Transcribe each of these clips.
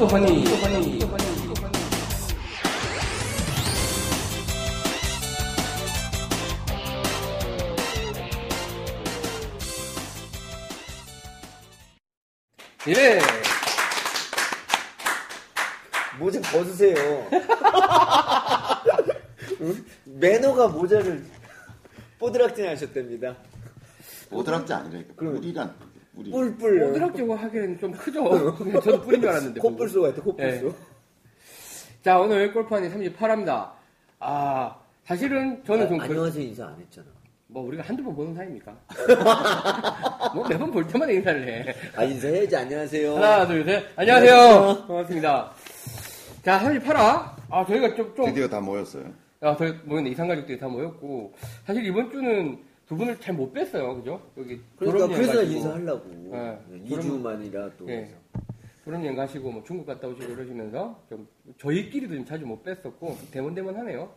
골프 허니. 예. 모자 벗으세요. 응? 매너가 모자를 뽀드락진 하셨답니다. 오드락지 아니라니까. 그럼- 물이란 물이. 뿔 뿔. 오드락지고 하기에는 좀 크죠. 그냥 저도 뿌린 줄 알았는데. 콧불소 같아, 콧불소. 예. 자, 오늘 골프한이 38합니다. 아, 사실은 저는 좀. 그- 안녕하세요 인사 안 했잖아. 뭐, 우리가 한두 번 보는 사이입니까? 뭐, 매번 볼 때마다 인사를 해. 아 인사해야지 안녕하세요. 하나, 둘, 셋. 안녕하세요. 안녕하세요. 반갑습니다. 자, 38화. 아, 저희가 좀, 좀. 드디어 다 모였어요. 아, 저희 모였네. 이상가족들이 다 모였고. 사실 이번 주는 두 분을 잘못 뵀어요. 그죠? 여기. 그러니까 그래서 가시고. 인사하려고. 네. 네, 2주 만이라 또. 예. 졸업여행 가시고 뭐 중국 갔다 오시고 이러시면서 좀 저희끼리도 좀 자주 못 뵀었고 대문대문 하네요.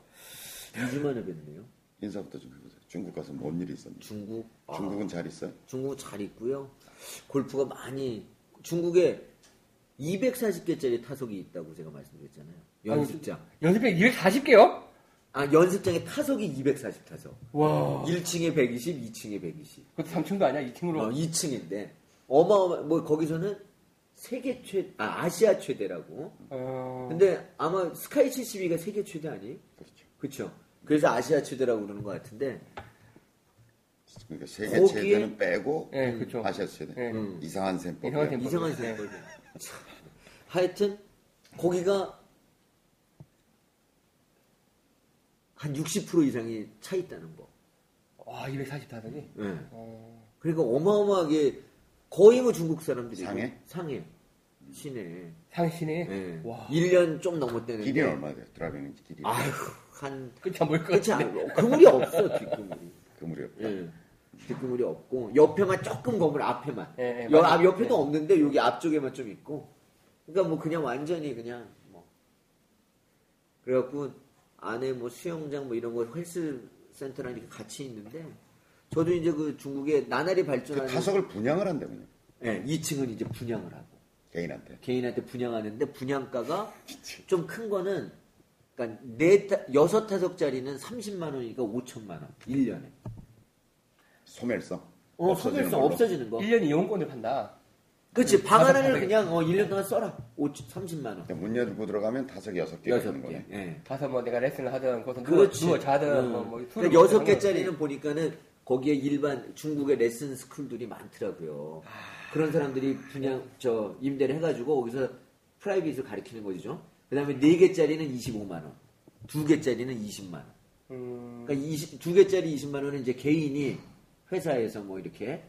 2주 만에 뵀네요. 인사부터 좀 해보세요. 중국 가서 뭔 일이 있었는지. 중국. 아, 중국은 잘 있어요? 중국 잘 있고요. 골프가 많이 중국에 240개짜리 타석이 있다고 제가 말씀드렸잖아요. 연습장. 연습생 240개요? 아 연습장에 타석이 240타석. 와. 1층에 120, 2층에 120. 그것도 3층도 아니야? 2층으로. 어, 2층인데 어마어마 뭐 거기서는 세계 최 아, 아시아 최대라고. 어... 근데 아마 스카이 72가 세계 최대 아니? 그렇죠. 그렇죠. 그래서 아시아 최대라고 그러는 것 같은데 그러니까 세계 거기에- 최대는 빼고 예, 그렇죠. 아시아 최대. 예. 음. 이상한 셈법. 이상한 셈법. 이상한 네. 생각이. 하여튼 거기가 한 60% 이상이 차 있다는 거. 와, 240타석이? 예. 어... 그러니까 어마어마하게 거의 뭐 중국 사람들이 상해? 상해 시내. 상신이? 예. 와. 1년 좀 넘었대는데. 길이 얼마 돼요? 드라이빙 길이. 아휴 한 끝이 안 보일 것 그렇지 같은데. 않아. 그물이 없어 뒷그물이. 그물이 없다. 예. 뒷그물이 없고 옆에만 조금 건물 앞에만. 예, 예, 여. 앞 옆에도 예. 없는데 여기 앞쪽에만 좀 있고. 그러니까 뭐 그냥 완전히 그냥 뭐. 그래갖고 안에 뭐 수영장 뭐 이런 거 헬스 센터랑 이렇게 같이 있는데 저도 이제 그 중국의 나날이 그 발전하는 타석을 분양을 한다면요. 예, 2층은 이제 분양을 하고 개인한테. 개인한테 분양하는데 분양가가 좀 큰 거는 그러니까 네 타, 여섯 타석짜리는 30만 원이니까 5천만 원 1년에. 소멸성. 어, 없어지는 소멸성 걸로. 없어지는 거. 1년 이용권을 판다. 그렇지. 방 다섯 하나를. 그냥 어, 1년 동안 써라. 5, 30만 원. 그러니까 문 열고 들어가면 타석이 여섯 개가 여섯 개. 거네. 예. 가서 뭐 내가 레슨을 하든, 거기서 누워, 그렇지. 누워 자든, 음. 뭐, 뭐, 술을 그러니까 여섯 먹든 개짜리는 보니까는 거기에 일반 중국의 레슨 스쿨들이 많더라고요. 그런 사람들이 분양 저 임대를 해가지고 거기서 private을 가르치는 거죠. 그다음에 네 개짜리는 25만 원, 두 개짜리는 20만 원. 음, 그러니까 20, 두 개짜리 20만 원은 이제 개인이 회사에서 뭐 이렇게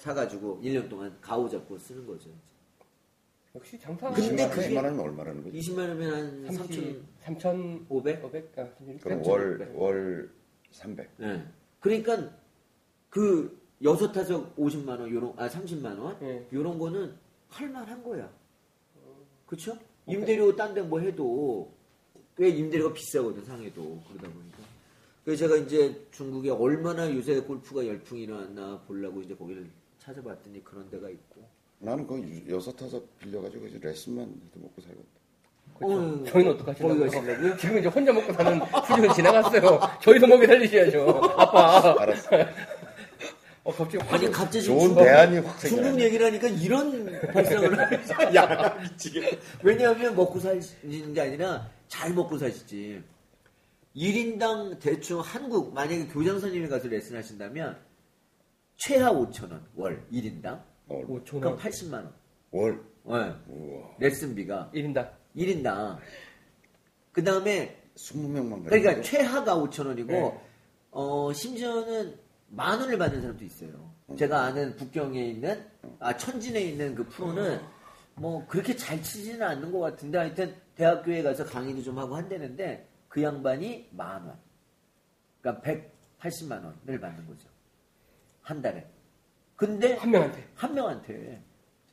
사가지고 1년 동안 가오 잡고 쓰는 거죠. 역시 장사. 근데 20만, 그게- 20만 원이면 얼마라는 거지? 20만 원이면 한 3천 3,500? 500? 500? 아, 3,600? 그럼. 월, 월 300. 예. 그러니까 그 여섯 타석 50만 원 요런 아 30만 원 예. 요런 거는 할 만한 거야. 그렇죠? 임대료 딴 데 뭐 해도 왜 임대료가 비싸거든 상해도 그러다 보니까. 그래서 제가 이제 중국에 얼마나 요새 골프가 열풍이 일어났나 보려고 이제 거기를 찾아봤더니 그런 데가 있고. 나는 그 유- 여섯 타석 빌려가지고 이제 레슨만 해도 먹고 살거든. 어, 저희는 어떡하시려고요? 거기 가시려고요? 지금 이제 혼자 먹고 사는 수준은 지나갔어요. 저희도 먹여 살리셔야죠. 아빠. 알았어. 어, 갑자기 확 아니 갑자기 좋은 중국, 대안이 확 중국. 얘기를 하니까 이런 발상을 야 미치겠다. 왜냐하면 먹고 사시는 게 아니라 잘 먹고 사시지. 1인당 대충 한국 만약에 교장선생님이 가서 레슨 하신다면 최하 5천 원 월 1인당. 어, 5천 그럼 원. 80만 원. 월. 네. 우와. 레슨비가 1인당. 1인당. 그 다음에 20명만 그러니까 최하가 5천 원이고 네. 어 심지어는 만 원을 받는 사람도 있어요. 제가 아는 북경에 있는 아 천진에 있는 그 프로는 뭐 그렇게 잘 치지는 않는 것 같은데 하여튼 대학교에 가서 강의도 좀 하고 한다는데 그 양반이 만 원. 그러니까 180만 원을 받는 거죠. 한 달에. 근데 한 명한테. 한 명한테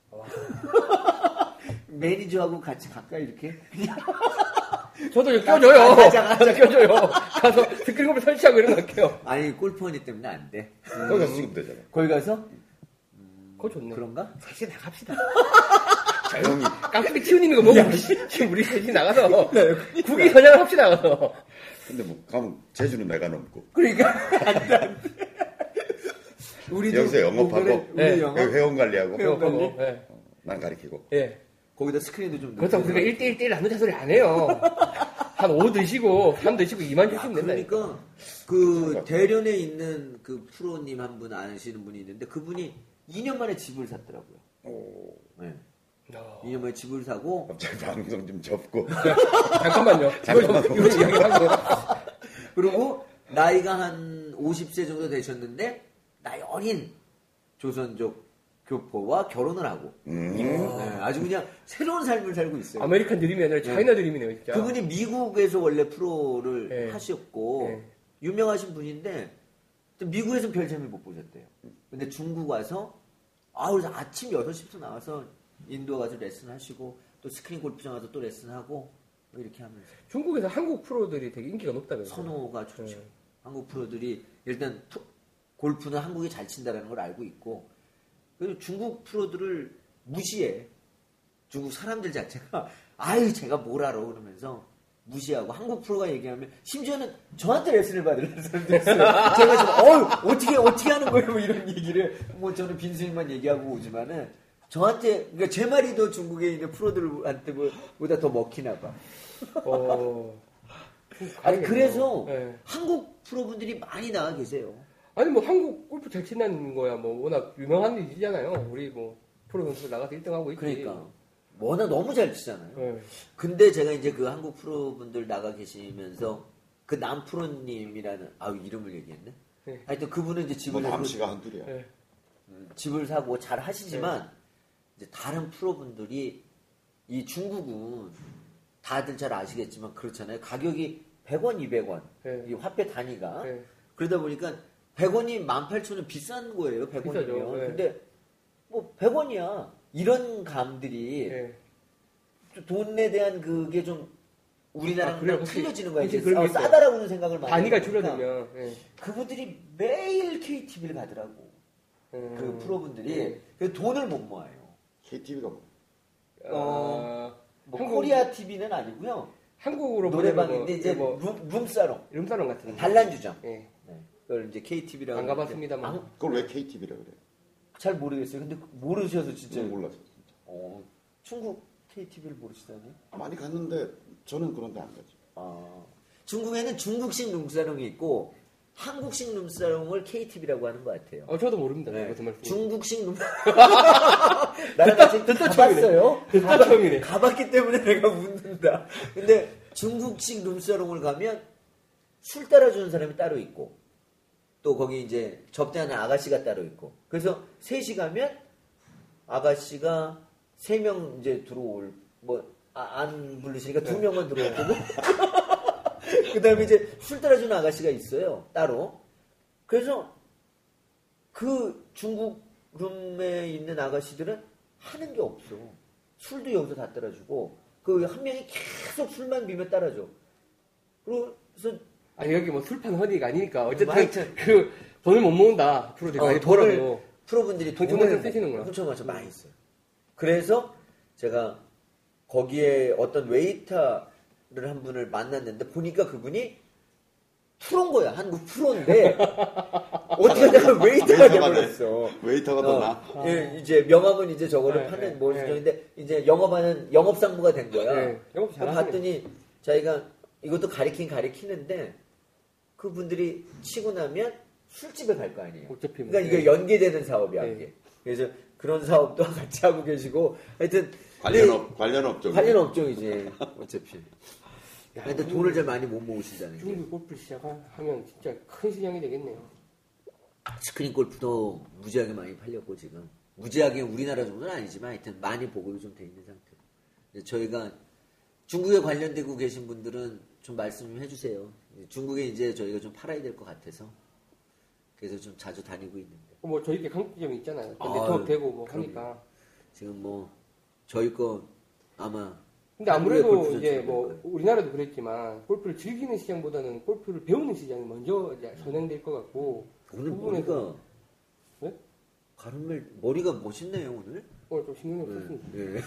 와. 매니저하고 같이 가까이 이렇게 저도 이거 껴줘요. 가자, 가자. 껴줘요. 가서 스크린컵을 설치하고 이런 거 할게요. 아니 골프원이 때문에 안 돼. 거기 가서 지금 되잖아. 거기 가서 그거 좋네. 그런가? 셋이 나갑시다. 조용히. 깡패 튀어있는 거 보고 지금 우리 셋이 나가서 국위 선양을 합시다 나가서. 근데 뭐 가면 제주는 내가 넘고 그러니까 안 돼, 안 돼. 우리도 여기서 영업하고 우리 네. 영업 여기 회원 관리하고 회원 관리? 예. 난 가리키고 예. 거기다 스크린도 좀 그렇다고. 우리가 1대1 나누자 소리 안 해요. 한 5 드시고 3 드시고 2만 주시면 된다. 그러니까 그 대련에 있는 그 프로님 한 분 아시는 분이 있는데 그분이 2년 만에 집을 샀더라고요. 오, 네. 야, 2년 만에 집을 사고 갑자기 방송 좀 접고 잠깐만요. 이거 이야기하고. 그리고 나이가 한 50세 정도 되셨는데 나이 어린 조선족 교포와 결혼을 하고 음, 네, 아주 그냥 새로운 삶을 살고 있어요. 아메리칸 드림이 아니라 China dream이네요, 진짜. 그분이 미국에서 원래 프로를 네. 하셨고 네. 유명하신 분인데 미국에서는 별 재미 못 보셨대요. 근데 중국 와서 아 그래서 아침 6시부터 나와서 indoor 가서 레슨 하시고 또 스크린 골프장 가서 또 레슨 하고 뭐 이렇게 하면서 중국에서 한국 프로들이 되게 인기가 높다면서요. 선호가 좋죠. 네. 한국 프로들이 일단 프- 골프는 한국이 잘 친다라는 걸 알고 있고 그리고 중국 프로들을 무시해. 중국 사람들 자체가 아유 쟤가 뭘 알아 그러면서 무시하고 한국 프로가 얘기하면 심지어는 저한테 레슨을 받으려는 사람도 있어요. 제가 지금 어 어떻게 어떻게 하는 거예요 뭐 이런 얘기를 뭐 저는 빈스윙만 얘기하고 오지만은 저한테 그러니까 제 말이 더 중국에 있는 프로들한테 뭐- 보다 더 먹히나 봐. 어. 아니 그래서 네. 한국 프로분들이 많이 나와 계세요. 아니 뭐 한국 골프 잘 친다는 거야 뭐 워낙 유명한 일이잖아요. 우리 뭐 프로 선수 나가서 1등 하고 있지. 그러니까 워낙 너무 잘 치잖아요. 네. 근데 제가 이제 그 한국 프로분들 나가 계시면서 그 남프로님이라는 아 이름을 얘기했네. 네. 하여튼 그분은 이제 집을 뭐 사고, 남씨가 한둘이야. 네. 음, 집을 사고 잘 하시지만 네. 이제 다른 프로분들이 이 중국은 다들 잘 아시겠지만 그렇잖아요. 가격이 100원, 200원 네. 이 화폐 단위가 네. 그러다 보니까 100원이 18,000원 비싼 거예요. 비싸죠. 100원이면. 네. 근데 뭐 100원이야. 이런 감들이 네. 돈에 대한 그게 좀 우리나라랑 아, 혹시- 틀려지는 거야. 이제 그런 게 어, 있어요? 싸다라고는 생각을 많이 단위가 줄어들면 네. 그분들이 매일 KTV를 가더라고. 음. 그 프로분들이 네. 그 돈을 못 모아요. KTV가 뭐 어, 뭐 한국- 코리아 TV는 아니고요. 한국으로 노래방인데 이제 뭐 룸, 룸사롱, 룸사롱 같은 거. 단란주점. 예. 네. 그걸 이제 KTV라고 안 가봤습니다만. 그걸 왜 KTV라 그래? 잘 모르겠어요. 근데 모르셔서 진짜 몰랐어. 진짜. 어, 중국 KTV를 모르시다니? 많이 갔는데 저는 그런데 안 가죠. 아, 중국에는 중국식 룸사롱이 있고 한국식 룸사롱을 KTV라고 하는 것 같아요. 어, 저도 모릅니다. 네. 중국식 룸 나랑 듣다 가봤어요. 듣다 처음이네. 가봤기 때문에 내가 묻는다. 근데 중국식 룸사롱을 가면 술 따라주는 사람이 따로 있고 또 거기 이제 접대하는 아가씨가 따로 있고 그래서 셋이 가면 아가씨가 세 명 이제 들어올 뭐안 부르시니까 두 명만 들어올 거고 그다음에 이제 술 따라주는 아가씨가 있어요 따로 그래서 그 중국 룸에 있는 아가씨들은 하는 게 없어. 술도 여기서 다 따라주고 그 한 명이 계속 술만 비며 따라줘. 그래서 아니 여기 뭐 술판 허니가 아니니까 어쨌든 하여튼. 그 돈을 못 모은다 프로들이 어, 많이 돈을 벌어도 프로분들이 돈 돈을 쓰시는구나. 엄청 맞춰 많이 써요. 그래서 제가 거기에 어떤 웨이터를 한 분을 만났는데 보니까 그분이 프로인 거야. 한국 프로인데 어떻게 내가 웨이터가 웨이터가 돼. 돼버렸어. 웨이터가 더 어, 나. 예, 이제 명함은 이제 저거를 네, 파는 네, 뭐 네. 수준인데 이제 영업하는 영업상무가 된 거야. 네, 영업. 봤더니 자기가 이것도 가리킨 가리키는데 그분들이 치고 나면 술집에 갈 거 아니에요. 어차피 뭐. 그러니까 네. 이게 연계되는 사업이야. 네. 이게. 그래서 그런 사업도 같이 하고 계시고 하여튼 관련 업 관련 업종. 관련 업종이지 어차피. 하여튼 돈을 잘 많이 못 게. 중국 골프 시작하면 진짜 큰 시장이 되겠네요. 스크린 골프도 무지하게 많이 팔렸고 지금 무지하게 우리나라 정도는 아니지만 하여튼 많이 보급이 좀 돼 있는 상태. 저희가 중국에 관련되고 계신 분들은 좀 말씀 좀 해주세요. 중국에 이제 저희가 좀 팔아야 될 것 같아서 그래서 좀 자주 다니고 있는데 뭐 저희께 강점이 있잖아요. 아유, 네트워크 되고 뭐 그럼요. 하니까. 지금 뭐 저희 거 아마 근데 아무래도 이제 뭐. 우리나라도 그랬지만 골프를 즐기는 시장보다는 골프를 배우는 시장이 먼저 선행될 것 같고 오늘 그 머리가 부분에서- 네? 가름을 머리가 멋있네요 오늘. 오늘 좀 신경을 썼습니다. 예.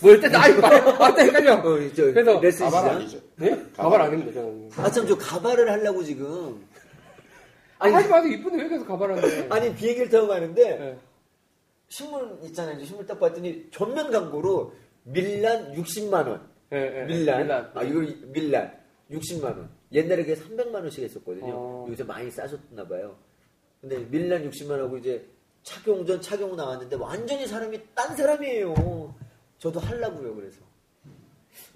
뭘 때, 아이, 맞다, 헷갈려. 어, 저, 그래서 레슨 가발 시장? 아니죠. 네? 가발 아닙니다, 저는. 아, 참, 저 가발을 하려고 지금. 아니, 아니, 하지 마세요. 이쁜데 왜 계속 가발 하는데. 아니, 비행기를 타고 가는데, 네. 신문 있잖아요. 신문 딱 봤더니, 전면 광고로 밀란 60만원. 네, 네, 밀란. 밀란. 아, 이거 밀란. 60만원. 옛날에 그게 300만원씩 했었거든요. 어. 요새 많이 싸졌나봐요. 근데 밀란 60만원하고 이제 착용 전 착용 후 나왔는데 완전히 사람이 딴 사람이에요. 저도 하려고요, 그래서.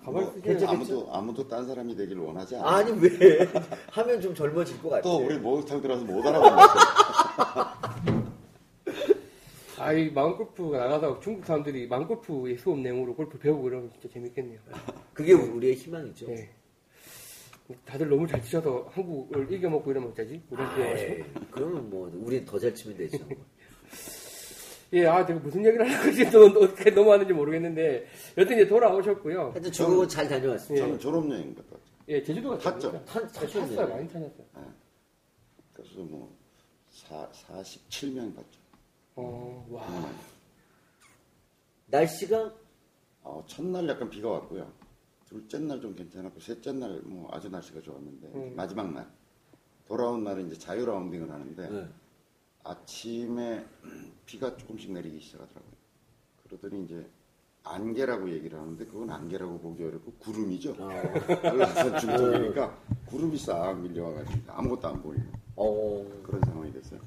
가발 뭐, 쓰기는 아무도 아무도 딴 사람이 되길 원하지 않아. 아니, 왜? 하면 좀 젊어질 것 같아. 또 우리 목욕탕 들어서 못 알아봤네. 아이 마음골프가 나가서 중국 사람들이 마음골프의 수업 내용으로 골프 배우고 이러면 진짜 재밌겠네요. 그게 우리의 희망이죠. 네. 다들 너무 잘 치셔서 한국을 이겨먹고 이러면 어쩌지? 이런 데 에이, 그러면 뭐 우리 더 잘 치면 되죠. 예, 아, 제가 무슨 얘기를 하려고 지금 또 어떻게 넘어왔는지 모르겠는데, 여튼 이제 돌아오셨고요. 하여튼 중국은 잘 다녀왔습니다. 저는 졸업여행 갔다 왔죠. 예, 제주도 갔다 탔죠. 탄- 탔어요. 많이 타셨어요. 그래서 뭐 사, 47명 봤죠. 어, 와. 음. 날씨가 어, 첫날 약간 비가 왔고요. 둘째 날 좀 괜찮았고 셋째 날 뭐 아주 날씨가 좋았는데 음. 마지막 날 돌아온 날은 이제 자유 라운딩을 하는데 네. 아침에 비가 조금씩 내리기 시작하더라고요. 그러더니 이제 안개라고 얘기를 하는데 그건 안개라고 보기 어렵고 구름이죠. 어, 한라산 중턱이니까 구름이 싹 밀려와가지고 아무것도 안 보이고 어, 그런 상황이 됐어요.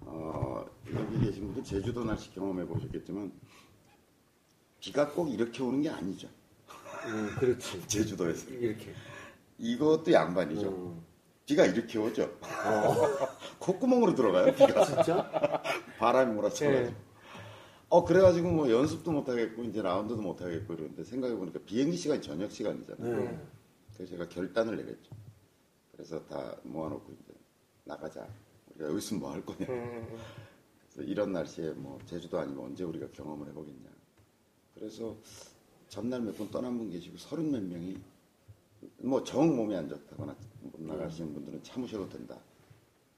어, 여기 계신 분들 제주도 날씨 경험해 보셨겠지만 비가 꼭 이렇게 오는 게 아니죠. 음, 그렇지. 제주도에서 이렇게. 이것도 양반이죠. 음. 비가 이렇게 오죠. 어, 콧구멍으로 들어가요. 비가 진짜? 바람이 몰아쳐가지고. 네. 어 그래가지고 뭐 연습도 못 하겠고 이제 라운드도 못 하겠고 이러는데 생각해 보니까 비행기 시간이 저녁 시간이잖아요. 네. 그래서 제가 결단을 내렸죠. 그래서 다 모아놓고 이제 나가자. 우리가 여기서 뭐 할 거냐. 음, 그래서 이런 날씨에 뭐 제주도 아니고 언제 우리가 경험을 해보겠냐. 그래서 전날 몇 분 떠난 분 계시고 서른 몇 명이 뭐 정 몸이 안 좋다거나 못 나가시는 분들은 참으셔도 된다.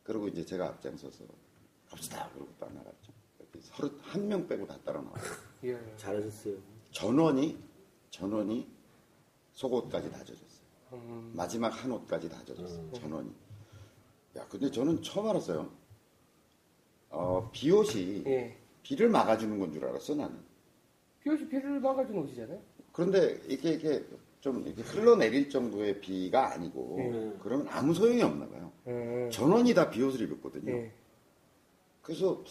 그리고 이제 제가 앞장서서 갑시다. 그러고 딱 나갔죠. 서른 한명 빼고 다 따라 나왔어요. 예. 잘하셨어요. 전원이 전원이 속옷까지 다 젖었어요. 음, 마지막 한 옷까지 다 젖었어요. 전원이. 야, 근데 저는 처음 알았어요. 어, 비옷이 예. 비를 막아주는 건 줄 알았어 나는. 피옷이 피를 막아주는 옷이잖아요. 그런데 이게 이게 좀 이렇게 흘러내릴 정도의 비가 아니고 예. 그러면 아무 소용이 없나 봐요. 음, 전원이 다 비옷을 입었거든요. 예. 그래서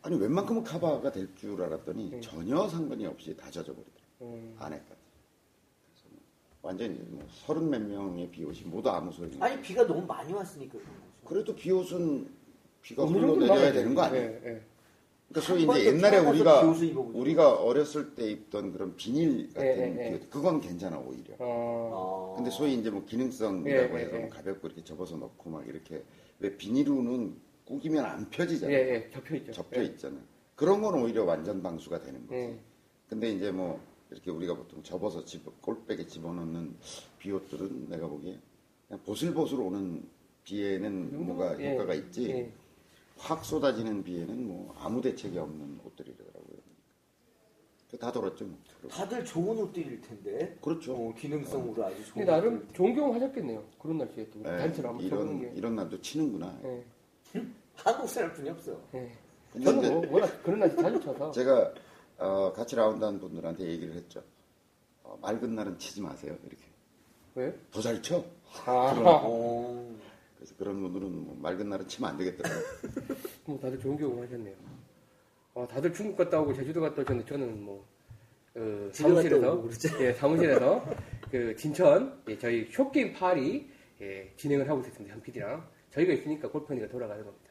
아니 웬만큼은 커버가 될 줄 알았더니 예. 전혀 상관이 없이 다 젖어 버리더라고요. 음. 안에까지. 그래서 뭐 완전히 뭐 서른 몇 명의 비옷이 모두 아무 소용이 없어요. 아니, 비가 너무 많이 왔으니까. 그래도 비옷은 비가 어느 정도 흘러내려야 되는 거 아니에요? 예, 예. 그러니까 소위 한 이제 옛날에 우리가. 우리가 어렸을 때 입던 그런 비닐 같은 예, 예, 예. 비옷 그건 괜찮아 오히려. 어, 어. 근데 소위 이제 뭐 기능성이라고 예, 예, 해서 예. 뭐 가볍고 이렇게 접어서 넣고 막 이렇게 왜 비닐로는 구기면 안 예, 펴지잖아요. 예, 접혀 있죠. 접혀 예. 있잖아요. 그런 건 오히려 완전 방수가 되는 거지. 예. 근데 이제 뭐 이렇게 우리가 보통 접어서 집어, 꼴백에 집어넣는 비옷들은 내가 보기에 그냥 보슬보슬 오는 비에는 뭐가 예, 효과가 있지 예. 확 쏟아지는 비에는 뭐 아무 대책이 없는 옷들이더라고요. 그다 돌았죠. 뭐. 다들 좋은 옷들일 텐데. 그렇죠. 어, 기능성으로 아주 좋은. 근데 나름 옷들. 좋은 경험 하셨겠네요. 그런 날씨에 또 예, 단체로 한번 이런 게. 이런 날도 치는구나. 예, 한국 사람뿐이 없어. 예. 근데 저는 뭐 워낙 그런 날씨 자주 쳐서. 제가 어, 같이 라운드한 분들한테 얘기를 했죠. 어, 맑은 날은 치지 마세요. 이렇게 왜? 더 잘 쳐. 아, 어. 그래서 그런 분들은 뭐 맑은 날은 치면 안 되겠더라고요. 뭐 다들 좋은 경험 하셨네요. 어, 다들 중국 갔다 오고 제주도 갔다 오셨는데 저는 뭐 어, 사무실에서. 예, 사무실에서 그 진천 예, 저희 쇼게임 파리 예, 진행을 하고 있었습니다. 한 PD랑 저희가 있으니까 골프허니가 돌아가는 겁니다.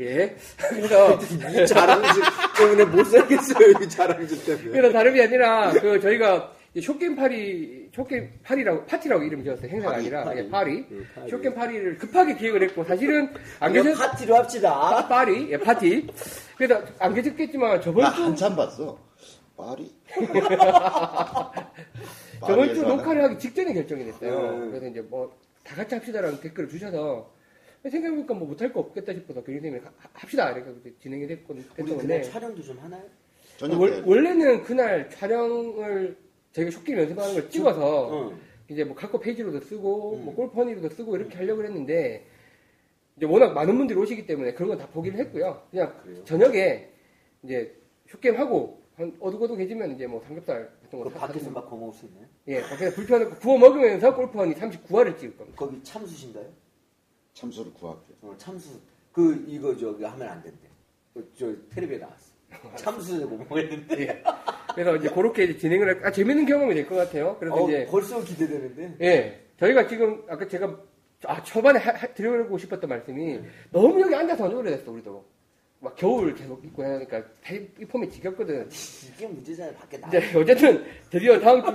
예, 그래서 이 자랑질 때문에 못 살겠어요. 이 자랑질 때문에. 그래서 다름이 아니라 그 저희가 short game party short game party라고 파티라고 이름 지었어요. 행사가 파리, 아니라 파리. 예, 파리 예, party. Short game party를 급하게 기획을 했고 사실은 안 계셨 파티로 합시다. 파 리 예, 파티 그래서 안 계셨겠지만 저번 나주 한참 봤어. 파리. 저번 주? 녹화를 하기 직전에 결정이 됐어요. 네. 그래서 이제 뭐 다 같이 합시다라는 댓글을 주셔서 생각해보니까 뭐 못할 거 없겠다 싶어서 교수님이 합시다 이렇게 진행이 됐건 우리 그날 건데 촬영도 좀 하나요? 저녁 월, 때 원래는 그날 촬영을 저희가 short game 연습하는 걸 찍어서 어. 이제 뭐 광고 페이지로도 쓰고 음. 뭐 골프허니로도 쓰고 이렇게 하려고 했는데 이제 워낙 많은 분들이 오시기 때문에 그런 건다 포기를 했고요. 그냥 그래요? 저녁에 이제 쇼게임 하고 한 어둑어둑해지면 이제 뭐 삼겹살 같은 거그 사- 밖에서. 막 구워 먹을 수 있나요? 예, 밖에서 불편하고 구워 먹으면서 골퍼니 39화를 찍을 겁니다. 거기 참수신가요? 참소를 구할게요. 어, 참수. 그 이거 저기 하면 안 된대. 그, 저 텔레비에 나왔어. 참수 못 먹었는데. 예. 그래서 이제 그렇게 이제 진행을 할, 아, 재밌는 경험이 될 것 같아요. 그래서 어, 이제 벌써 기대되는데. 예, 저희가 지금 아까 제가 아 초반에 하- 하- 드리고 싶었던 말씀이 너무 여기 앉아서 너무 오래됐어 우리도 막 겨울 계속 입고 하니까 이 폼이 지겹거든. 이게 문제잖아요. 밖에 나. 이제 어쨌든 드디어 다음 주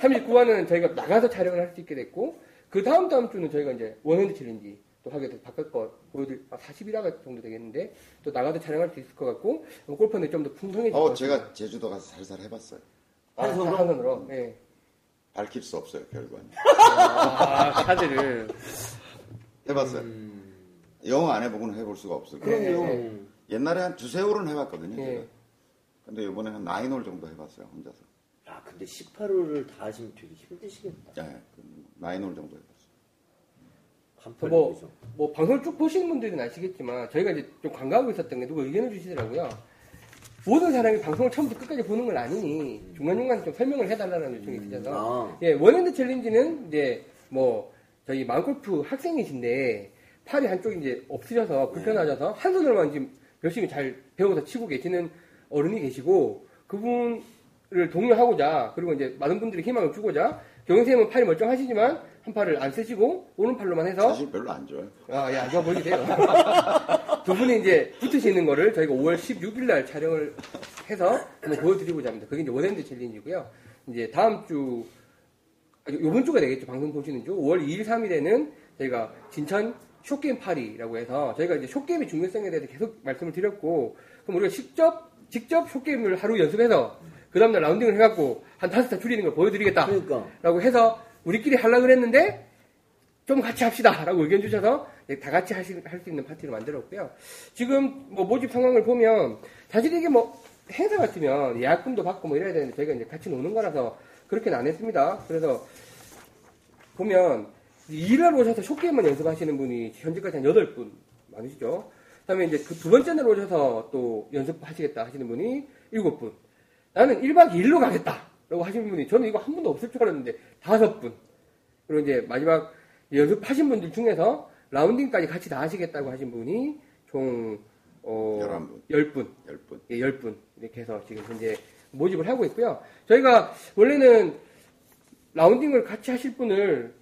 39화는 저희가 나가서 촬영을 할 수 있게 됐고 그 다음 다음 주는 저희가 이제 one hand challenge 또 하게 돼서 바깥 거 보여드릴 아, 41화가 정도 되겠는데 또 나가서 촬영할 수 있을 것 같고 골프허니는 좀 더 풍성해질 것 어, 같습니다. 제가 제주도 가서 살살 해봤어요. 아, 한손으로? 한손으로 예. 밝힐 수 없어요, 결과는. 아, 카드를 해봤어요. 음, 연습 안 해보고는 해볼 수가 없어요. 그럼요. 예, 예. 옛날에 한 두세 홀은 해봤거든요, 예. 제가. 근데 이번에 한 nine 홀 정도 해봤어요, 혼자서. 야, 근데 18홀을 다 하시면 되게 힘드시겠다. 예, 그 nine 홀 정도 해봤어요. 뭐, 뭐, 뭐 방송을 쭉 보시는 분들은 아시겠지만 저희가 이제 좀 간과하고 있었던 게 누가 의견을 주시더라고요. 모든 사람이 방송을 처음부터 끝까지 보는 건 아니니 중간중간 좀 설명을 해달라는 요청이 있으셔서. 아, 예, one hand challenge는 이제 뭐 저희 마음골프 학생이신데 팔이 한쪽이 이제 없으셔서 불편하셔서 한 손으로만 지금 열심히 잘 배워서 치고 계시는 어른이 계시고 그분 을 독려하고자 그리고 이제 많은 분들이 희망을 주고자 경영생은 팔이 멀쩡하시지만 한 팔을 안 쓰시고 오른팔로만 해서 사실 별로 안 좋아요. 아, 좋아 보이게 돼요. 두 분이 이제 붙으시는 거를 저희가 5월 16일 날 촬영을 해서 한번 보여드리고자 합니다. 그게 이제 원핸드 챌린지고요. 이제 다음 주, 아, 요번 주가 되겠죠. 방송 보시는 주. 5월 2일, 3일에는 저희가 진천 쇼게임 파리라고 해서 저희가 이제 쇼게임의 중요성에 대해서 계속 말씀을 드렸고, 그럼 우리가 직접, 직접 쇼게임을 하루 연습해서 그 다음날 라운딩을 해갖고 한 다섯 타 줄이는 걸 보여드리겠다. 그러니까. 라고 해서 우리끼리 하려고 그랬는데 좀 같이 합시다 라고 의견 주셔서 네, 다 같이 할 수 있는 파티를 만들었고요. 지금 뭐 모집 상황을 보면 사실 이게 뭐 행사 같으면 예약금도 받고 뭐 이래야 되는데 저희가 이제 같이 노는 거라서 그렇게는 안 했습니다. 그래서 보면 일하러 오셔서 쇼게임만 연습하시는 분이 현재까지 한 8분 많으시죠. 그 다음에 이제 그 두 번째 날 오셔서 또 연습하시겠다 하시는 분이 7분. 나는 1박 2일로 가겠다. 라고 하시는 분이 저는 이거 한 분도 없을 줄 알았는데 다섯 분. 그리고 이제 마지막 연습하신 분들 중에서 라운딩까지 같이 다 하시겠다고 하신 분이 총, 어, 11분. 10분. 열 분. 예, 10분. 이렇게 해서 지금 현재 모집을 하고 있고요. 저희가 원래는 라운딩을 같이 하실 분을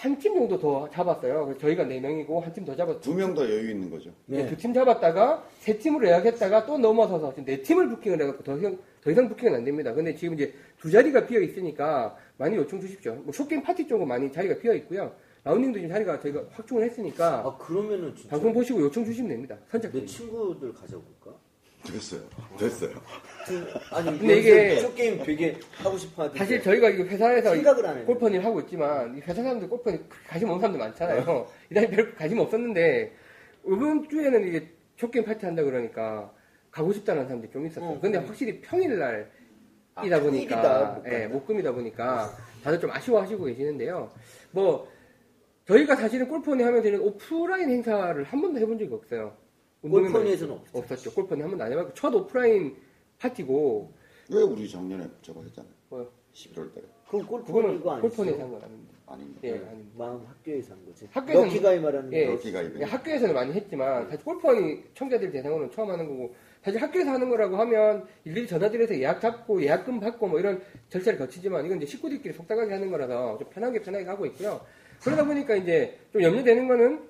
한 팀 정도 더 잡았어요. 그래서 저희가 4명이고 한 팀 더 잡았죠. 두 명 더 여유 있는 거죠. 네. 두 팀 잡았다가 세 팀으로 예약했다가 또 넘어서서 지금 네 팀을 부킹을 해갖고 더 이상, 더 이상 부킹은 안 됩니다. 근데 지금 이제 두 자리가 비어 있으니까 많이 요청 주십시오. 뭐 short game 파티 쪽은 많이 자리가 비어 있고요. 라운딩도 지금 자리가 저희가 확충을 했으니까 아, 그러면은 진짜. 방송 보시고 요청 주시면 됩니다. 내 선착순. 친구들 가져볼까? 됐어요. 됐어요. 아니, 근데 이게- 쇼 게임 되게 하고 싶어 하는데. 사실 저희가 이 회사에서 생각을 안 해요. 골퍼니 하고 있지만 이 회사 사람들 골퍼니 그렇게 관심 없는 사람들 많잖아요. 이날 별 관심 없었는데 이번 주에는 이게 쇼게임 파티 한다 그러니까 가고 싶다는 사람들이 좀 있었어요. 어, 근데 그래. 확실히 평일날이다 아, 보니까 평일이다, 못 예. 목금이다 보니까 다들 좀 아쉬워하시고 계시는데요. 뭐 저희가 사실은 골퍼니 하면 되는 오프라인 행사를 한 번도 해본 적이 없어요. 골퍼니에서는 없죠. 없었죠. 골퍼니 한 번도 안 해봤고 첫 오프라인 파티고 왜 우리 작년에 저거 했잖아요. 뭐요? 11월 달에. 그거는 이거 아니죠? 골퍼니에서 한건 아닙니다. 아닌가? 예, 네. 아닙니다. 마음 학교에서 한 거지. 학교에서는- 럭키가이 말하는 예. 거. 럭키가 예. 학교에서는 많이 했지만 사실 골프원이 청자들 대상으로는 처음 하는 거고 사실 학교에서 하는 거라고 하면 일일이 전화드려서 예약 잡고 예약금 받고 뭐 이런 절차를 거치지만 이건 이제 식구들끼리 속닥하게 하는 거라서 좀 편하게 편하게 하고 있고요. 그러다 보니까 이제 좀 염려되는 거는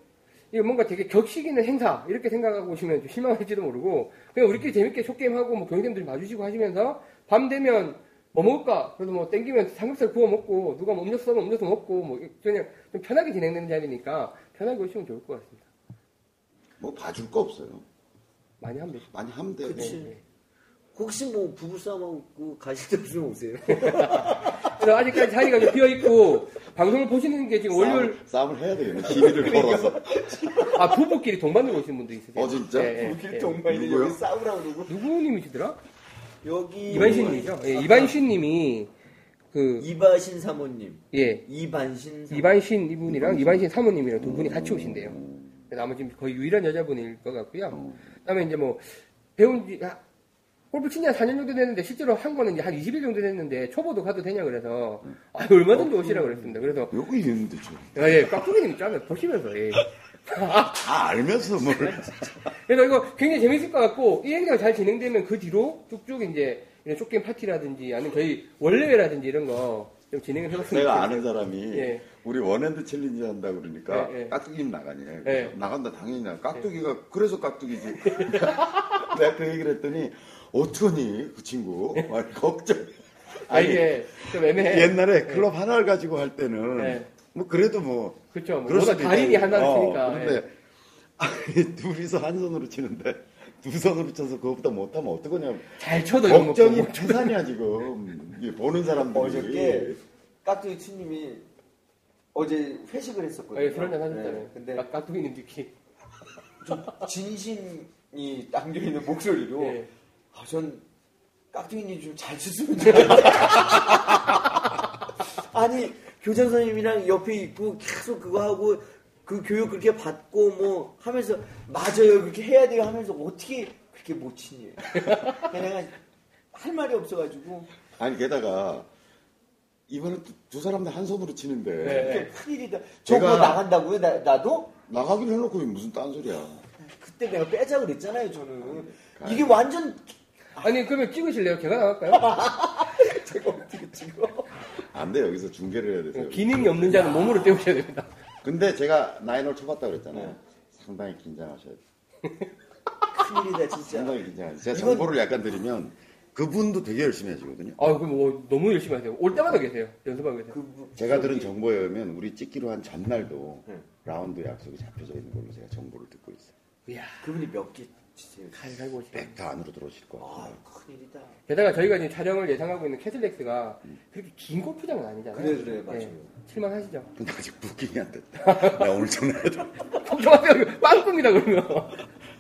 이거 뭔가 되게 격식 있는 행사 이렇게 생각하고 오시면 좀 실망할지도 모르고 그냥 우리끼리 재밌게 쇼게임 하고 뭐 경쟁들 봐주시고 하시면서 밤 되면 뭐 먹을까? 그래도 뭐 땡기면 삼겹살 구워 먹고 누가 뭐 음료수 사면 음료수 먹고 뭐 그냥 좀 편하게 진행되는 자리니까 편하게 오시면 좋을 것 같습니다. 뭐 봐줄 거 없어요. 많이 하면 되죠. 많이 하면 돼요. 그치. 혹시 뭐 부부싸움하고 가실 때 없으면 오세요. 그래서 아직까지 자리가 좀 비어 있고 방송을 보시는 게 지금 월요일 싸움을, 해야 되겠네. 시비를 걸어서. 아 부부끼리 동반으로 오시는 분도 있으세요. 어, 진짜? 예, 예, 예. 동반이? 여기 싸우라고 그러고. 누구님이시더라? 여기 이반신님이죠. 예, 이반신님이 그 이바신 사모님, 예, 이반신 사모. 이반신 이분이랑 이반신 사모님이랑 두 분이 같이 오신대요. 그래서 아마 지금 거의 유일한 여자분일 것 같고요. 그다음에 이제 뭐 배운 지 아, 골프 친지 한 4년 정도 됐는데 실제로 한 거는 이제 한 20일 정도 됐는데 초보도 가도 되냐 그래서 아 얼마든지 오시라고 그랬습니다. 그래서 여기 있는데 저. 아, 예, 깍두기님 있잖아요. 보시면서 예. 다 알면서 뭘. 그래서 이거 굉장히 재밌을 것 같고 이 행사가 잘 진행되면 그 뒤로 쭉쭉 이제 이런 short game 파티라든지 아니면 저희 월례회라든지 이런 거 좀 진행을 해봤으면 내가. 아는 사람이 예. 우리 one hand challenge 한다 그러니까 예, 예. 깍두기님 나가니 예. 나간다 당연히 나 깍두기가 그래서 깍두기지 내가 그 얘기를 했더니 어떡하니 그 친구 아니, 걱정 아 이게 좀 애매해. 옛날에 클럽 하나를 가지고 할 때는 예. 뭐 그래도 뭐 그렇죠. 뭐 뭐다 달인이. 하나를 어, 치니까. 예. 근데 아니, 둘이서 한 손으로 치는데 두 손으로 쳐서 그것보다 못하면 어떡하냐 잘 쳐도 걱정이 보고. 태산이야 지금 보는 사람들이 어저께 깍두기 추님이 어제 회식을 했었거든요. 예, 술 한잔 하셨잖아요. 네, 근데 깍- 깍두기님 특히. 좀 진심이 담겨 있는 목소리로 예. 아, 전 깍두기님 좀 잘 쳤으면 좋겠어요. 아니 교장 선생님이랑 옆에 있고 계속 그거 하고 그 교육 그렇게 받고 뭐 하면서 맞아요 그렇게 해야 돼요 하면서 어떻게 그렇게 못 치니? 내가 할 말이 없어가지고 아니 게다가 이번에 두, 두 사람 다 한 손으로 치는데 네. 이게 큰일이다. 저거 제가- 나간다고요? 나, 나도? 나가기로 해놓고 무슨 딴소리야 그때 내가 빼자 그랬잖아요 저는. 이게 완전 아니 그러면 찍으실래요? 제가 나갈까요? 제가 어떻게 찍어? 안돼 여기서 중계를 해야 돼서 기능이 없는 자는 몸으로 때우셔야 됩니다. 근데 제가 나인홀 쳐봤다 그랬잖아요 상당히 긴장하셔야 돼 큰일이다 진짜. 상당히 긴장하셔야 돼 제가 이건- 정보를 약간 드리면 그분도 되게 열심히 하시거든요 아, 그럼 뭐 너무 열심히 하세요. 올 때마다 계세요. 연습하고 계세요. 그 뭐- 제가 들은 정보에 의하면 우리 찍기로 한 전날도 네. 라운드 약속이 잡혀져 있는 걸로 제가 정보를 듣고 있어요 이야, 그분이 몇 개 잘 살고 오시네. 100타 안으로 들어오실 것 같아요 큰일이다. 게다가 저희가 이제 촬영을 예상하고 있는 캐슬렉스가 그렇게 긴 골프장은 아니잖아요. 그래 그래 맞아요. 칠만 하시죠. 근데 아직 부킹이 안 됐다 나 오늘 전화해야 돼. 걱정하세요. 빵꾸입니다, 그러면.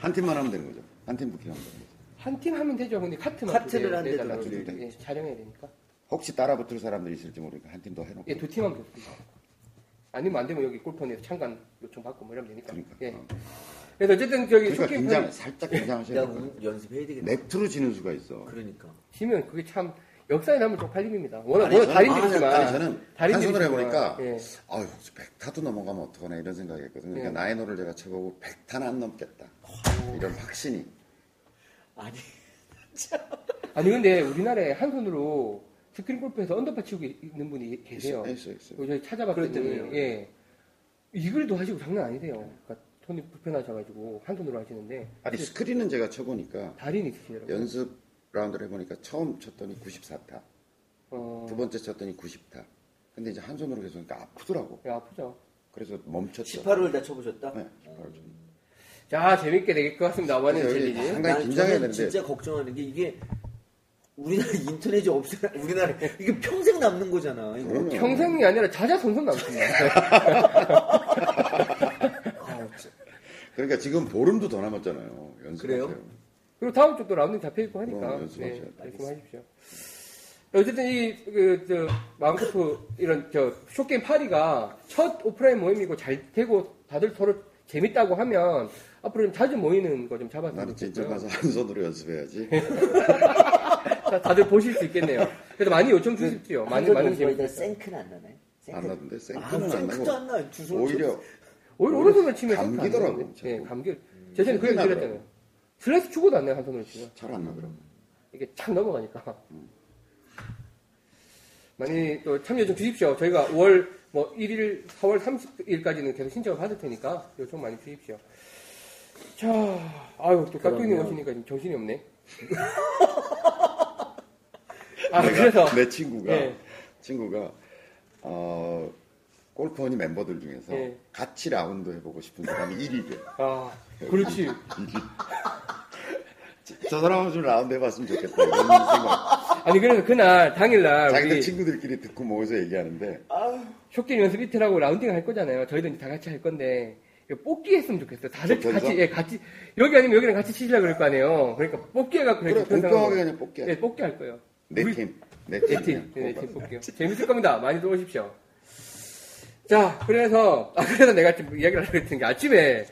한 팀만 하면 되는 거죠 한 팀 부킹 하면 되는 거죠 한 팀 하면 되죠. 근데 카트만 카트를 한 대도 그러니까. 예, 촬영해야 되니까. 혹시 따라 붙을 사람들이 있을지 모르니까 한 팀 더 해놓고 예, 두 팀만 붙습니다. 아니면 안 되면 여기 골퍼에서 참관 요청 받고 뭐 이러면 되니까. 그러니까 예. 어. 그래서 어쨌든 저기 그러니까 쇼게임 긴장 편 살짝 내가 긴장하셔야 돼요 운- 연습해야 되겠다. 네트로 지는 수가 있어 그러니까. 지면 그게 참 역사에 남을 쪽팔림입니다. 워낙 아니, 워낙 저는- 달인들이지만 아니, 저는 한 달인들이지만, 손으로 해보니까 예. 아유 백타도 넘어가면 어떡하나 이런 생각이 했거든요 그러니까 예. 나인홀을 제가 쳐보고 백타는 안 넘겠다 이런 확신이 아니 아니 근데 우리나라에 한 손으로 스크린 골프에서 언더파 치고 있는 분이 계세요. 있어요, 있어요, 있어요. 저희 찾아봤더니. 예 이글도 하시고 장난 아니세요. 그러니까 손이 불편하셔가지고 한 손으로 하시는데 아니 스크린은 제가 쳐보니까 달인이 있으시더라고요. 연습 라운드를 해보니까 처음 쳤더니 94타 어, 두 번째 쳤더니 90타 근데 이제 한 손으로 계속 하니까 아프더라고 예, 아프죠. 그래서 멈췄죠 18홀 다 쳐보셨다? 네, 18홀 좀. 자 재밌게 될것 같습니다. one hand 여기 challenge. 상당히 난 긴장해야 되는데. 진짜 걱정하는 게 이게 우리나라 인터넷이 없어 우리나라 이게 평생 남는 거잖아. 평생이 아니라 자자손손 남습니다. 그러니까 지금 보름도 더 남았잖아요 연습하세요 그래요? 그리고 다음 주 또 라운드 잡혀 있고 하니까 그럼 연습하셔야 네, 돼. 말씀하십시오. 어쨌든 이그저 마음골프 이런 저 쇼게임 파리가 첫 오프라인 모임이고 잘 되고 다들 서로 재밌다고 하면 앞으로 좀 자주 모이는 거 좀 잡았으면 나는 진짜. 가서 한 손으로 연습해야지 자, 다들 보실 수 있겠네요. 그래서 많이 요청 주십시오. 많이 많은 재밌어요. 생크는 안? 생크. 안 나던데 아, 생크는 안 생크도 안 나고. 오히려 오히려 오른손을 치면 감기더라고. 예. 감기. 제전에 그 얘기 드렸잖아요. 슬라이스 추고도 안 나요, 한 손으로 치면. 잘 안 나더라고 이게 착 넘어가니까. 많이 또 참여 좀 주십시오. 저희가 5월 뭐 1일, 4월 30일까지는 계속 신청을 받을 테니까 요청 많이 주십시오. 자, 아유, 또 깍두기님. 오시니까 지금 정신이 없네. 아, 그래서. 내 친구가 예. 친구가 어 골프 허니 멤버들 중에서 예. 같이 라운드 해보고 싶은 사람이 1위래. 아, 그렇지. 저 사람은 좀 라운드 해봤으면 좋겠다. 이런 생각. 아니, 그래서 그날, 당일날, 자기들 우리 친구들끼리 듣고 모여서 얘기하는데 숏게임 연습 이틀하고 라운딩 할 거잖아요. 저희도 이제 다 같이 할 건데, 뽑기 했으면 좋겠어요. 다들? 같이, 예, 같이, 여기 아니면 여기랑 같이 치시려고 그럴 거 아니에요. 그러니까 뽑기 해갖고 그래, 공평하게 그냥 뽑기 하자. 예, 뽑기 할 거예요. 내 우리- 팀. 내네 팀. 팀, 네, 팀 뽑게요. 재밌을 겁니다. 많이 들어오십시오. 자, 그래서, 아, 그래서 내가 지금 이야기를 하려고 했던 게 아침에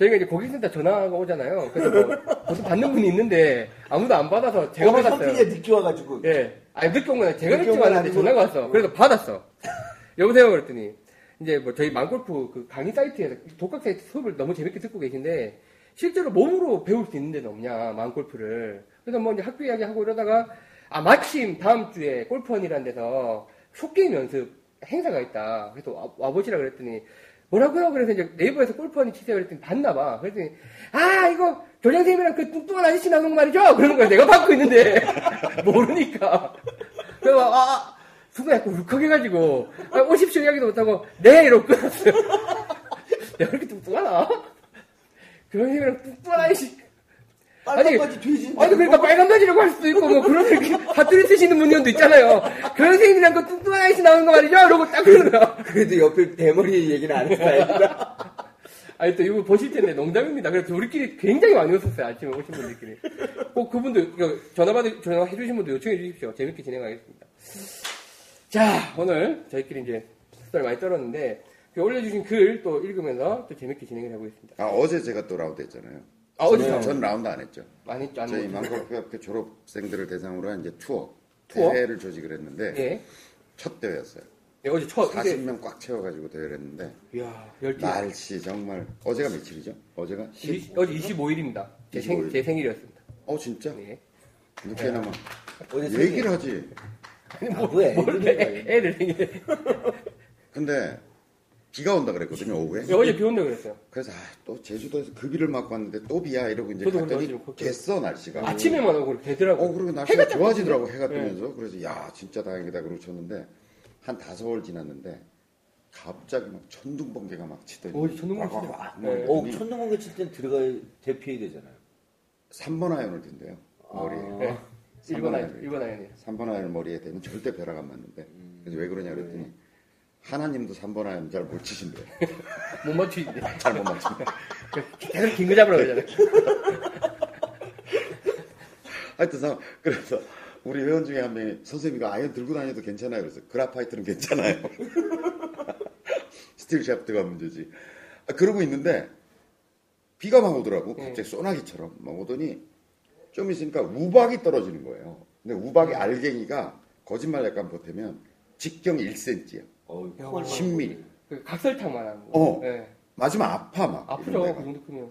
저희가 이제 고객센터 전화가 오잖아요. 그래서 뭐, 무슨 받는 분이 있는데 아무도 안 받아서 제가 오늘 받았어요. 현빈이가 늦게 와가지고. 예. 아니, 늦게 온 거는 제가 늦게 왔는데 아니고. 전화가 왔어. 그래서 받았어. 여보세요? 그랬더니, 이제 뭐 저희 망골프 그 강의 사이트에서 독학 사이트 수업을 너무 재밌게 듣고 계신데, 실제로 몸으로 배울 수 있는 데는 없냐, 망골프를. 그래서 뭐 이제 학교 이야기 하고 이러다가, 아, 마침 다음 주에 골프원이라는 데서 쇼게임 연습 행사가 있다. 그래서 와, 와보시라 그랬더니, 뭐라고요? 그래서 이제 네이버에서 골프원이 치세요. 그랬더니 봤나 봐. 그랬더니, 아, 이거 교장선생님이랑 그 뚱뚱한 아저씨 거 말이죠? 그러는 거야. 내가 받고 있는데. 모르니까. 그래서, 아, 아, 순간 약간 울컥해가지고, 아, 오십시오 이야기도 못하고, 네! 이러고 끊었어요. 내가 그렇게 뚱뚱하나? 교장선생님이랑 뚱뚱한 아저씨. 빨간 아니, 바지 돼지. 아니, 그러니까 빨간 바지라고 할 수도 있고, 뭐, 그런, 이렇게, 사투리 쓰시는 분들도 있잖아요. 교장선생님이랑 그 뚱뚱한 아저씨 나오는 거 말이죠? 이러고 딱 거야. 그래도 옆에 대머리 얘기는 안 했다. 아니, 또 이거 보실 텐데 농담입니다. 그래서 우리끼리 굉장히 많이 웃었어요. 아침에 오신 분들끼리. 꼭 그분들, 이거 전화 받으, 전화 해주신 분들 요청해 주십시오. 재밌게 진행하겠습니다. 자, 오늘 저희끼리 이제 수다를 많이 떨었는데, 그 올려주신 글 또 읽으면서 또 재밌게 진행을 해보겠습니다. 아, 어제 제가 또 라운드 했잖아요. 아, 어디서? 전, 전 라운드 안 했죠. 많이 했죠? 안 저희 했죠? 망골프협회 졸업생들을 대상으로 한 이제 투어, 투어? 대회를 조직을 했는데 예. 첫 대회였어요. 예, 어제 첫, 이제, 40명 꽉 채워가지고 대회를 했는데 이야, 열띠. 날씨 정말 어제가 며칠이죠? 어제가 10? 어제 25일입니다. 제, 생, 25일. 제 생일이었습니다. 어 진짜? 네. 늦게나마 어제 얘기를 하지. 바보야. 뭘 애, 애를 생일에. 근데 비가 온다 그랬거든요 오후에. 예, 어제 비 온다고 그랬어요. 그래서 아, 또 제주도에서 그 비를 맞고 왔는데 또 비야 이러고 이제 저도 갔더니 겠어 날씨가. 아침에만 오고 그렇게 되더라고요. 어 그리고 날씨가 딱 좋아지더라고 해가. 뜨면서 그래서 야 진짜 다행이다 그러고 쳤는데 한 다섯 월 지났는데 갑자기 막 천둥번개가 막 치더니 오, 천둥번개 꽉 네. 막 어, 천둥번개 칠 땐 들어가 대피해야 되잖아요. 3번 아이언을 든대요 머리에 아. 네. 1번 삼번 아이, 아이언. 1번 아이언이에요. 3번 아이언 머리에 대면 절대 벼락 안 맞는데 음. 그래서 왜 그러냐 그랬더니 네. 하나님도 3번 아이언 잘못 치신대 못 맞추는데. 잘 못 맞춘대 계속 긴 거 잡으라고 그러잖아요. 하여튼 사- 그래서 우리 회원 중에 한 명이 선생님이 가 아이언 들고 다녀도 괜찮아요? 그래서 그라파이트는 괜찮아요. 스틸 샤프트가 문제지. 아, 그러고 있는데 비가 막 오더라고. 네. 갑자기 소나기처럼 막 오더니 좀 있으니까 우박이 떨어지는 거예요. 근데 우박의 알갱이가 거짓말 약간 보태면 직경 1cm야 어, 얼마나 10mm 그 각설탕만 하는 거. 어. 네. 맞으면 아파 막 아프죠, 그. 정도 크면.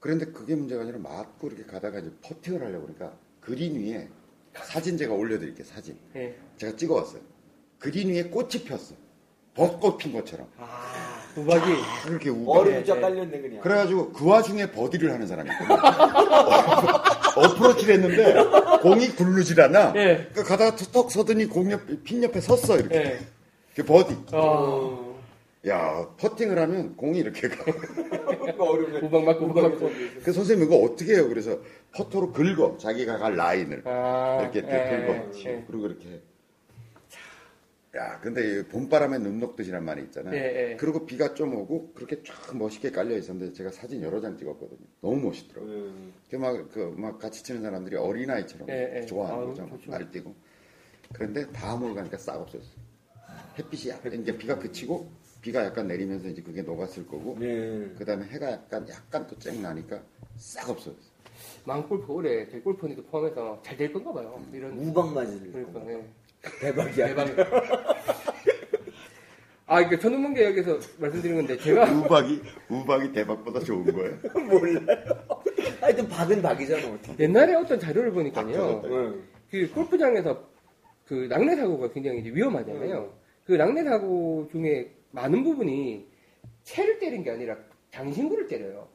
그런데 그게 문제가 아니라 맞고 이렇게 가다가 이제 퍼팅을 하려고 그러니까 그린 위에 사진 제가 올려드릴게요 사진 예. 제가 찍어왔어요. 그린 위에 꽃이 폈어. 벚꽃 핀 것처럼. 아, 우박이. 그렇게 우박. 얼음자 네, 깔렸네 그냥. 그래가지고 그 와중에 버디를 하는 사람이 있거든. 어프로치를 했는데 공이 굴르질 않아. 예. 그 가다가 턱 서더니 공 옆, 핀 옆에 섰어 이렇게. 예. 그 버디. 어, 야 퍼팅을 하면 공이 이렇게 가. 우박 맞고 우박 맞고. 그 선생님 이거 어떻게 해요? 그래서 퍼터로 긁어 자기가 갈 라인을 아, 이렇게 예, 긁어. 예. 그리고 이렇게. 야, 근데 이 봄바람에 눈 녹듯이란 말이 있잖아요. 예, 예. 그리고 비가 좀 오고 그렇게 쫙 멋있게 깔려 있었는데 제가 사진 여러 장 찍었거든요. 너무 멋있더라고요. 음. 막, 그, 막 같이 치는 사람들이 어린 아이처럼 예, 예. 좋아하는 아유, 거죠. 막 좋죠. 날뛰고. 그런데 다음으로 가니까 싹 없어졌어요. 햇빛이 약간, 이제 비가 그치고 비가 약간 내리면서 이제 그게 녹았을 거고. 네. 그 다음에 해가 약간, 약간 또 쨍 나니까 싹 없어졌어요. 망골프 올해 저희 골프니도 포함해서 잘 될 건가 봐요. 이런. 우박 맞을 그러니까, 예. 대박이야. 대박. 아, 이게 천둥번개 여기서 말씀드린 건데, 제가. 우박이, 우박이 대박보다 좋은 거예요. 몰라요. 하여튼 박은 박이잖아 어떻게. 옛날에 어떤 자료를 보니까요. 그 골프장에서 그 낙뢰 사고가 굉장히 이제 위험하잖아요. 그 낙뢰 사고 중에 많은 부분이 채를 때린 게 아니라 장신구를 때려요.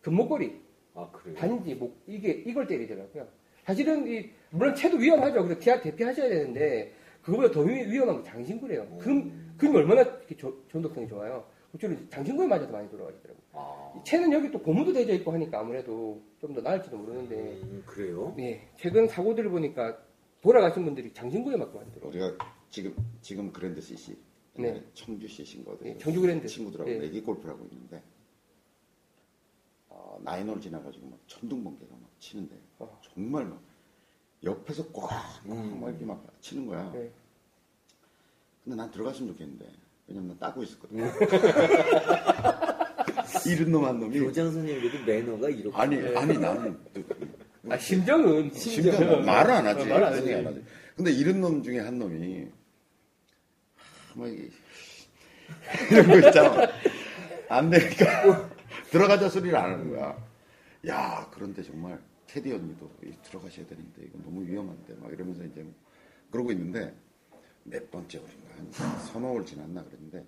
금목걸이, 아 그래요. 반지, 목 이게 이걸 때리더라고요. 사실은 이 물론 채도 위험하죠. 그래서 기아 대피하셔야 되는데 그거보다 더 위- 위험한 게 장신구래요. 금 금이 얼마나 이렇게 저- 전독성이 좋아요. 그쪽은 장신구에 맞아서 많이 돌아가시더라고요. 아. 이 채는 여기 또 고무도 되어 있고 하니까 아무래도 좀 더 나을지도 모르는데 음, 그래요? 네, 최근 사고들을 보니까 돌아가신 분들이 장신구에 맞고 많이 들어. 우리가 지금, 지금 그랜드 CC. 네. 청주 CC인 거거든요. 네, 청주 그랜드. 친구들하고 네. 내기 골프를 하고 있는데 어, 나인홀 지나가지고 막 천둥 번개가 막 치는데 어. 정말 막 옆에서 꽉막 이렇게 막 치는 거야. 네. 근데 난 들어갔으면 좋겠는데 왜냐면 난 따고 있었거든. 음. 이른 놈한 놈이 교장 선생님에도 매너가 이렇게. 아니 아니 나는 아, 심정은. 심지어 말을 안 하지. 어, 말을 안 하지. 선생님 안 하지. 근데 이런 놈 중에 한 놈이 막 이게 이런 거 있잖아. 안 되니까 들어가자 소리를 안 하는 거야. 야 그런데 정말 캐디 언니도 이 들어가셔야 되는데 이거 너무 위험한데 막 이러면서 이제 그러고 있는데 몇 번째 홀인가 한 서너 홀 지났나 그랬는데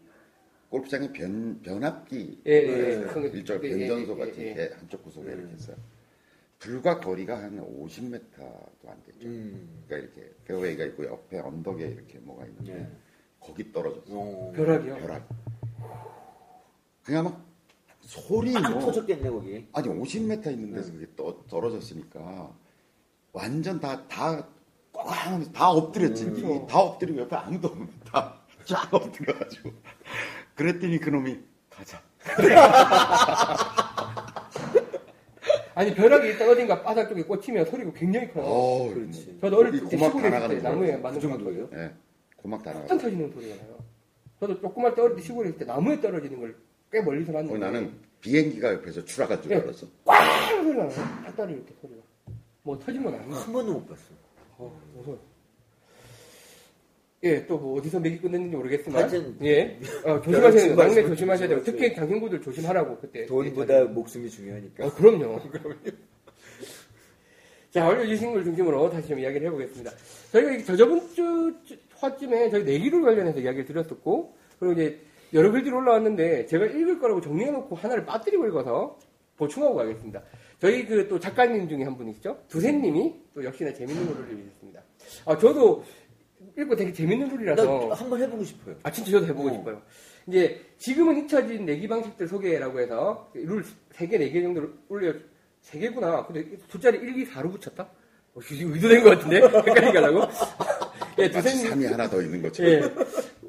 골프장에 변 변압기 예, 예, 예. 일종 예, 예, 변전소 예, 같은 한쪽 구석에 이렇게 있어요. 불과 거리가 한 50m도 안 됐죠. 음. 그러니까 이렇게 페어웨이가 있고 옆에 언덕에 이렇게 뭐가 있는데 네. 거기 떨어졌어. 어. 벼락이요? 벼락. 그냥 막 소리 막 뭐 터졌겠네 거기. 아니 50m 있는 데서 그게 떠, 떨어졌으니까 완전 다다꽉다 엎드렸지. 음. 이- 다 엎드리고 옆에 아무도 없는 다 쫙 엎드려가지고 그랬더니 그놈이 가자. 아니, 벼락이 일단 어딘가 바닥 쪽에 꽂히면 소리가 굉장히 커요. 어, 그렇지. 저도 어릴 이때 고막 시골에 다 있을 때 나무에 거. 맞는 그 정도예요? 예, 고막 다 나가. 탁 터지는 소리가 나요. 저도 조그만 때 시골에 있을 때 나무에 떨어지는 걸 꽤 멀리서 봤는데. 어, 나는 비행기가 옆에서 추락한 줄 예. 알았어. 꽝 소리 나요. 딱 떨어 이렇게 소리가. 뭐 터진 건 아니에요. 한 번도 못 봤어. 어, 무서워. 예, 또 뭐 어디서 맥이 끊는지 모르겠지만. 하여튼 예. 어, 조심하셔야 돼요. 지금 막내 조심하셔야 돼요. 조심하세요. 특히 장신구들 조심하라고 그때. 돈보다 목숨이 중요하니까. 어, 그럼요. 자, 올려주신 걸 중심으로 다시 좀 이야기를 해보겠습니다. 저희가 이 저저번 주 화쯤에 저희 내기를 관련해서 이야기를 드렸었고, 그리고 이제 여러 글들이 올라왔는데, 제가 읽을 거라고 정리해놓고 하나를 빠뜨리고 읽어서 보충하고 가겠습니다. 저희 그 또 작가님 중에 한 분이시죠? 두세님이 또 역시나 재밌는 걸 올려주셨습니다. 아, 저도 읽고 되게 재밌는 글이라서. 나 한번 해보고 싶어요. 아, 진짜 저도 해보고 어. 싶어요. 이제, 지금은 잊혀진 내기 방식들 소개라고 해서, 룰 3개, 4개 정도를 올려, 3개구나. 근데 숫자를 1, 2, 4로 붙였다? 어, 의도된 것 같은데? 헷갈리게 하려고? 예, 두세님, 3이 하나 더 있는 것처럼. 예.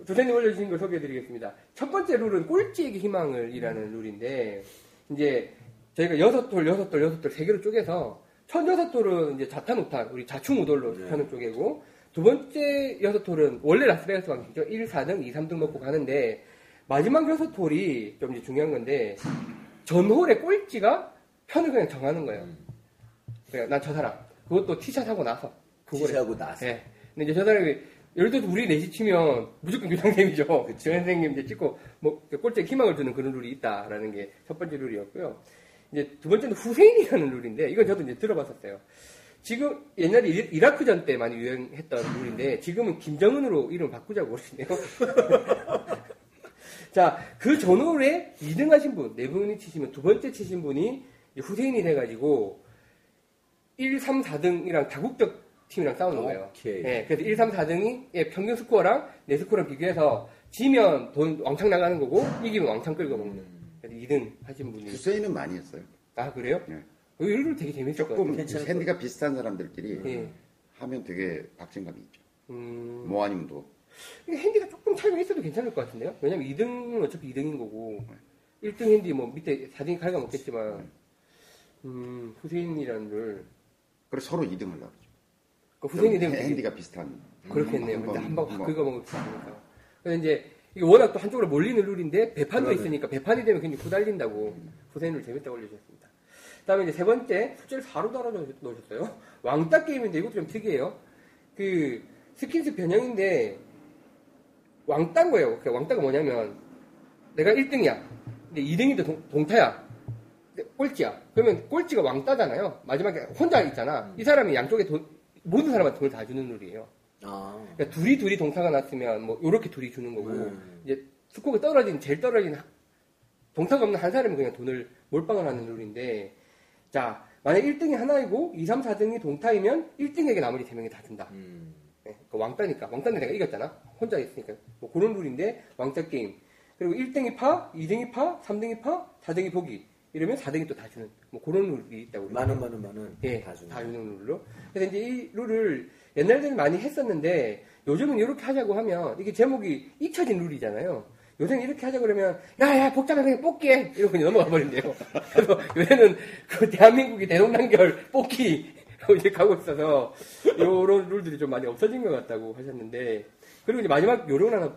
두세님 올려주신 걸 소개해드리겠습니다. 첫 번째 룰은 꼴찌에게 희망을 이라는 룰인데, 이제, 저희가 여섯 돌, 여섯 돌, 여섯 돌, 세 개로 쪼개서, 첫 여섯 돌은 이제 자탄우탄, 우리 자충우돌로 네. 펴는 쪼개고, 두 번째 여섯 톨은 원래 라스베가스 방식이죠. 1, 4등, 2, 3등 놓고 가는데 마지막 여섯 톨이 좀 이제 중요한 건데 전홀의 꼴찌가 편을 그냥 정하는 거예요. 그냥 난 저 사람. 그것도 티샷 하고 나서. 그거를. 지시하고 나서. 예. 근데 이제 저 사람이 예를 들어서 우리 넷이 치면 무조건 교장쌤이죠. 그 선생님 이제 찍고 뭐 꼴찌에 희망을 주는 그런 룰이 있다라는 게 첫 번째 룰이었고요. 이제 두 번째는 후세인이라는 룰인데 이건 저도 이제 들어봤었어요. 지금 옛날에 이- 이라크전 때 많이 유행했던 룰인데 지금은 김정은으로 이름 바꾸자고 그러시네요. 자, 그 전홀에 2등 하신 분, 네 분이 치시면 두 번째 치신 분이 후세인이 돼가지고 1, 3, 4등이랑 다국적 팀이랑 싸우는 거예요. 오케이. 예, 그래서 1, 3, 4등이 예, 평균 스코어랑 내 스코어랑 비교해서 지면 돈 왕창 나가는 거고 이기면 왕창 끌고 먹는. 그래서 2등 하신 분이. 구세이는 많이 했어요. 아, 그래요? 예. 이룰 되게 재밌을 것 조금 같아요. 괜찮을 샌디가 비슷한 사람들끼리 예. 하면 되게 박진감이 있죠. 음, 뭐 아니면 또 이게 핸디가 조금 차이가 있어도 괜찮을 것 같은데요? 왜냐면 2등은 어차피 2등인 거고, 1등 핸디 뭐 밑에 4등이 갈가 먹겠지만, 음, 후세인이라는 룰. 그래서 서로 2등을 하죠. 그 후세인이 되면 핸디가 비슷한. 그렇겠네요. 한 근데 번, 한방 한확 번. 긁어먹을 수 있으니까. 그래서 이제, 이게 워낙 또 한쪽으로 몰리는 룰인데, 배판도. 있으니까, 배판이 되면 굉장히 후달린다고, 후세인을 재밌다고 올려주셨습니다. 그 다음에 이제 세 번째, 숫자를 4로 달아 놓으셨어요. 왕따 게임인데, 이것도 좀 특이해요. 그, 스킨스 변형인데, 왕따인 거예요. 그 왕따가 뭐냐면, 내가 1등이야. 근데 2등인데 동, 동타야. 근데 꼴찌야. 그러면 꼴찌가 왕따잖아요. 마지막에 혼자 있잖아. 이 사람이 양쪽에 돈, 모든 사람한테 돈을 다 주는 룰이에요. 아. 그러니까 둘이 둘이 동타가 났으면 뭐 요렇게 둘이 주는 거고 음. 이제 스코어가 떨어진 제일 떨어진 하- 동타가 없는 한 사람이 그냥 돈을 몰빵을 하는 룰인데 자 만약 1등이 하나이고 2, 3, 4등이 동타이면 1등에게 나머지 3명이 다 준다. 음. 네, 그 왕따니까 왕따인데 내가 이겼잖아. 혼자 있으니까 뭐 그런 룰인데 왕따 게임. 그리고 1등이 파, 2등이 파, 3등이 파, 4등이 보기. 이러면 4등이 또 다 주는 뭐 그런 룰이 있다고 그러더라고요. 만원 만 원 만 원 예, 다 주는. 다 주는 룰로. 그래서 이제 이 룰을 옛날에는 많이 했었는데 요즘은 이렇게 하자고 하면 이게 제목이 잊혀진 룰이잖아요. 요새는 이렇게 하자 그러면 야야 복잡해 그냥 뽑기해 이러고 넘어가 버린대요. 그래서 요새는 그 대한민국이 대동단결 뽑기 이제 가고 있어서 요런 룰들이 좀 많이 없어진 것 같다고 하셨는데 그리고 이제 마지막 요령 하나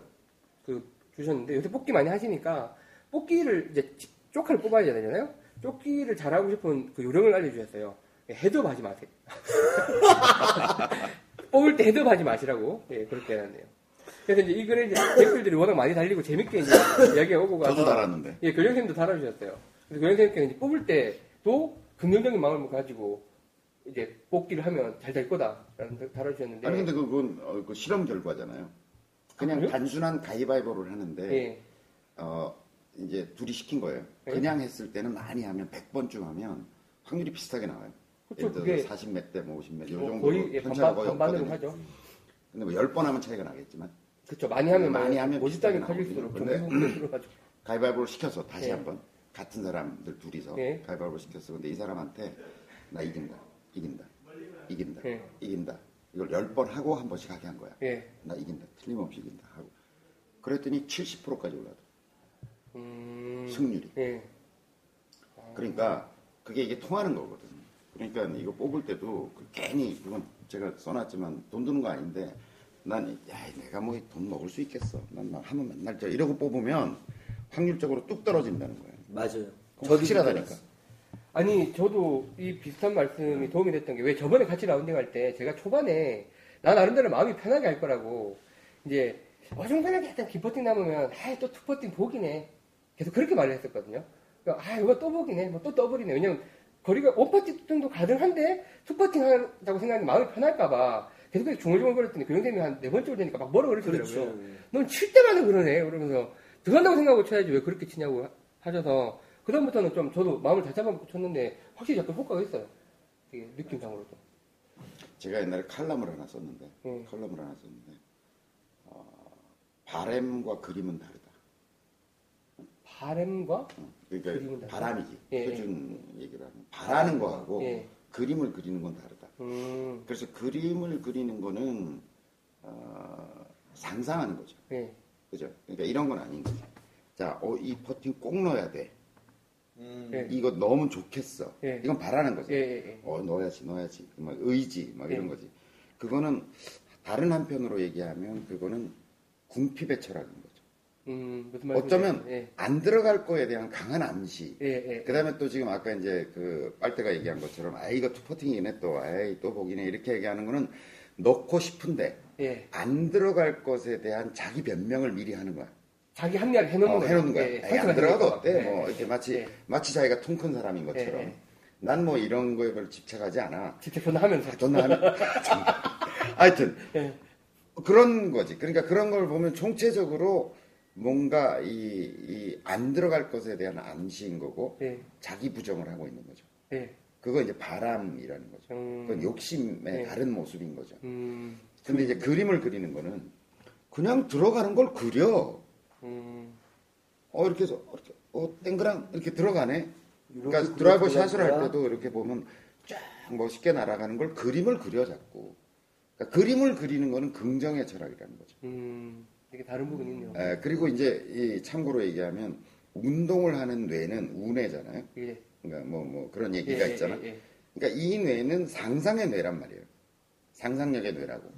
그 주셨는데 요새 뽑기 많이 하시니까 뽑기를 이제 조커를 뽑아야 되잖아요. 뽑기를 잘하고 싶은 그 요령을 알려주셨어요. 헤드업 하지 마세요. 뽑을 때 헤드업 하지 마시라고 예, 그렇게 해놨네요. 그래서 이제 이 글에 이제 댓글들이 워낙 많이 달리고 재밌게 이제 이야기가 오고 가서 저도 달았는데. 예, 교장선생님도 달아주셨어요. 그래서 교장선생님께서 이제 뽑을 때도 긍정적인 마음을 가지고 이제 뽑기를 하면 잘 될 거다라는 걸 달아주셨는데 아니 근데 그건 어, 그 실험 결과잖아요. 그냥 아? 단순한 가위바위보를 하는데 예, 어 이제 둘이 시킨 거예요. 네. 그냥 했을 때는 많이 하면 100번쯤 하면 확률이 비슷하게 나와요. 예를 들어서 40몇 대, 뭐 50몇 대, 요뭐 정도로 거의 예, 편차가 거의 반반으로. 하죠. 근데 뭐 10번 하면 차이가 나겠지만 그쵸 많이 하면 많이 하면 모집당이 비슷하게 커질수록 들어가죠. 가위바위보를 시켜서 다시 예. 한번 같은 사람들 둘이서 예. 가위바위보를 시켰어. 근데 이 사람한테 나 이긴다, 이긴다, 이긴다, 예. 이긴다. 이걸 10번 하고 한 번씩 하게 한 거야. 예. 나 이긴다, 틀림없이 이긴다 하고. 그랬더니 70%까지 올라가. 음, 승률이. 예. 그러니까 그게 이게 통하는 거거든. 그러니까 이거 뽑을 때도 그 괜히 그건 제가 써놨지만 돈 드는 거 아닌데 난 야, 내가 뭐 돈 먹을 수 있겠어. 난 막 하면 맨날 저 이러고 뽑으면 확률적으로 뚝 떨어진다는 거예요. 맞아요. 그거 확실하다니까. 아니 저도 이 비슷한 말씀이 도움이 됐던 게 왜 저번에 같이 라운딩 할 때 제가 초반에 나 나름대로 마음이 편하게 할 거라고 이제 어중간하게 약간 긴 퍼팅 남으면 아 또 투퍼팅 보기네 계속 그렇게 말을 했었거든요. 그러니까 아 이거 또 보기네 뭐 또 더블이네 왜냐면 거리가 원퍼팅 정도 가능한데 투퍼팅 하자고 생각하면 마음이 편할까봐 계속 그렇게 중얼중얼거렸더니 그 형님이 한 네 번째 홀 되니까 막 뭐라 그러시더라고요. 넌 칠 때마다 그러네. 그러면서 들어간다고 생각하고 쳐야지 왜 그렇게 치냐고 하- 하셔서 그다음부터는 좀 저도 마음을 다잡아먹고 쳤는데 확실히 약간 효과가 있어요. 되게 느낌상으로도. 제가 옛날에 칼럼을 하나 썼는데 음. 칼럼을 하나 썼는데 어, 바램과 그림은 다르다. 바램과 어, 그러니까 그림은 다르다? 바람이지 예, 표준 얘기로 하면 바라는 거하고 예. 그림을 그리는 건 다르다. 음, 그래서 그림을 그리는 거는 어, 상상하는 거죠. 예, 그죠? 그러니까 이런 건 아닌 거죠. 자, 어, 이 퍼팅 꼭 넣어야 돼. 음, 예. 이거 넣으면 좋겠어. 예. 이건 바라는 거죠. 예, 예, 예. 어, 넣어야지, 넣어야지. 막 의지, 막 이런 예. 거지. 그거는 다른 한편으로 얘기하면 그거는 궁핍의 거죠. 음. 어쩌면 예, 안 들어갈 거에 대한 강한 암시. 예, 예. 그 다음에 또 지금 아까 이제 그 빨대가 얘기한 것처럼 아, 이거 투퍼팅이네 또, 아이, 또 보기네. 이렇게 얘기하는 거는 넣고 싶은데 예. 안 들어갈 것에 대한 자기 변명을 미리 하는 거야. 자기 합리화를 해놓는 어, 거예요. 해놓는 거야. 예, 예. 에이, 안 들어가도. 어때? 예, 뭐 예. 이렇게 마치 예. 마치 자기가 통 큰 사람인 것처럼 예, 예. 난뭐 이런 거에 별로 집착하지 않아. 직접 전화하면서. 전화하면 하여튼 예. 그런 거지. 그러니까 그런 걸 보면 총체적으로 뭔가 이안 들어갈 것에 대한 암시인 거고 예, 자기 부정을 하고 있는 거죠. 예. 그거 이제 바람이라는 거죠. 음. 그건 욕심의 네. 다른 모습인 거죠. 음, 근데 이제 그림을 그리는 거는 그냥 들어가는 걸 그려. 음, 어 이렇게 해서 이렇게 어 땡그랑 이렇게 들어가네. 그러니까 드라이버 샷을 할? 때도 이렇게 보면 쫙 멋있게 날아가는 걸 그림을 그려 자꾸. 그러니까 그림을 그리는 거는 긍정의 철학이라는 거죠. 음, 되게 다른 부분이 있네요. 에, 그리고 이제 이 참고로 얘기하면 운동을 하는 뇌는 우뇌잖아요. 예. 그러니까 뭐뭐 그런 예, 얘기가 예, 있잖아. 예, 예. 그러니까 이 뇌는 상상의 뇌란 말이에요. 상상력의 뇌라고.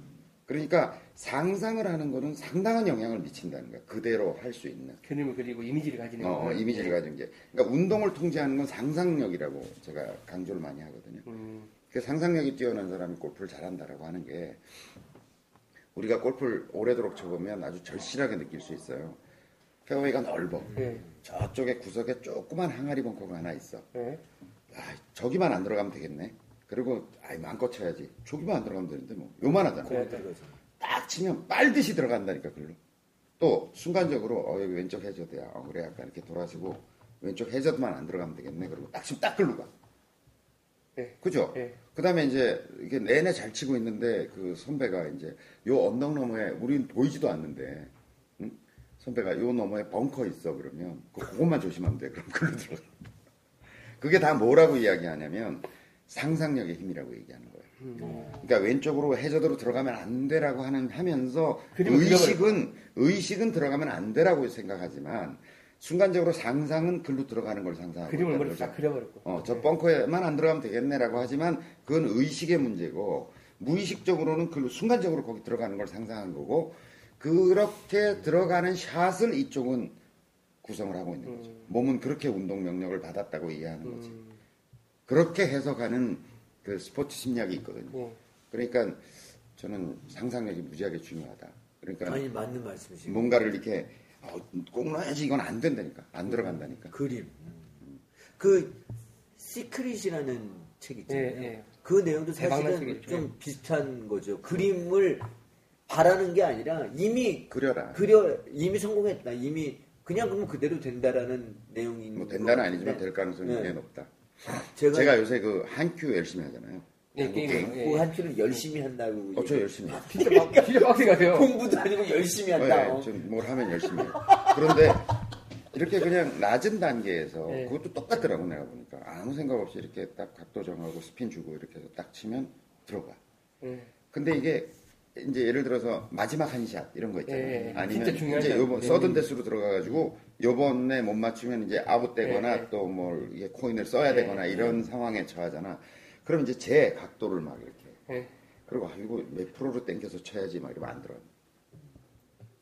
그러니까 상상을 하는 거는 상당한 영향을 미친다는 거야. 그대로 할 수 있는. 그림을 그리고 이미지를 가지는 어, 거예요. 이미지를 가진 게. 그러니까 운동을 통제하는 건 상상력이라고 제가 강조를 많이 하거든요. 음, 그 상상력이 뛰어난 사람이 골프를 잘한다라고 하는 게 우리가 골프를 오래도록 쳐보면 아주 절실하게 느낄 수 있어요. 페어웨이가 넓어. 예, 저쪽에 구석에 조그만 항아리 벙커가 하나 있어. 예. 아, 저기만 안 들어가면 되겠네. 그리고 아이 마음껏 쳐야지. 저기만 안 들어가면 되는데 뭐 요만하잖아. 네. 딱 치면 빨듯이 들어간다니까 글로. 또 순간적으로 어 여기 왼쪽 해저드야. 어, 그래 약간 이렇게 돌아서고 왼쪽 해저드만 안 들어가면 되겠네. 그리고 딱 치면 딱 글로 가. 예. 그죠? 예. 그 다음에 이제 이게 내내 잘 치고 있는데 그 선배가 이제 요 언덕 너머에 우린 보이지도 않는데 응? 선배가 요 너머에 벙커 있어 그러면 그- 그것만 조심하면 돼. 그럼 글로 들어가. 그게 다 뭐라고 이야기하냐면 상상력의 힘이라고 얘기하는 거예요. 음. 그러니까 왼쪽으로 해저드로 들어가면 안 되라고 하는 하면서 의식은 의식은 들어가면 안 되라고 생각하지만 순간적으로 상상은 글로 들어가는 걸 상상하고 그림을 거죠. 싹 그려버렸고. 어, 저 벙커에만 안 들어가면 되겠네라고 하지만 그건 의식의 문제고 무의식적으로는 그 순간적으로 거기 들어가는 걸 상상한 거고 그렇게 들어가는 샷을 이쪽은 구성을 하고 있는 거죠. 몸은 그렇게 운동 명령을 받았다고 이해하는 거지. 음. 그렇게 해석하는 그 스포츠 심리학이 있거든요. 예. 그러니까 저는 상상력이 무지하게 중요하다. 그러니까 아니 맞는 말씀이시고 뭔가를 이렇게 어, 꼭 넣어야지 이건 안 된다니까. 안 들어간다니까. 그림 그 시크릿이라는 책 있잖아요. 예, 예. 그 내용도 사실은. 좀 비슷한 거죠. 그림을 바라는 게 아니라 이미 그려라. 그려 이미 성공했다. 이미 그냥 그러면 그대로 된다라는 내용인 뭐 된다는 아니지만 될 가능성이 네. 굉장히 높다. 제가, 제가 요새 그 한큐 열심히 하잖아요. 예, 게임. 예. 그 한큐를 열심히 한다고 어, 저 열심히 해요. 진짜 빡, 진짜 빡세 가세요. 공부도 아니고 열심히 한다. 네, 좀 뭘 하면 열심히 해요. 그런데 이렇게 그냥 낮은 단계에서 네. 그것도 똑같더라고 내가 보니까 아무 생각 없이 이렇게 딱 각도 정하고 스핀 주고 이렇게 해서 딱 치면 들어가. 예. 근데 이게 이제 예를 들어서 마지막 한 샷 이런 거 있잖아요. 예, 예. 아니면 진짜 중요한 이제 샷. 요번 예. 서든 데스로 들어가 가지고 요번에 못 맞추면 이제 아웃 되거나 예, 예. 또 뭘 이게 코인을 써야 예, 되거나 이런 상황에 처하잖아. 그럼 이제 제 각도를 막 이렇게 예. 그리고 아, 이거 몇 프로로 땡겨서 쳐야지 막 이러면 안 들어.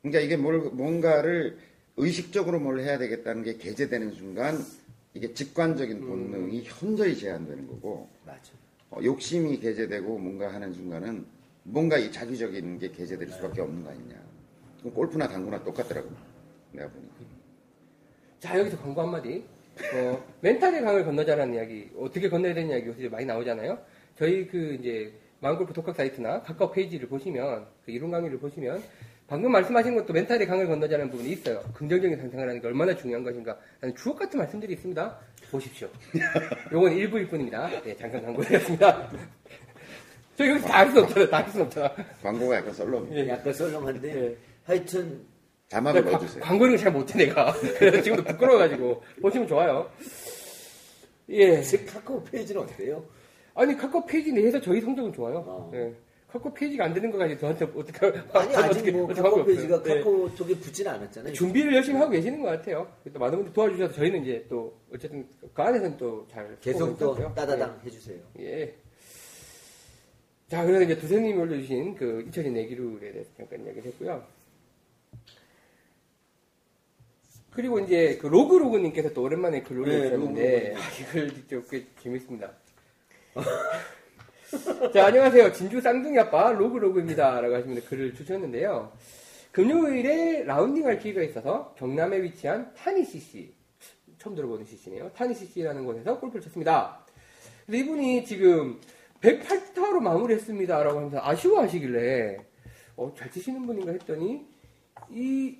그러니까 이게 뭘 뭔가를 의식적으로 뭘 해야 되겠다는 게 개재되는 순간 이게 직관적인 음. 본능이 현저히 제한되는 거고 맞아. 어, 욕심이 개재되고 뭔가 하는 순간은 뭔가 이 자기적인 게 개재될 수밖에 없는 거 아니냐. 그럼 골프나 당구나 똑같더라고. 내가 보니까. 자, 여기서 광고 한마디. 어, 멘탈의 강을 건너자라는 이야기, 어떻게 건너야 되는 이야기 요새 많이 나오잖아요. 저희 그 이제 마음골프 독학 사이트나 카카오 페이지를 보시면, 그 이론 강의를 보시면, 방금 말씀하신 것도 멘탈의 강을 건너자는 부분이 있어요. 긍정적인 상상을 하는 게 얼마나 중요한 것인가. 하는 주옥 같은 말씀들이 있습니다. 보십시오. 요건 일부일 뿐입니다. 네, 잠깐 광고드렸습니다. 저 여기서 다 할 수 없잖아, 다 할 수 없잖아. 광고가 약간 썰렁해. 예. 약간 썰렁한데 예. 하여튼 자막을 과- 넣어주세요. 광고는 잘 못해 내가. 그래서 지금도 부끄러워가지고 보시면 좋아요. 예. 제 카카오 페이지는 어때요? 아니 카카오 페이지 내에서 저희 성적은 좋아요. 어. 예. 카카오 페이지가 안 되는 거까지 저한테 어떻게 아니 아직 뭐 어떻게 카카오 하고 페이지가 없어요. 예. 카카오톡에 붙지는 않았잖아요. 준비를 열심히 하고 계시는 것 같아요. 또 많은 분들 도와주셔서 저희는 이제 또 어쨌든 그 안에서는 또 잘 계속 또 따다당 해주세요. 예. 자, 그래서 이제 두세님이 올려주신 그 잊혀진 내기룰에 대해서 잠깐 이야기를 했고요. 그리고 이제 그 로그로그님께서 또 오랜만에 글 올려주셨는데, 로그로그님. 아, 이걸 진짜 꽤 재밌습니다. 자, 안녕하세요. 진주 쌍둥이 아빠 로그로그입니다. 라고 하시면서 글을 주셨는데요. 금요일에 라운딩 할 기회가 있어서 경남에 위치한 타니CC, 처음 들어보는 CC네요. 타니CC라는 곳에서 골프를 쳤습니다. 근데 이분이 지금 108타로 마무리했습니다. 라고 하면서 아쉬워하시길래, 어, 잘 치시는 분인가 했더니, 이,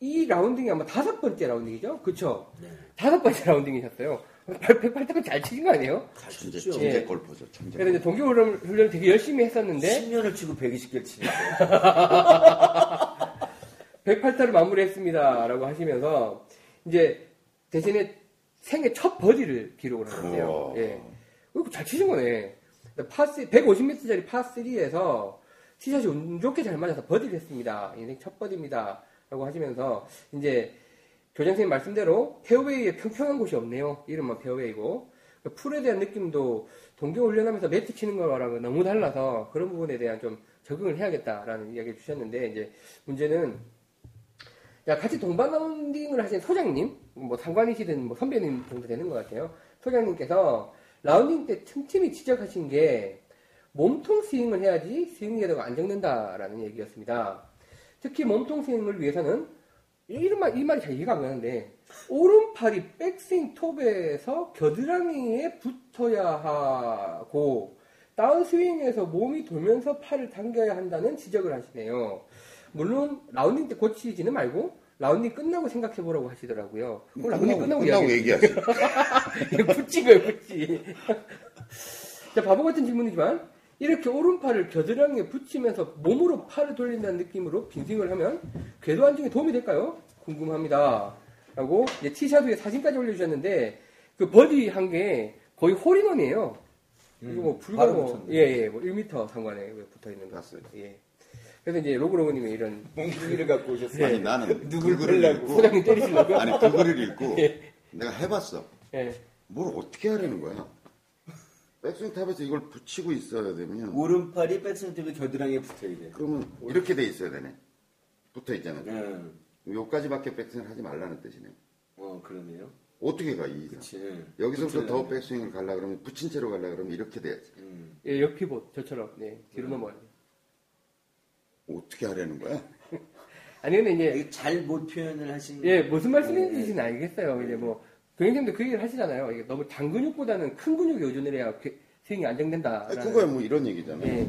이 라운딩이 아마 다섯 번째 라운딩이죠? 그쵸? 네. 다섯 번째 라운딩이셨어요. 108타면 잘 치신 거 아니에요? 잘. 예. 천재 골프죠. 천재. 그래서 이제 동계 훈련, 훈련을 되게 열심히 했었는데, 10년을 치고 120개를 치는데 108타를 마무리했습니다. 라고 하시면서, 이제 대신에 생애 첫 버디를 기록을 하셨네요. 우와. 예. 이거 잘 치신 거네. 파3, 150m짜리 파3에서 티샷이 운 좋게 잘 맞아서 버디를 했습니다. 인생 첫 버디입니다. 라고 하시면서, 이제, 교장 선생님 말씀대로 페어웨이에 평평한 곳이 없네요. 이름만 페어웨이고. 그 풀에 대한 느낌도 동계 훈련하면서 매트 치는 거랑은 너무 달라서 그런 부분에 대한 좀 적응을 해야겠다라는 이야기를 주셨는데, 이제 문제는 야, 같이 동반 라운딩을 하신 소장님, 뭐 상관이시든 뭐 선배님 정도 되는 것 같아요. 소장님께서 라운딩 때 틈틈이 지적하신 게 몸통 스윙을 해야지 스윙 궤도가 안정된다라는 얘기였습니다. 특히 몸통 스윙을 위해서는 이런 말, 이 말이 잘 이해가 안 가는데 오른팔이 백스윙 톱에서 겨드랑이에 붙어야 하고 다운스윙에서 몸이 돌면서 팔을 당겨야 한다는 지적을 하시네요. 물론 라운딩 때 고치지는 말고 라운딩 끝나고 생각해 보라고 하시더라고요. 그럼 라운딩 끝나고, 끝나고. 얘기하지. 이거 붙이고요, 붙이. 자, 바보 같은 질문이지만, 이렇게 오른팔을 겨드랑이에 붙이면서 몸으로 팔을 돌린다는 느낌으로 빈스윙을 하면 궤도 안정에 도움이 될까요? 궁금합니다. 라고 이제 티샷 위에 사진까지 올려주셨는데 그 버디 한 게 거의 홀인원이에요. 이거 뭐 음, 불과 뭐. 예, 예, 뭐 1m 상관에 붙어 있는 거. 봤어요. 예. 그래서 이제 로그로그님이 이런 몽둥이를 갖고 오셨어요. 아니 나는 누굴 그 글을? 읽고 소장님 때리시려고요? 아니 그 글을 읽고 예. 내가 해봤어. 예. 뭘 어떻게 하려는 거야? 백스윙 탑에서 이걸 붙이고 있어야 되면 오른팔이 백스윙 탑에 겨드랑이에 붙어야 돼. 그러면 이렇게 돼 있어야 되네. 붙어 있잖아. 응. 요까지밖에 백스윙을 하지 말라는 뜻이네. 어, 그러네요. 어떻게 가 이? 이상? 그치. 여기서부터 더. 백스윙을 가려 그러면 붙인 채로 가려 그러면 이렇게 돼야지. 음. 예, 옆피봇, 저처럼, 네, 뒤로 넘어가요. 어떻게 하려는 거야? 아니, 근데 이제, 이게 잘못 표현을 하신. 예, 무슨 네. 말씀인지는 알겠어요. 이제 뭐, 교행님도 그 얘기를 하시잖아요. 이게 너무 장근육보다는 큰 근육에 의존을 해야 그- 스윙이 안정된다. 그거야 뭐 이런 얘기잖아. 예.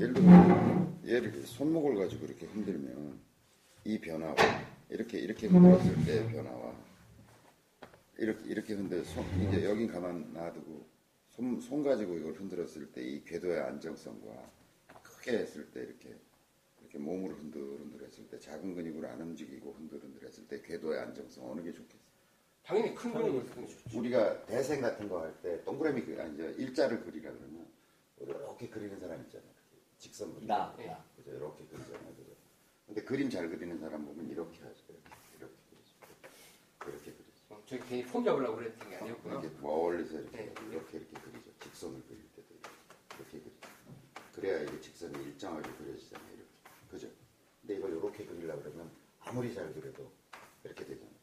예를 들어 얘를 손목을 가지고 이렇게 흔들면 이 변화와 이렇게 이렇게 흔들었을 때 변화와 이렇게 이렇게 흔들 손 이제 여긴 가만 놔두고 손, 손 가지고 이걸 흔들었을 때 이 궤도의 안정성과 크게 했을 때 이렇게 이렇게 몸으로 흔들 흔들했을 때 작은 근육으로 안 움직이고 흔들 흔들했을 때 궤도의 안정성 어느 게 좋겠어? 당연히 큰 근육을 쓰는 거죠. 우리가 대생 같은 거 할 때 동그라미 그- 아니 이제 일자를 그리라 그러면 이렇게 그리는 사람 있잖아요. 직선 그리는 나. 나. 그죠? 이렇게 그리잖아요. 그죠? 근데 그림 잘 그리는 사람 보면 이렇게 하죠. 이렇게, 이렇게 그리죠. 이렇게 그리죠. 어, 저희 괜히 폼 잡으려고 그랬던 게 아니었고요. 이렇게 멀리서 이렇게 네. 이렇게 이렇게 그리죠. 직선을 그릴 때도 이렇게 그리죠. 그래야 이게 직선이 일정하게 그려지잖아요. 이렇게. 그죠? 근데 이걸 이렇게 그리려고 그러면 아무리 잘 그려도 이렇게 되잖아요.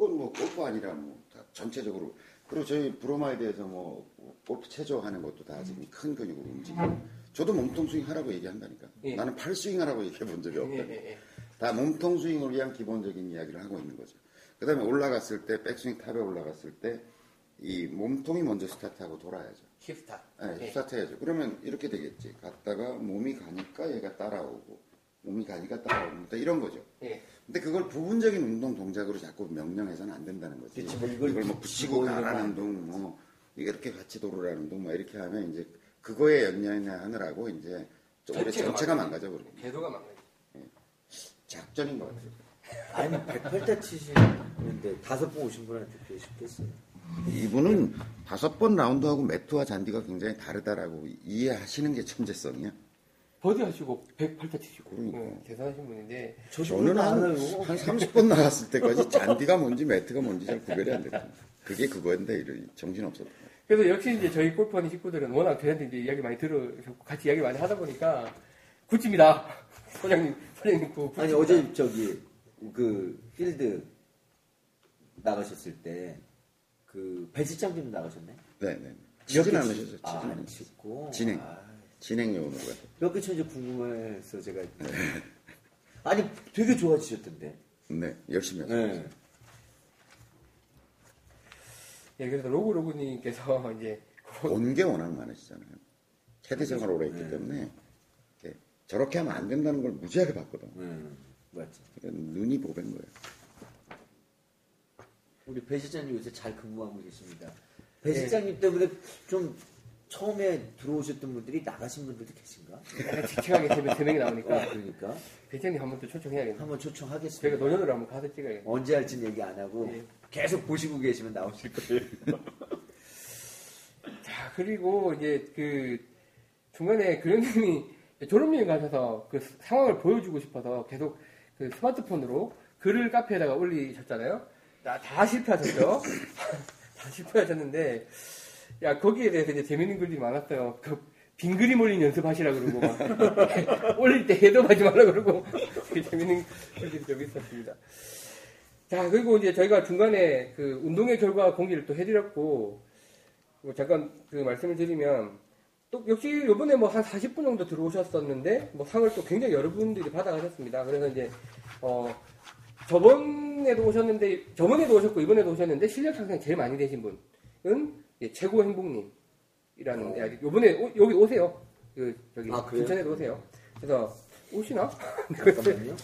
그건 뭐 골프 아니라 뭐 다 전체적으로 그리고 저희 브로마이드에서 뭐 골프 체조하는 것도 다 지금 큰 근육으로 움직이고 저도 몸통 스윙 하라고 얘기한다니까. 예. 나는 팔 스윙 하라고 얘기해 본 적이 예, 없다. 예, 예. 다 몸통 스윙을 위한 기본적인 이야기를 하고 있는 거죠. 그 다음에 올라갔을 때, 백스윙 탑에 올라갔을 때, 이 몸통이 먼저 스타트하고 돌아야죠. hip start. 네, 예. 스타트 해야죠. 그러면 이렇게 되겠지. 갔다가 몸이 가니까 얘가 따라오고, 몸이 가니까 따라오고, 또 이런 거죠. 예. 근데 그걸 부분적인 운동 동작으로 자꾸 명령해서는 안 된다는 거지. 그치, 뭐 이걸 이걸 뭐 붙이고 가라는 안 둥, 뭐, 이게 이렇게 같이 돌으라는 둥, 뭐 이렇게 하면 이제 그거에 연연하느라고 이제 좀 오래 전체가 전체가 망가져. 버리고. 궤도가 망가져. 작전인 것 같아요. 아니, 108타 치시는데 다섯 번 오신 분한테 배우셨겠어요. 이분은 다섯 번 라운드하고 매트와 잔디가 굉장히 다르다라고 이해하시는 게 천재성이야. 버디 하시고 108타 치시고. 그러니까. 예, 대단하신 분인데. 저는 한, 한 30번 나갔을 때까지 잔디가 뭔지 매트가 뭔지 잘 구별이 안 됐다. 그게 그거인데 이런 정신 없었다. 그래서 역시 이제 저희 골프하는 식구들은 워낙 저한테 이제 이야기 많이 들으셨고 같이 이야기 많이 하다 보니까 굿집니다. 소장님, 소장님 그 아니, 어제 저기, 그, 필드 나가셨을 때, 그, 배지장님 나가셨네? 네네. 치진 않으셨죠. 아, 치진 안. 치고. 진행. 아, 진행용으로 가서. 몇개 천지 궁금해서 제가. 아니, 되게 좋아지셨던데. 네, 열심히 하세요. 네. 예, 그래서 로그로그님께서 이제 본게 워낙 많으시잖아요. 캐디 생활 오래 했기 네. 때문에 이렇게 저렇게 하면 안 된다는 걸 무지하게 봤거든. 음, 맞죠. 그러니까 눈이 보밴 거예요. 우리 배 실장님 요새 잘 근무하고 계십니다. 배 실장님 때문에 좀 처음에 들어오셨던 분들이 나가신 분들도 계신가? 약간 칙칙하게 세, 명이 어, 나오니까 그러니까 배장님 한번 또 초청해야겠네. 한번 초청하겠습니다. 저희가 노년으로 한번 가서 찍어야겠네. 언제 할지는 얘기 안 하고 예. 계속 보시고 계시면 나오실 거예요. 자, 그리고 이제 그 중간에 교장님이 졸업여행 가셔서 그 상황을 보여주고 싶어서 계속 그 스마트폰으로 글을 카페에다가 올리셨잖아요. 다, 다 실패하셨죠? 다 실패하셨는데, 야, 거기에 대해서 이제 재밌는 글들이 많았어요. 그, 빈 그림 올린 연습하시라 그러고, 막. 올릴 때 해도하지 말라 그러고, 되게 재밌는 글들이 좀 있었습니다. 자, 그리고 이제 저희가 중간에 그 운동의 결과 공개를 또 해드렸고, 뭐 잠깐 그 말씀을 드리면 또 역시 이번에 뭐 한 40분 정도 들어오셨었는데 뭐 상을 또 굉장히 여러분들이 받아가셨습니다. 그래서 이제 어 저번에도 오셨는데 저번에도 오셨고 이번에도 오셨는데 실력 상승이 제일 많이 되신 분은 이제 최고 행복님이라는 야, 이번에 오- 여기 오세요. 그 저기 아? 부천에도 오세요. 그래서 오시나? 잠깐만요.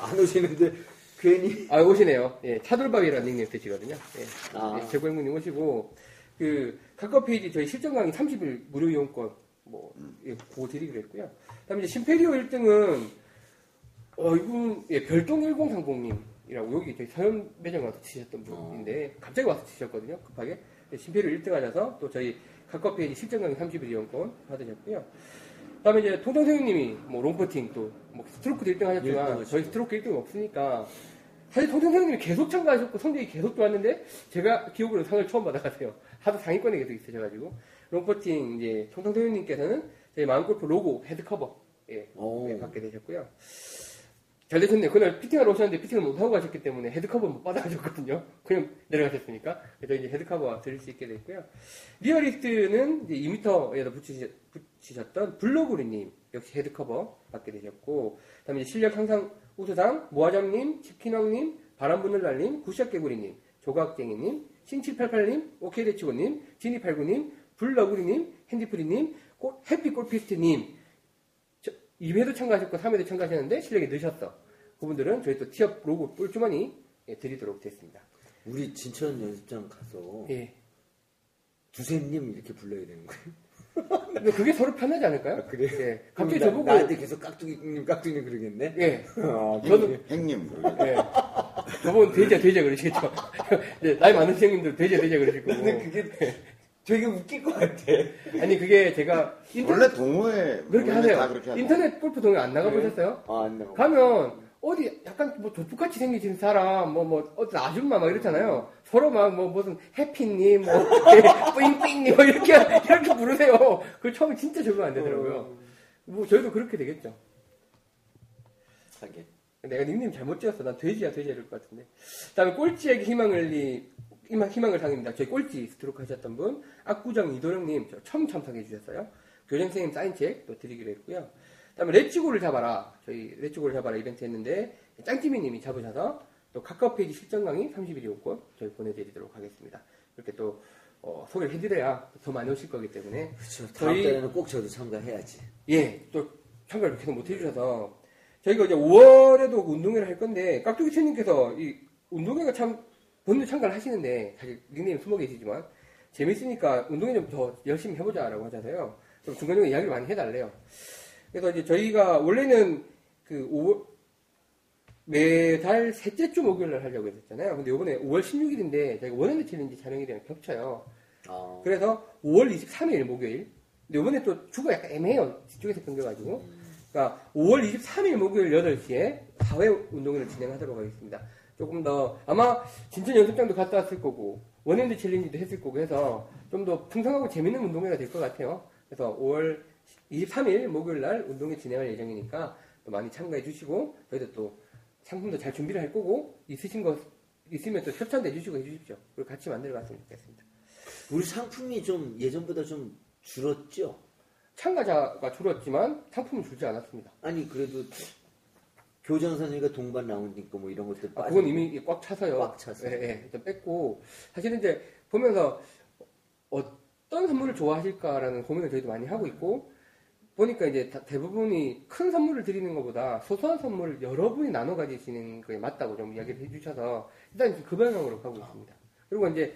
안 오시는데 괜히 아 오시네요. 예, 차돌밥이라는 닉네임 쓰시거든요. 예, 아. 예, 최고 행복님 오시고 그 카카오 페이지 저희 실전 강의 30일 무료 이용권 뭐 예, 그거 드리기로 했고요. 그다음에 이제 심페리오 1등은 어 이분 예, 별동 1030님 이라고 여기 저희 서현 매장 와서 치셨던 분인데 갑자기 와서 치셨거든요. 급하게 네, 신페리오 1등 하셔서 또 저희 카카오 페이지 실전 강의 30일 이용권 받으셨고요. 그 다음에 이제 통통 선생님이 뭐 롱퍼팅 또 뭐 스트로크도 1등 하셨지만 일등 저희 스트로크 1등 없으니까 사실 통통 선생님이 계속 참가하셨고 성적이 계속 좋았는데 제가 기억으로 상을 처음 받아가세요. 하도 상위권에 계속 있으셔가지고 롱퍼팅 이제 통통 선생님께서는 저희 마음골프 로고 헤드 커버 예, 오. 예, 받게 되셨고요. 잘 되셨네요. 그날 피팅하러 오셨는데 피팅을 못 하고 가셨기 때문에 헤드커버 못 받아가셨거든요. 그냥 내려가셨으니까. 그래서 이제 헤드커버 드릴 수 있게 됐고요. 니어리스트는 이제 2m에다 붙이셨, 붙이셨던 블로그리님 역시 헤드커버 받게 되셨고, 그 다음에 실력 향상 우수상 모아잠님, 치킨왕님, 바람부늘날님, 구샷개구리님, 조각쟁이님, 신칠팔팔님, 오케이대치고님, 지니팔구님, 블러구리님, 핸디프리님, 꽃- 해피골피스트님, 2회도 참가하셨고 3회도 참가하셨는데 실력이 느셨어. 그분들은 저희 또 티업 로고 꿀주머니 예, 드리도록 됐습니다. 우리 진천 연습장 가서 예. 두세님 이렇게 불러야 되는 거예요. 근데 그게 서로 편하지 않을까요? 아, 그래요? 예. 갑자기 나- 저보고 나한테 계속 깍두기님 깍두기님 그러겠네. 예. 아, 저는 행님. 예. 저보고 돼지야 돼지야 그러시겠죠. 예, 나이 많으신 형님들 돼지야 돼지야 그러실 거고. 근데 그게 되게 웃길 것 같아. 아니 그게 제가 인터넷 원래 동호회 그렇게 하세요. 다 그렇게. 인터넷 골프 동호회 안 나가보셨어요? 아, 안 나와. 가면 어디 약간 뭐 조폭같이 생기신 사람 뭐 뭐 어떤 아줌마 막 이렇잖아요. 서로 막 뭐 무슨 해피님 뭐 뿌잉뿌잉님 뭐 이렇게 이렇게 부르세요. 그 처음에 진짜 적응 안 되더라고요. 뭐 저희도 그렇게 되겠죠. 하게. 내가 닉네임 잘못 지었어. 난 돼지야 돼지야 이럴 것 같은데. 그다음에 꼴찌에게 희망을 리 희망, 희망을 상입니다. 저희 꼴찌 스트로크 하셨던 분 악구정 이도령님 저 처음 참석해 주셨어요. 교장선생님 사인책 또 드리기로 했고요. 그 다음에 레츠고를 잡아라 저희 레츠고를 잡아라 이벤트 했는데 짱찌미님이 잡으셔서 또 카카오 페이지 실전 강의 30일 이용권 저희 보내드리도록 하겠습니다. 이렇게 또 어, 소개를 해드려야 더 많이 오실 거기 때문에 그렇죠. 다음 저희- 달에는 꼭 저도 참가해야지. 예, 또 참가를 계속 못 해주셔서 저희가 이제 5월에도 운동회를 할 건데 깍두기 채님께서 이 운동회가 참 본인 참가를 하시는데 사실 닉네임 숨어 계시지만 재밌으니까 운동회 좀더 열심히 해보자라고 하셔서요. 좀 중간중간 이야기를 많이 해달래요. 그래서 이제 저희가 원래는 그 5월 매달 셋째 주 목요일 날 하려고 했었잖아요. 근데 이번에 5월 16일인데 저희가 원핸드 챌린지 촬영일이랑 겹쳐요. 아, 그래서 5월 23일 목요일. 근데 이번에 또 주가 약간 애매해요. 뒤쪽에서 끊겨가지고. 그러니까 5월 23일 목요일 8시에 4회 운동회를 진행하도록 하겠습니다. 조금 더 아마 진천 연습장도 갔다 왔을 거고 원핸드 챌린지도 했을 거고 해서 좀 더 풍성하고 재밌는 운동회가 될 것 같아요. 그래서 5월 23일 목요일 날 운동회 진행할 예정이니까 또 많이 참가해 주시고 저희도 또 상품도 잘 준비를 할 거고 있으신 거 있으면 또 협찬도 해주시고 해주십시오. 그리고 같이 만들어 갔으면 좋겠습니다. 우리 상품이 좀 예전보다 좀 줄었죠? 참가자가 줄었지만 상품은 줄지 않았습니다. 아니 그래도 교장 선생님과 동반 라운딩 거뭐 이런 것들 아. 그건 이미 꽉 차서요. 꽉 차서. 예, 예. 좀 뺐고 사실은 이제 보면서 어떤 선물을 좋아하실까라는 고민을 저희도 많이 하고 있고 보니까 이제 다- 대부분이 큰 선물을 드리는 것보다 소소한 선물을 여러분이 나눠 가지시는 거에 맞다고 좀 이야기를 해주셔서 일단 그 방향으로 가고 있습니다. 그리고 이제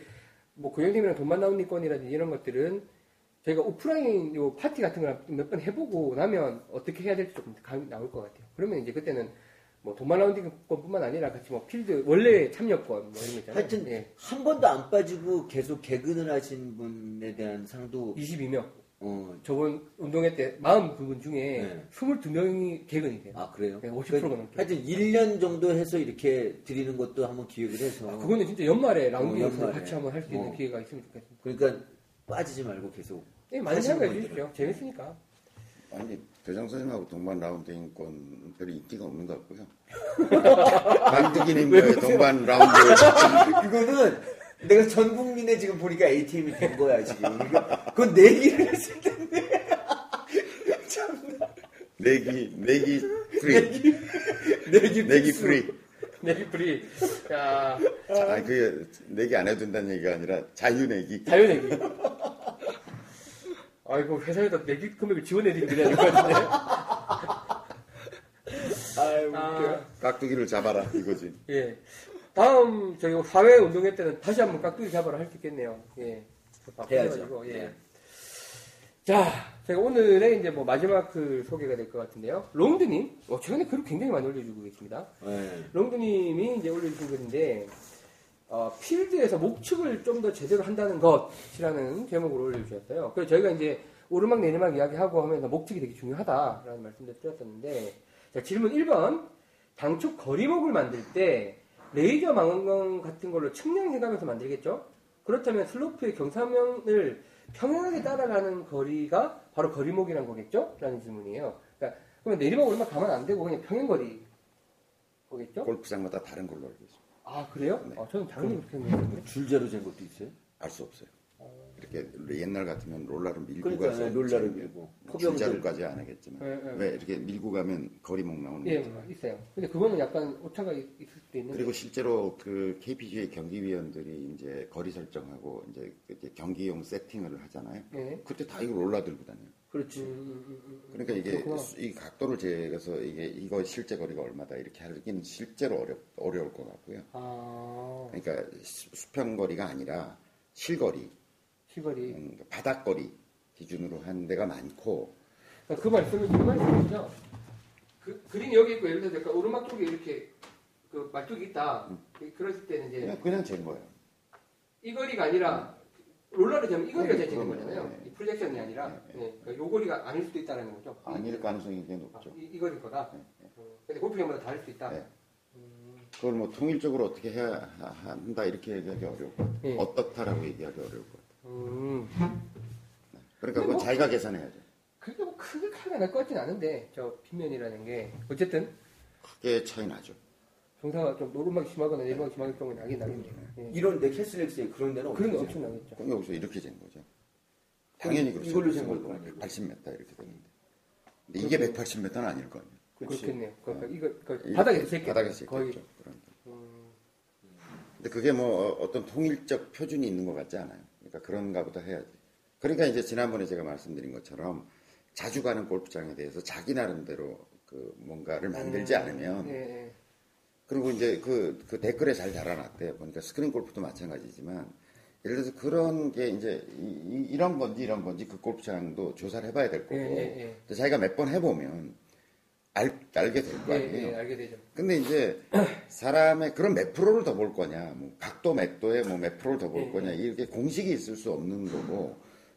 뭐 고영님이랑 동반 라운딩 건이라든지 이런 것들은 저희가 오프라인 요 파티 같은 걸 몇 번 해보고 나면 어떻게 해야 될지 조금 감이 나올 것 같아요. 그러면 이제 그때는 뭐 동반 라운딩 건뿐만 아니라 같이 뭐 필드 원래 참여권 뭐 이런 거 있잖아요. 하여튼 예. 한 번도 안 빠지고 계속 개근을 하신 분에 대한 상도 22명. 어, 저번 운동회 때 42분 중에 네. 22명이 개근이 돼요. 아 그래요? 네, 50%가 넘게. 하여튼 1년 정도 해서 이렇게 드리는 것도 한번 기획을 해서 아, 그거는 진짜 연말에 라운딩에서 어, 연말에. 같이 한번 할 수 있는 어. 기회가 있으면 좋겠습니다. 그러니까 빠지지 말고 계속 예, 많이 분들은. 주십시오. 재밌으니까. 아니 교장 선생님하고 동반 라운딩권 별로 인기가 없는 것 같고요. 강두기님과의 동반 라운드 그거는 내가 전 국민에 지금 보니까 ATM이 된 거야 지금. 그건 내기를 했을 텐데. 내기 내기 free 내기 내기 필수. free. 내기 free. 야, 아 그게 내기 안 해도 된다는 얘기가 아니라 자유 내기. 자유 내기. 아이고, 회사에다 내기 금액을 지원해드리면 될것 같은데. 아유 웃겨. 아, 깍두기를 잡아라 이거지. 예. 다음, 저희 4회 운동회 때는 다시 한번 깍두기 잡으러 할수 있겠네요. 예. 해야죠. 바쁘셔가지고, 예. 네. 자, 제가 오늘의 이제 뭐 마지막 그 소개가 될 것 같은데요. 롱드님, 어, 최근에 글을 굉장히 많이 올려주고 계십니다. 네. 롱드님이 이제 올려주신 글인데, 어, 필드에서 목축을 좀 더 제대로 한다는 것이라는 제목을 올려주셨어요. 그래서 저희가 이제 오르막 내리막 이야기하고 하면서 목축이 되게 중요하다라는 말씀도 드렸었는데 자, 질문 1번 당초 거리목을 만들 때 레이저 망원경 같은 걸로 측량해가면서 만들겠죠? 그렇다면 슬로프의 경사면을 평행하게 따라가는 거리가 바로 거리목이라는 거겠죠? 라는 질문이에요. 그러니까 그러면 내리막 오르막 가면 안 되고 그냥 평행거리 거겠죠? 골프장마다 다른 걸로 알고 있습니다. 아 그래요? 네. 아, 저는 당연히 그렇게 생각했는데 줄자로 잰 것도 있어요? 알 수 없어요. 옛날 같으면 롤러를 밀고 그러니까 가서 롤러를 이제 밀고 줄자로까지 안 하겠지만 네, 네. 왜 이렇게 밀고 가면 거리목 나오는 예, 거죠. 뭐 있어요. 근데 그거는 약간 오차가 있- 있을 수도 있는. 그리고 실제로 그 KPGA 경기위원들이 이제 거리 설정하고 이제 경기용 세팅을 하잖아요. 네. 그때 다 이거 롤러 들고 다녀요. 그렇지. 음, 음, 음, 음. 그러니까 이게 그렇구나. 수- 이 각도를 재서 이게 이거 실제 거리가 얼마다 이렇게 하긴 실제로 어렵 어려울 것 같고요. 아 그러니까 수- 수평 거리가 아니라 실거리, 시거리. 음, 바닥거리 기준으로 하는 데가 많고 그러니까 그 말씀은 그 말씀이죠. 그 그린이 여기 있고 예를 들어서 오르막 쪽에 이렇게 그 말뚝이 있다. 그랬을 때는 이제 그냥 그냥 잰 거예요. 이 거리가 아니라 롤러를 재면 이 거리가 네, 재지는. 거잖아요. 네. 이 프로젝션이 아니라 네, 네. 네, 그러니까 요 거리가 아닐 수도 있다는 거죠. 아닐 가능성이 굉장히 아, 높죠. 이, 이 거리 거다. 네, 네. 어, 근데 골프장마다 다를 수 있다. 네. 음, 그걸 뭐 통일적으로 어떻게 해야 하- 한다 이렇게 얘기하기 어려울 것 같아요. 네. 어떻다라고 얘기하기 어려울 것 같아요. 음. 그러니까 그건 뭐- 자기가 계산해야죠. 그게 뭐 크게 차이가 날 것 같진 않은데 저 빗면이라는 게 어쨌든 크게 차이 나죠. 경사가 좀 오르막이 심하거나 내리막이 심할 경우는 나긴 나겠네요. 예. 이런데 캐슬렉스에 그런 데는 그런 거 없죠. 엄청 나겠죠. 그럼 여기서 이렇게 잰 거죠. 당연히 그렇죠. 이걸로 잰 걸거 아니에요? 180m 이렇게 되는데. 근데 이게 180m는 아닐 거 아니에요. 그렇지. 그렇겠네요. 그러니까 이거 그 이게 바닥에서 재 바닥에서 거의 있겠죠. 그런 거. 음, 근데 그게 뭐 어- 어떤 통일적 표준이 있는 것 같지 않아요. 그러니까 그런가 보다 해야지. 그러니까 이제 지난번에 제가 말씀드린 것처럼 자주 가는 골프장에 대해서 자기 나름대로 그 뭔가를 만들지 않으면 예, 예. 그리고 이제 그, 그 댓글에 잘 달아놨대요. 보니까 스크린 골프도 마찬가지지만 예를 들어서 그런 게 이제 이, 런 건지 이런 건지 그 골프장도 조사를 해봐야 될 거고 예, 예, 예. 근데 자기가 몇 번 해보면 알, 알게 될거 예, 아니에요. 예, 알게 되죠. 근데 이제 사람의 그런 몇 프로를 더 볼 거냐, 뭐 각도 몇 도에 뭐 몇 프로를 더볼 예, 거냐 이렇게 공식이 있을 수 없는 거고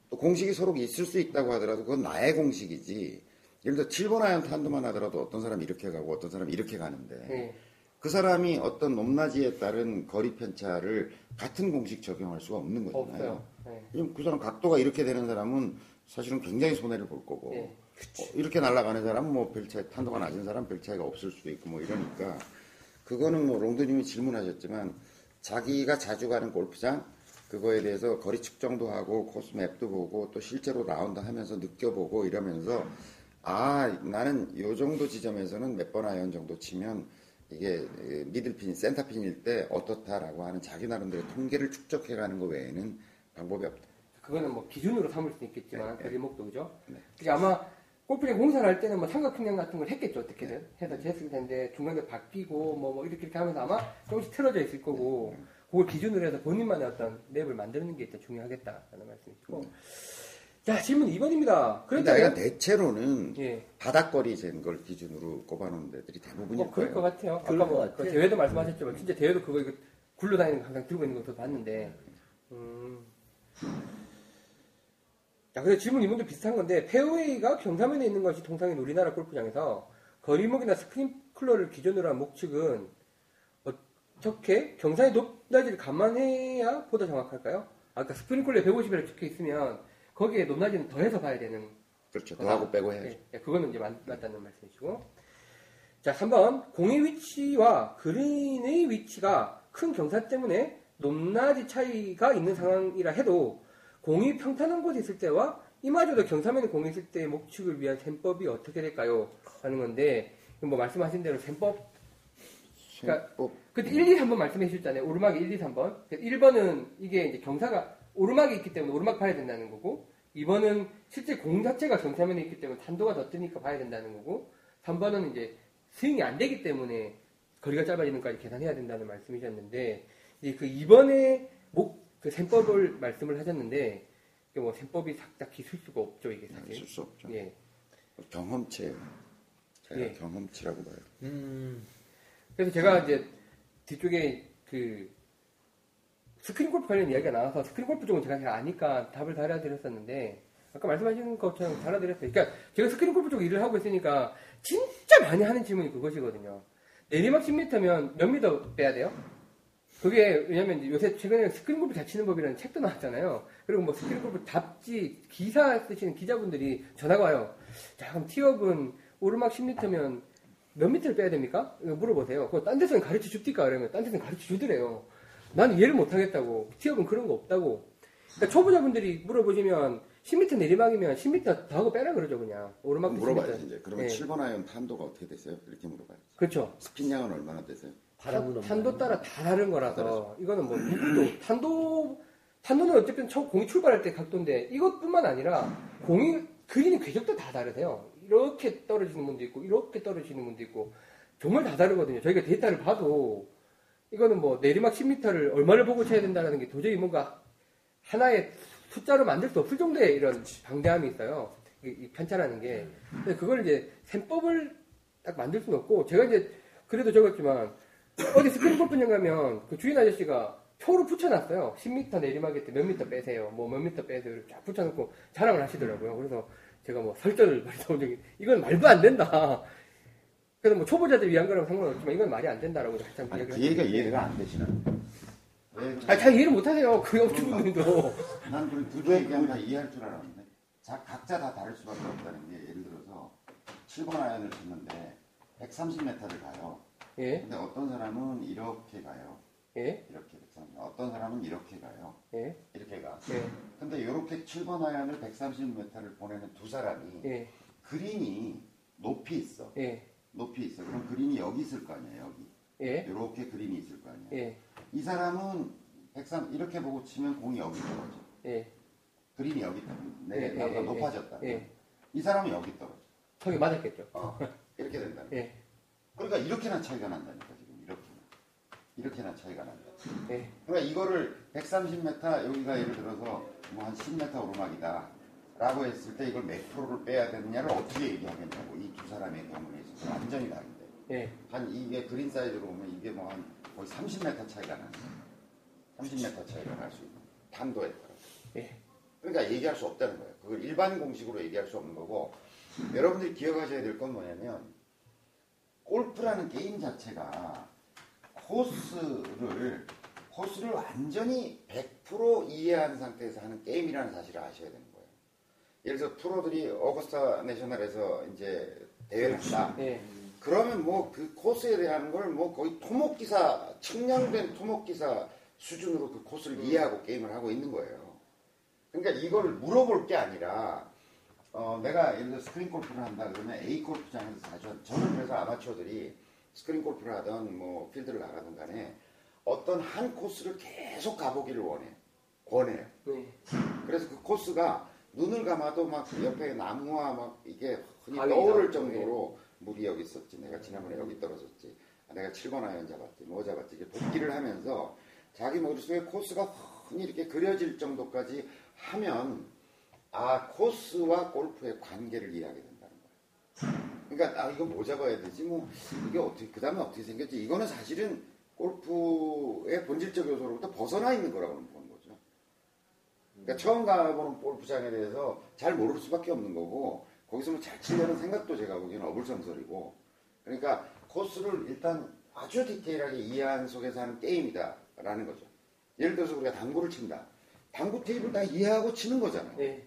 또 공식이 서로 있을 수 있다고 하더라도 그건 나의 공식이지. 예를 들어 7번 아이언 탄도만 하더라도 어떤 사람이 이렇게 가고 어떤 사람이 이렇게 가는데 예. 그 사람이 어떤 높낮이에 따른 거리 편차를 같은 공식 적용할 수가 없는 거잖아요. 없어요. 예. 왜냐면 그 사람 각도가 이렇게 되는 사람은 사실은 굉장히 손해를 볼 거고 예. 어, 이렇게 날아가는 사람은 뭐 별 차이 탄도가 낮은 사람 별 차이가 없을 수도 있고 뭐 이러니까 그거는 뭐 롱드님이 질문하셨지만 자기가 자주 가는 골프장 그거에 대해서 거리 측정도 하고 코스 map도 보고 또 실제로 라운드 하면서 느껴보고 이러면서 아 나는 요 정도 지점에서는 몇 번 아이언 정도 치면 이게 middle pin center pin일 때 어떻다라고 하는 자기 나름대로 통계를 축적해가는 거 외에는 방법이 없다. 그거는 뭐 기준으로 삼을 수 있겠지만 네, 그 리목도 그죠? 네. 그게 아마 골프장 공사를 할 때는 뭐 삼각형량 같은 걸 했겠죠 어떻게든 해서 쟀을 텐데 중간에 바뀌고 뭐, 뭐 이렇게 이렇게 하면서 아마 조금씩 틀어져 있을 거고 그걸 기준으로 해서 본인만의 어떤 랩을 만드는 게 일단 중요하겠다라는 말씀이시고 자 질문 2번입니다. 근데 아이가 그런데 대체로는 예, 바닥거리 잰걸 기준으로 꼽아놓은 데들이 대부분일 뭐 그럴 거예요. 것 같아요. 아까 뭐 같아. 그 대회도 말씀하셨지만 진짜 대회도 그거 이거 굴러다니는 거 항상 들고 있는 것도 봤는데 음. 자, 그래서 질문 이문도 비슷한 건데, 페어웨이가 경사면에 있는 것이 통상인 우리나라 골프장에서 거리목이나 스크린클러를 기준으로 한 목축은 어떻게 경사의 높낮이를 감안해야 보다 정확할까요? 아까 스크린클러에 150이라고 적혀 있으면 거기에 높낮이는 더해서 봐야 되는 그렇죠. 더하고 빼고 해야죠. 예, 예, 그거는 이제 맞, 맞다는 말씀이시고. 자, 3번. 공의 위치와 그린의 위치가 큰 경사 때문에 높낮이 차이가 있는 상황이라 해도 공이 평탄한 곳에 있을 때와 이마저도 경사면에 공이 있을 때의 목축을 위한 셈법이 어떻게 될까요? 하는 건데, 뭐 말씀하신 대로 셈법, 그러니까 뭐, 그때 1, 2, 3번 말씀해 주셨잖아요. 오르막이 1, 2, 3번. 1번은 이게 이제 경사가 오르막이 있기 때문에 오르막 봐야 된다는 거고, 2번은 실제 공 자체가 경사면에 있기 때문에 탄도가 더 뜨니까 봐야 된다는 거고, 3번은 이제 스윙이 안 되기 때문에 거리가 짧아지는 것까지 계산해야 된다는 말씀이셨는데, 이제 그 2번에 목, 그 셈법을 말씀을 하셨는데, 이게 뭐 셈법이 딱히 쓸 수가 없죠, 이게 사실. 쓸수 없죠. 예. 경험치예요. 제가 예. 경험치라고 봐요. 음, 그래서 제가 이제 뒤쪽에 그 스크린 골프 관련 이야기가 나와서 스크린 골프 쪽은 제가 잘 아니까 답을 달아드렸었는데 아까 말씀하신 것처럼 달아드렸어요. 그러니까 제가 스크린 골프 쪽 일을 하고 있으니까 진짜 많이 하는 질문이 그것이거든요. 내리막 10m면 몇 미터 빼야 돼요? 그게 왜냐면 요새 최근에 스크린 골프 잘 치는 법이라는 책도 나왔잖아요. 그리고 뭐 스크린 골프 잡지 기사 쓰시는 기자분들이 전화가 와요. 자 그럼 티업은 오르막 10m면 몇 미터를 빼야 됩니까? 물어보세요. 그거 딴 데서는 가르쳐 줍니까? 그러면 딴 데서는 가르쳐 주더래요. 나는 이해를 못 하겠다고. 티업은 그런 거 없다고. 그러니까 초보자분들이 물어보시면 10m 내리막이면 10m 더 하고 빼라 그러죠 그냥. 오르막 물어봐야지 이제. 그러면 예. 7번 아이언 탄도가 어떻게 되세요? 이렇게 물어봐야지. 그렇죠. 스핀 양은 얼마나 되세요? 없나요? 탄도 따라 다 다른 거라서 이거는 뭐 누구도 탄도 탄도는 어쨌든 처음 공이 출발할 때 각도인데 이것뿐만 아니라 공이 그리는 궤적도 다 다르세요. 이렇게 떨어지는 분도 있고 이렇게 떨어지는 분도 있고 정말 다 다르거든요. 저희가 데이터를 봐도 이거는 뭐 내리막 10m를 얼마를 보고 쳐야 된다는 게 도저히 뭔가 하나의 숫자로 만들 수 없을 정도의 이런 방대함이 있어요. 이, 이 편차라는 게. 근데 그걸 이제 셈법을 딱 만들 수는 없고 제가 이제 그래도 적었지만 어디 스크린 골프장 가면 그 주인 아저씨가 표로 붙여놨어요. 10m 내리막에 때몇 미터 빼세요. 뭐 몇 미터 빼세요. 이렇게 쫙 붙여놓고 자랑을 하시더라고요. 그래서 제가 뭐 설전을 많이 나온 적이 이건 말도 안 된다. 그래서 뭐 초보자들 위한 거라고 상관없지만 이건 말이 안 된다라고 한참 아니, 그 얘기가. 이해가 안 되시는데. 왜? 아, 잘 이해를 못하세요. 그 업주분들도. 난 그럼 둘이 얘기하면 다 이해할 줄 알았는데. 자, 각자 다 다를 수밖에 없다는 게 예를 들어서 7번 아이언을 쳤는데 130m를 가요. 예, 근데 어떤 사람은 이렇게 가요. 예, 이렇게 130m. 어떤 사람은 이렇게 가요. 예, 이렇게 가. 예, 근데 이렇게 7번 아이언을 130m를 보내는 두 사람이 예, 그린이 높이 있어. 예, 높이 있어. 그럼 그린이 여기 있을 거 아니에요, 여기. 예, 이렇게 그린이 있을 거 아니에요. 예, 이 사람은 103 이렇게 보고 치면 공이 여기 떨어져. 예, 그린이 여기 떨어져. 예, 네, 예, 나보다 예, 높아졌다. 예. 이 사람은 여기 떨어져. 턱이 맞았겠죠. 어, 이렇게 된다. 예, 그러니까 이렇게나 차이가 난다니까 지금 이렇게나. 이렇게나 차이가 난다. 예, 그러니까 이거를 130m 여기가 예를 들어서 뭐 한 10m 오르막이다. 라고 했을 때 이걸 몇 프로를 빼야 되느냐를 어떻게 얘기하겠냐고 이 두 사람의 경우에 있어서 완전히 다른데 예, 한 이게 그린 사이드로 보면 이게 뭐 한 거의 30m 차이가 나는 거예요. 30m 차이가 날 수 있는 탄도에 따라. 예, 그러니까 얘기할 수 없다는 거예요. 그걸 일반 공식으로 얘기할 수 없는 거고 여러분들이 기억하셔야 될 건 뭐냐면 골프라는 게임 자체가 코스를 코스를 완전히 100% 이해한 상태에서 하는 게임이라는 사실을 아셔야 되는 거예요. 예를 들어서 프로들이 어거스타 내셔널에서 이제 대회를 한다. 예, 그러면 뭐 그 코스에 대한 걸 뭐 거의 토목기사, 측량된 토목기사 수준으로 그 코스를 이해하고 게임을 하고 있는 거예요. 그러니까 이걸 물어볼 게 아니라, 어, 내가 예를 들어 스크린 골프를 한다 그러면 A 골프장에서 자주, 한- 저는 그래서 아마추어들이 스크린 골프를 하던 뭐 필드를 나가든 간에 어떤 한 코스를 계속 가보기를 원해. 권해요. 예, 그래서 그 코스가 눈을 감아도 막 옆에 나무와 막 이게 훤히 떠오를 정도로 물이 여기 있었지. 내가 지난번에 여기 떨어졌지. 아, 내가 7번 아이언 잡았지. 뭐 잡았지. 이게 복기를 하면서 자기 머릿속에 코스가 훤히 이렇게 그려질 정도까지 하면 아, 코스와 골프의 관계를 이해하게 된다는 거야. 그러니까 아, 이거 뭐 잡아야 되지? 뭐 이게 어떻게 그 다음에 어떻게 생겼지? 이거는 사실은 골프의 본질적 요소로부터 벗어나 있는 거라고 보는 거죠. 그러니까 처음 가보는 골프장에 대해서 잘 모를 수밖에 없는 거고 거기서 뭐 잘 치려는 생각도 제가 보기에는 어불성설이고 그러니까 코스를 일단 아주 디테일하게 이해한 속에서 하는 게임이다라는 거죠. 예를 들어서 우리가 당구를 친다. 당구 테이블 다 이해하고 치는 거잖아요. 예.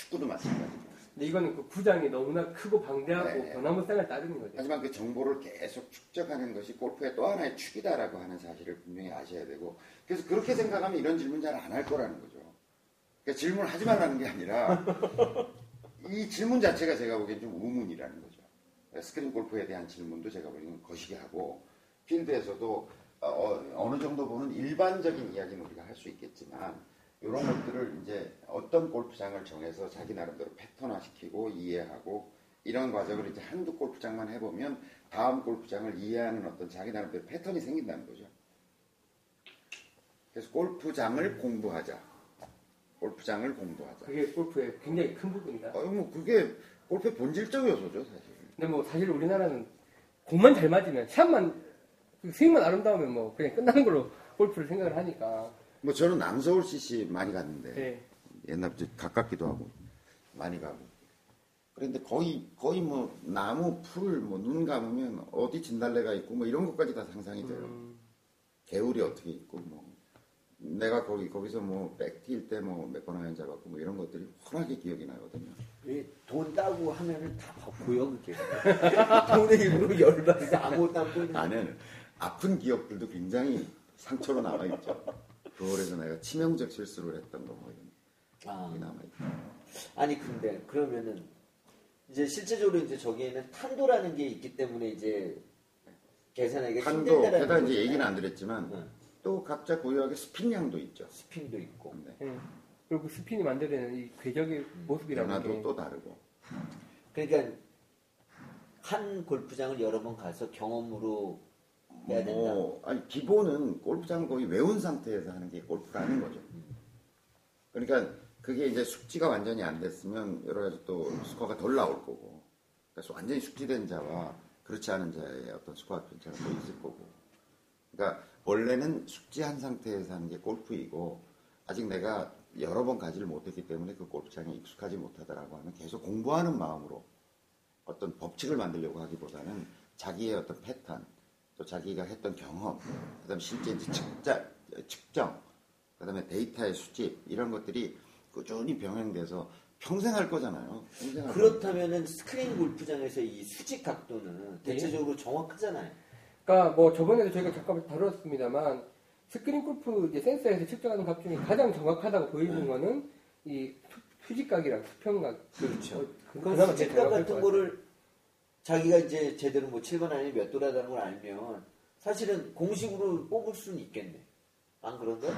축구도 마찬가지고. 근데 이거는 그 구장이 너무나 크고 방대하고 네. 변화무쌍을 따르는 거죠. 하지만 그 정보를 계속 축적하는 것이 골프의 또 하나의 축이다라고 하는 사실을 분명히 아셔야 되고 그래서 그렇게 생각하면 이런 질문 잘 안 할 거라는 거죠. 그러니까 질문을 하지 말라는 게 아니라 이 질문 자체가 제가 보기엔 좀 우문이라는 거죠. 스크린 골프에 대한 질문도 제가 보기엔 거시기하고 필드에서도 어, 느 정도 보는 일반적인 이야기는 우리가 할 수 있겠지만 이런 것들을 이제 어떤 골프장을 정해서 자기 나름대로 패턴화시키고 이해하고 이런 과정을 이제 한두 골프장만 해보면 다음 골프장을 이해하는 어떤 자기 나름대로 패턴이 생긴다는 거죠. 그래서 골프장을 공부하자. 골프장을 공부하자. 그게 골프의 굉장히 큰 부분이다. 어, 뭐 그게 골프의 본질적 요소죠, 사실. 근데 뭐 사실 우리나라는 공만 잘 맞으면 샷만 그 스윙만 아름다우면 뭐 그냥 끝나는 걸로 골프를 생각을 하니까. 뭐 저는 남서울 CC 많이 갔는데 네. 옛날부터 가깝기도 하고 많이 가고 그런데 거의 거의 뭐 나무 풀 뭐 눈 감으면 어디 진달래가 있고 뭐 이런 것까지 다 상상이 돼요. 음, 개울이 어떻게 있고 뭐 내가 거기 거기서 뭐 백뛸 때뭐 몇 번 하연 잡았고 뭐 이런 것들이 훤하게 기억이 나거든요. 이돈 따고 하면은 다 보여 그게. 돈에 일부러 열받아서 아무것도 안 보이는. 나는 아픈 기억들도 굉장히 상처로 남아 있죠. 그거에서 내가 치명적 실수를 했던 거 뭐 이런 아. 게 남아. 아니 근데 그러면은 이제 실제적으로 이제 저기에는 탄도라는 게 있기 때문에 이제 계산하기가 한도 힘들다라는 게다가 이제. 얘기는 안 드렸지만 응. 또 각자 고유하게 스핀량도 있죠. 스핀도 있고. 네. 예. 그리고 그 스핀이 만들어내는 이 궤적의 모습이라는 변화도 게또 다르고 그러니까 한 골프장을 여러 번 가서 경험으로 된다. 뭐, 아니 기본은 골프장 거의 외운 상태에서 하는 게 아닌 거죠. 그러니까 그게 이제 숙지가 완전히 안 됐으면 여러 가지 또 스코어가 덜 나올 거고. 그래서 완전히 숙지된 자와 그렇지 않은 자의 어떤 스코어 편차가 또 있을 거고. 그러니까 원래는 숙지한 상태에서 하는 게 골프이고 아직 내가 여러 번 가지를 못했기 때문에 그 골프장에 익숙하지 못하더라고 하면 계속 공부하는 마음으로 어떤 법칙을 만들려고 하기보다는 자기의 어떤 패턴, 또 자기가 했던 경험, 그다음에 실제 이제 측자, 측정, 그다음에 데이터의 수집 이런 것들이 꾸준히 병행돼서 평생 할 거잖아요. 평생 할 그렇다면은 스크린 골프장에서 이 수직 각도는 네. 대체적으로 정확하잖아요. 그러니까 뭐 저번에도 저희가 잠깐 다뤘습니다만 스크린 골프 이제 센서에서 측정하는 값 중에 가장 정확하다고 보이는 거는 이 수- 수직각이랑 수평각 그렇죠. 어, 그- 제일 수직각 같은 것 거를 자기가 이제 제대로 뭐 7번 아니면 몇 도라다는 걸 알면 사실은 공식으로 뽑을 수는 있겠네. 안 그런가?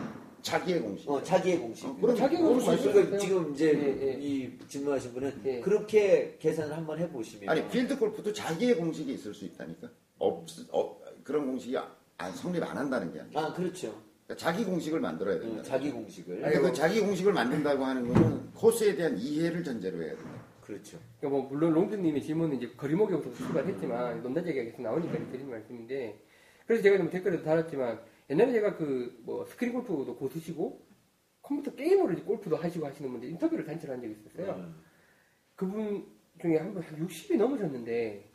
자기의 공식. 어, 자기의 공식. 어, 그럼 자기의 공식 말씀하세요. 지금 이제 예, 예. 이 질문하신 분은 예. 그렇게 계산을 한번 해보시면 아니 필드 골프도 자기의 공식이 있을 수 있다니까. 없, 어, 그런 공식이 안, 성립 안 한다는 게 아니야. 아 그렇죠. 그러니까 자기 공식을 만들어야 된다. 음, 자기 공식을 근데 그 자기 공식을 만든다고 하는 거는 코스에 대한 이해를 전제로 해야 된다. 그렇죠. 그러니까 뭐 물론 롱드님의 질문은 이제 거리목에부터 출발했지만 논다제 얘기가 계속 나오니까 드리는 말씀인데 그래서 제가 좀 댓글에도 달았지만 옛날에 제가 그 뭐 스크린 골프도 고수시고 컴퓨터 게임으로 이제 골프도 하시고 하시는 분들 인터뷰를 단체로 한 적이 있었어요. 음. 그분 중에 한분 60이 넘으셨는데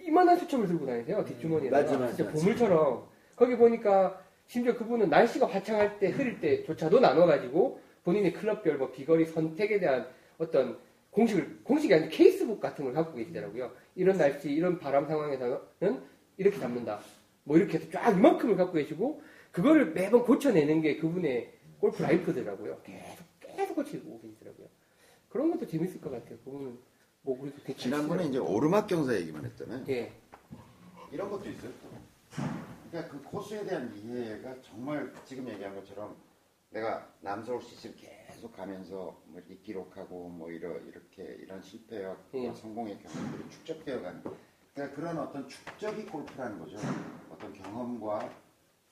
이만한 수첩을 들고 다니세요 뒷주머니에다가 맞아, 맞아, 진짜 맞아. 보물처럼 거기 보니까 심지어 그분은 날씨가 화창할 때 흐릴 때조차도 나눠가지고 본인의 클럽별 뭐 비거리 선택에 대한 어떤 공식을 공식이 아니라 케이스북 같은 걸 갖고 계시더라고요 이런 날씨 이런 바람 상황에서는 이렇게 잡는다 뭐 이렇게 해서 쫙 이만큼을 갖고 계시고 그거를 매번 고쳐내는 게 그분의 골프 라이프더라고요 계속 계속 고치고 계시더라고요 그런 것도 재밌을 것 같아요. 그거는 뭐 우리도 되게 지난번에 이제 오르막 경사 얘기만 했잖아요. 예, 이런 것도 있어요. 또. 그러니까 그 코스에 대한 이해가 정말 지금 얘기한 것처럼 내가 남서울 CC를 계속 가면서 뭐 이렇게 기록하고 뭐 이러, 이렇게 이런 실패와 예. 성공의 경험들이 축적되어 가는 그러니까 그런 어떤 축적이 골프라는 거죠. 어떤 경험과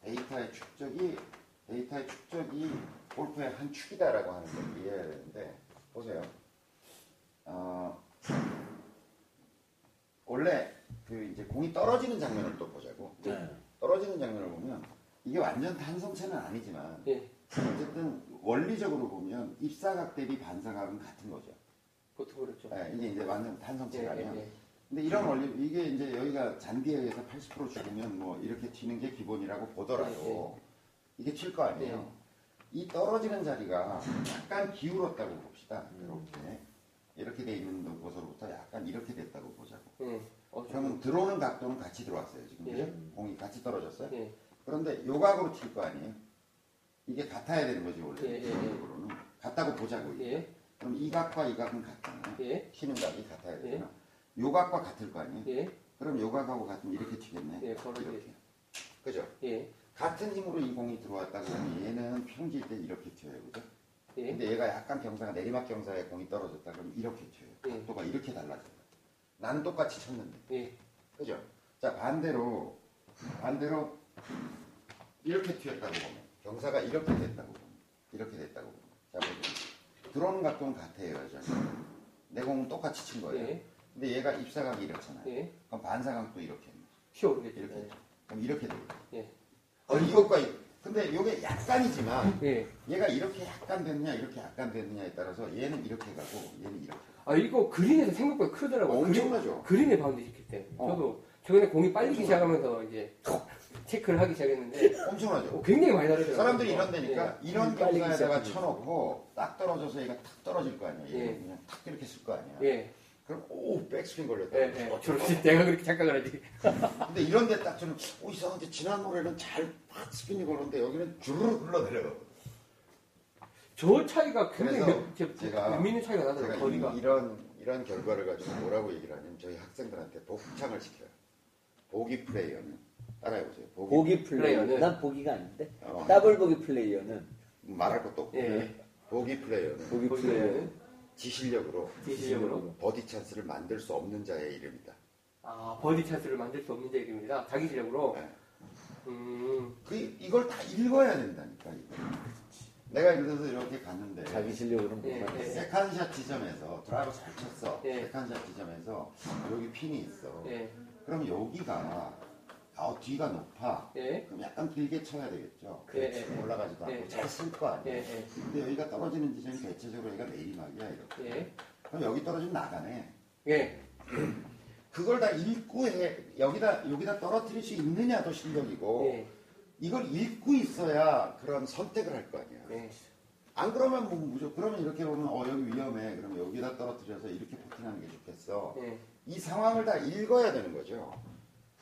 데이터의 축적이 데이터의 축적이 골프의 한 축이다라고 하는 걸 이해해야 되는데 보세요. 어, 원래 그 이제 공이 떨어지는 장면을 또 보자고. 네. 떨어지는 장면을 보면 이게 완전 탄성체는 아니지만 예, 어쨌든 원리적으로 보면 입사각 대비 반사각은 같은 거죠. 보통 그렇죠. 예, 이게 이제 완전 예, 탄성체가 예, 아니야. 예. 근데 이런 원리 이게 이제 여기가 잔디에 의해서 80% 죽으면 뭐 이렇게 튀는 게 기본이라고 보더라도 이게 튈 거 아니에요. 이 떨어지는 자리가 약간 기울었다고 봅시다. 이렇게 이렇게 돼 있는 곳으로부터 약간 이렇게 됐다고 보자고. 예. 어, 그러면 들어오는 각도는 같이 들어왔어요. 지금 예. 그죠? 공이 같이 떨어졌어요. 예, 그런데 요각으로 칠 거 아니에요. 이게 같아야 되는 거지 원래. 예, 예, 예. 기본적으로는 같다고 보자고. 이게. 예, 그럼 이 각과 이 각은 같잖아요. 예, 튀는 각이 같아야 예. 되잖아. 요 각과 같을 거 아니에요. 예, 그럼 요 각하고 같으면 이렇게 튀겠네. 예, 이렇게. 이제. 그죠? 예, 같은 힘으로 이 공이 들어왔다고 하면 얘는 평지일 때 이렇게 튀어요. 그죠? 예, 근데 얘가 약간 경사가 내리막 경사에 공이 떨어졌다 그러면 이렇게 튀어요. 예. 각도가 이렇게 달라져요. 난 똑같이 쳤는데. 예, 그죠? 자, 반대로, 반대로, 이렇게 튀었다고 보면, 경사가 이렇게 됐다고 이렇게 됐다고. 자, 보세요. 들어오는 각도는 같아요, 여전히. 내 공은 똑같이 친 거예요. 예, 근데 얘가 입사각이 이렇잖아요. 예. 그럼 반사각도 이렇게. 그겠죠. 이렇게. 예. 그럼 이렇게 되고. 예. 어, 이것과 이- 근데 이게 약간이지만 예. 얘가 이렇게 약간 됐냐 이렇게 약간 됐느냐에 따라서 얘는 이렇게 가고 얘는 이렇게 아, 이거 그린에서 생각보다 크더라고요. 엄청나죠? 그린, 그린에 바운드 시킬 때. 어. 저도 최근에 공이 빨리기. 시작하면서 이제 체크를 하기 시작했는데 엄청나죠. 어, 굉장히 많이 다르더라고요. 사람들이 이런 데니까 예. 이런 경사에다가. 쳐놓고 딱 떨어져서 얘가 탁 떨어질 거 아니야. 얘 예. 그냥 탁 이렇게 쓸 거 아니야. 예. 그럼 오 백스핀 걸렸다. 예, 예. 어, 저렇게 내가 그렇게 착각을 하지. 근데 이런 데 딱 저는 오 이상한데 지난 노래는 잘팍 스핀이 걸었는데 여기는 주르륵 흘러내려가. 저 차이가 굉장히 그래서 몇, 제, 제가- 몇 미는 차이가 나더라고요. 거리가. 이, 이런 이런 결과를 가지고 뭐라고 얘기를 하냐면 저희 학생들한테 복창을 시켜요. 보기 플레이어는 따라해보세요. 보기, 보기 플레이어는 플레이어는- 난 보기가 아닌데 어, 더블 보기 플레이어는 말할 것도 없고 예. 보기 플레이어는 보기 플레이어는 지실력으로 지시적으로. 버디 찬스를 만들 수 없는 자의 이름이다. 아, 버디 찬스를 만들 수 없는 자입니다. 자기 실력으로. 네. 음, 그 이걸 다 읽어야 된다니까. 이거. 내가 예를 들어서 이렇게 갔는데 자기 실력으로는 예, 못 예. second shot 지점에서 드라이버 잘 쳤어. 예. second shot 지점에서 여기 핀이 있어. 예. 그럼 여기가 아, 뒤가 높아. 예. 그럼 약간 길게 쳐야 되겠죠. 예, 예, 예. 올라가지도 않고 예. 잘 쓸 거 아니야. 예, 예. 근데 여기가 떨어지는 지점이 대체적으로 여기가 내리막이야 이렇게. 예. 그럼 여기 떨어지면 나가네. 예. 그걸 다 읽고 해. 여기다 여기다 떨어뜨릴 수 있느냐도 실력이고 예. 이걸 읽고 있어야 그런 선택을 할 거 아니야. 예. 안 그러면 뭐 무조 그러면 이렇게 보면 어 여기 위험해. 그럼 여기다 떨어뜨려서 이렇게 포팅하는 게 좋겠어. 예. 이 상황을 다 읽어야 되는 거죠.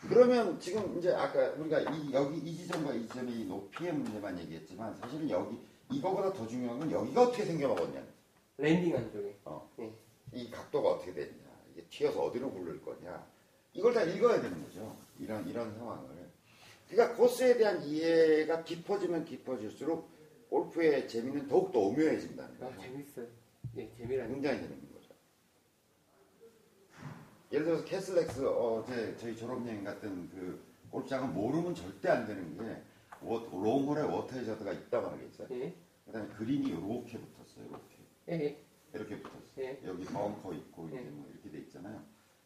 그러면 지금 이제 아까 우리가 이, 여기 이 지점과 이 지점의 이 높이의 문제만 얘기했지만 사실은 여기 이거보다 더 중요한 건 여기가 어떻게 생겨먹었냐. landing하는 쪽에. 어. 예. 이 각도가 어떻게 됐냐. 이게 튀어서 어디로 굴릴 거냐. 이걸 다 읽어야 되는 거죠. 이런 이런 상황을. 그러니까 코스에 대한 이해가 깊어지면 깊어질수록 골프의 재미는 더욱더 오묘해진다는 아, 거죠. 재밌어요. 예, 재미라는. 굉장히 거죠. 예를 들어서 캐슬렉스 어제 저희 졸업여행 갔던 그 골프장은 모르면 절대 안 되는 게 워- 롱홀에 워터 헤저드가 있다 말이겠어요. 예. 그다음에 그린이 이렇게 붙었어요. 이렇게 예. 이렇게 붙었어요. 예. 여기 벙커 있고 이제 예. 뭐 이렇게 돼 있잖아요.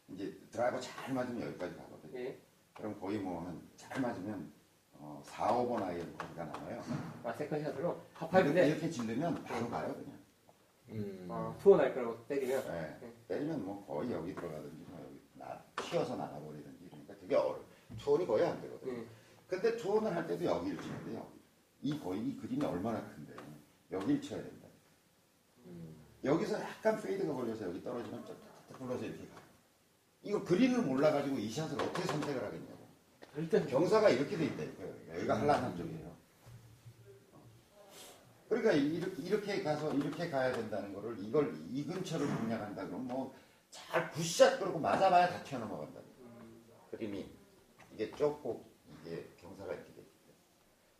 이제 드라이버 잘 맞으면 여기까지 가거든요. 예. 그럼 거의 뭐 한 잘 맞으면 어, 4, 5번 아이언 거리가 나와요. 아, second shot으로. 이렇게, par five인데. 이렇게 지르면 바로 가요 그냥. 음. 아, two on 할 거라고 때리면. 네. 네. 때리면 뭐 거의 여기 들어가든지 튀어서 나가버리든지 그러니까 되게 어려 투혼이 거의 안 되거든요. 음. 근데 투혼을 할 때도 여기를 쳐야 돼요. 이 거의 이 그림이 얼마나 큰데 여기를 쳐야 된다. 여기서 약간 페이드가 걸려서 여기 떨어지면 쫙쫙쫙 굴러서 이렇게 가요. 이거 그림을 몰라가지고 이 샷을 어떻게 선택을 하겠냐고. 일단 경사가 이렇게 돼 있다니까요. 여기가 한라산 쪽이에요. 그러니까 이렇게, 이렇게 가서 이렇게 가야 된다는 거를 이걸 이 근처를 공략한다 그러면 뭐 잘 굿샷 그러고 맞아봐야 다 튀어넘어간다. 그림이 이게 좁고 이게 경사가 이렇게 돼 있기 때문에.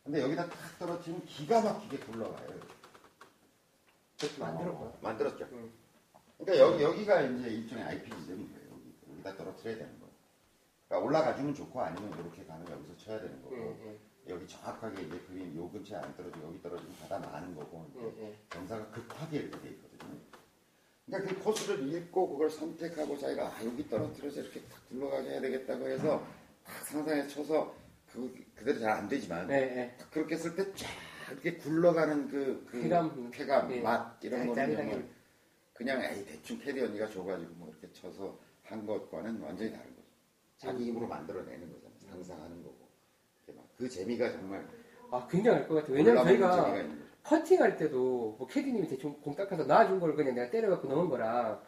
근데 여기다 탁 떨어뜨리면 기가 막히게 굴러가요. 어, 만들었죠. 음. 그러니까 여기, 여기가 이제 일종의 IP 지점인 거예요. 여기, 여기 다 떨어뜨려야 되는 거예요. 그러니까 올라가주면 좋고 아니면 이렇게 가면 여기서 쳐야 되는 거고. 예, 예. 여기 정확하게 이제 그림 요 근처에 안 떨어지고 여기 떨어지면 바다 많은 거고 예, 예. 경사가 급하게 이렇게 돼 있거든요. 그러니까 그 코스를 읽고 그걸 선택하고 자기가 아, 여기 떨어뜨려서 이렇게 탁 굴러가게 해야 되겠다고 해서 딱 상상해 쳐서 그 그대로 잘 안 되지만 예, 예. 딱 그렇게 했을 때 쫙 이렇게 굴러가는 그, 그 쾌감. 쾌감, 예. 맛 이런 거는. 정말 그냥 에이 대충 캐디 언니가 줘가지고 뭐 이렇게 쳐서 한 것과는 완전히 다른 거죠. 자기 힘으로 만들어내는 거잖아요. 상상하는 거고. 막그 재미가 정말 아, 굉장할 것 같아요. 왜냐면 저희가 퍼팅할 때도 뭐 캐디님이 대충 공 닦아서 놔준 걸 그냥 내가 때려갖고 넣은 거랑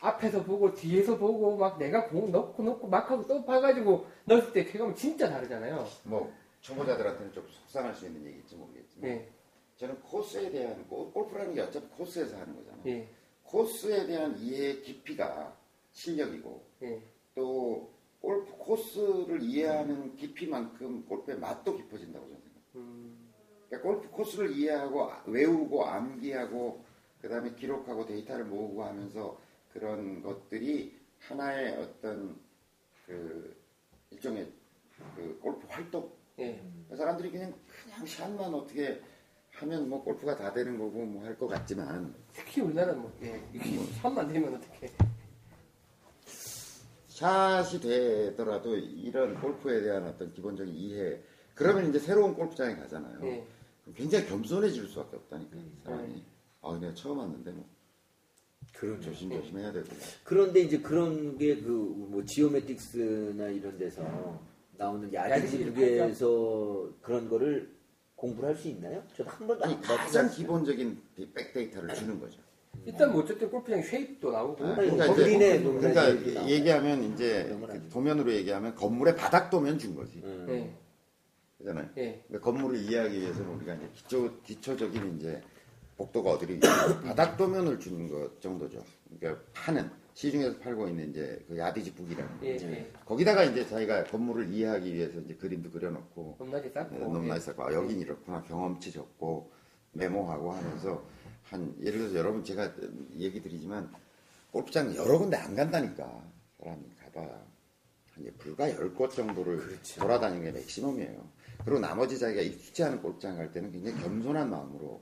앞에서 보고 뒤에서 보고 막 내가 공 넣고 넣고 막 하고 또 봐가지고 넣었을 때 쾌감은 진짜 다르잖아요. 뭐 초보자들한테는 좀 속상할 수 있는 얘기일지 모르겠지만 예, 저는 코스에 대한 골- 골프라는 게 어차피 코스에서 하는 거잖아요. 예, 코스에 대한 이해의 깊이가 실력이고 예. 또 골프 코스를 이해하는 깊이만큼 골프의 맛도 깊어진다고 저는 생각해요. 음, 그러니까 골프 코스를 이해하고 아- 외우고 암기하고 그다음에 기록하고 데이터를 모으고 하면서 그런 것들이 하나의 어떤 그 일종의 그 골프 활동 예. 사람들이 그냥 그냥 샷만 어떻게 하면 뭐 골프가 다 되는 거고 뭐 할 것 같지만 특히 우리나라는 뭐, 예, 이게 샷만 되면 어떻게. 샷이 되더라도 이런 골프에 대한 어떤 기본적인 이해 그러면 이제 새로운 골프장에 가잖아요. 예. 굉장히 겸손해질 수밖에 없다니까 사람이. 아 내가 처음 왔는데 뭐 그런 조심조심 해야 되고. 그런데 이제 그런 게 그 뭐 지오메틱스나 이런 데서 나오는 북에서 그런 거를 공부를 할 수 있나요? 저도 한 번도 아니 안 가장 받아봤어요. 기본적인 이 백데이터를 주는 거죠. 일단 뭐 어쨌든 골프장 쉐입도 나오고 아, 그러니까 이제 그러니까 얘기. 얘기하면 이제 그. 도면으로 얘기하면 건물의 바닥 도면 준 거지. 음. 예. 그잖아요. 예. 그러니까 건물을 이해하기 위해서는 우리가 이제 기초, 기초적인 이제 복도가 어디를 바닥 도면을 주는 것 정도죠. 그러니까 파는 시중에서 팔고 있는 이제 그 야디지 북이라는 거. 예. 예. 거기다가 이제 자기가 건물을 이해하기 위해서 이제 그림도 그려놓고 높낮이 쌓고 너무 예. 많이 쌓고 아, 여긴 이렇구나 경험치 적고 메모하고 하면서 한 예를 들어서 여러분 제가 얘기 드리지만 골프장 여러 군데 안 간다니까 사람이 가봐 한 이제 불과 열 곳 정도를 그렇죠. 돌아다니는 게 맥시멈이에요 그리고 나머지 자기가 익숙지 않은 골프장 갈 때는 굉장히 겸손한 마음으로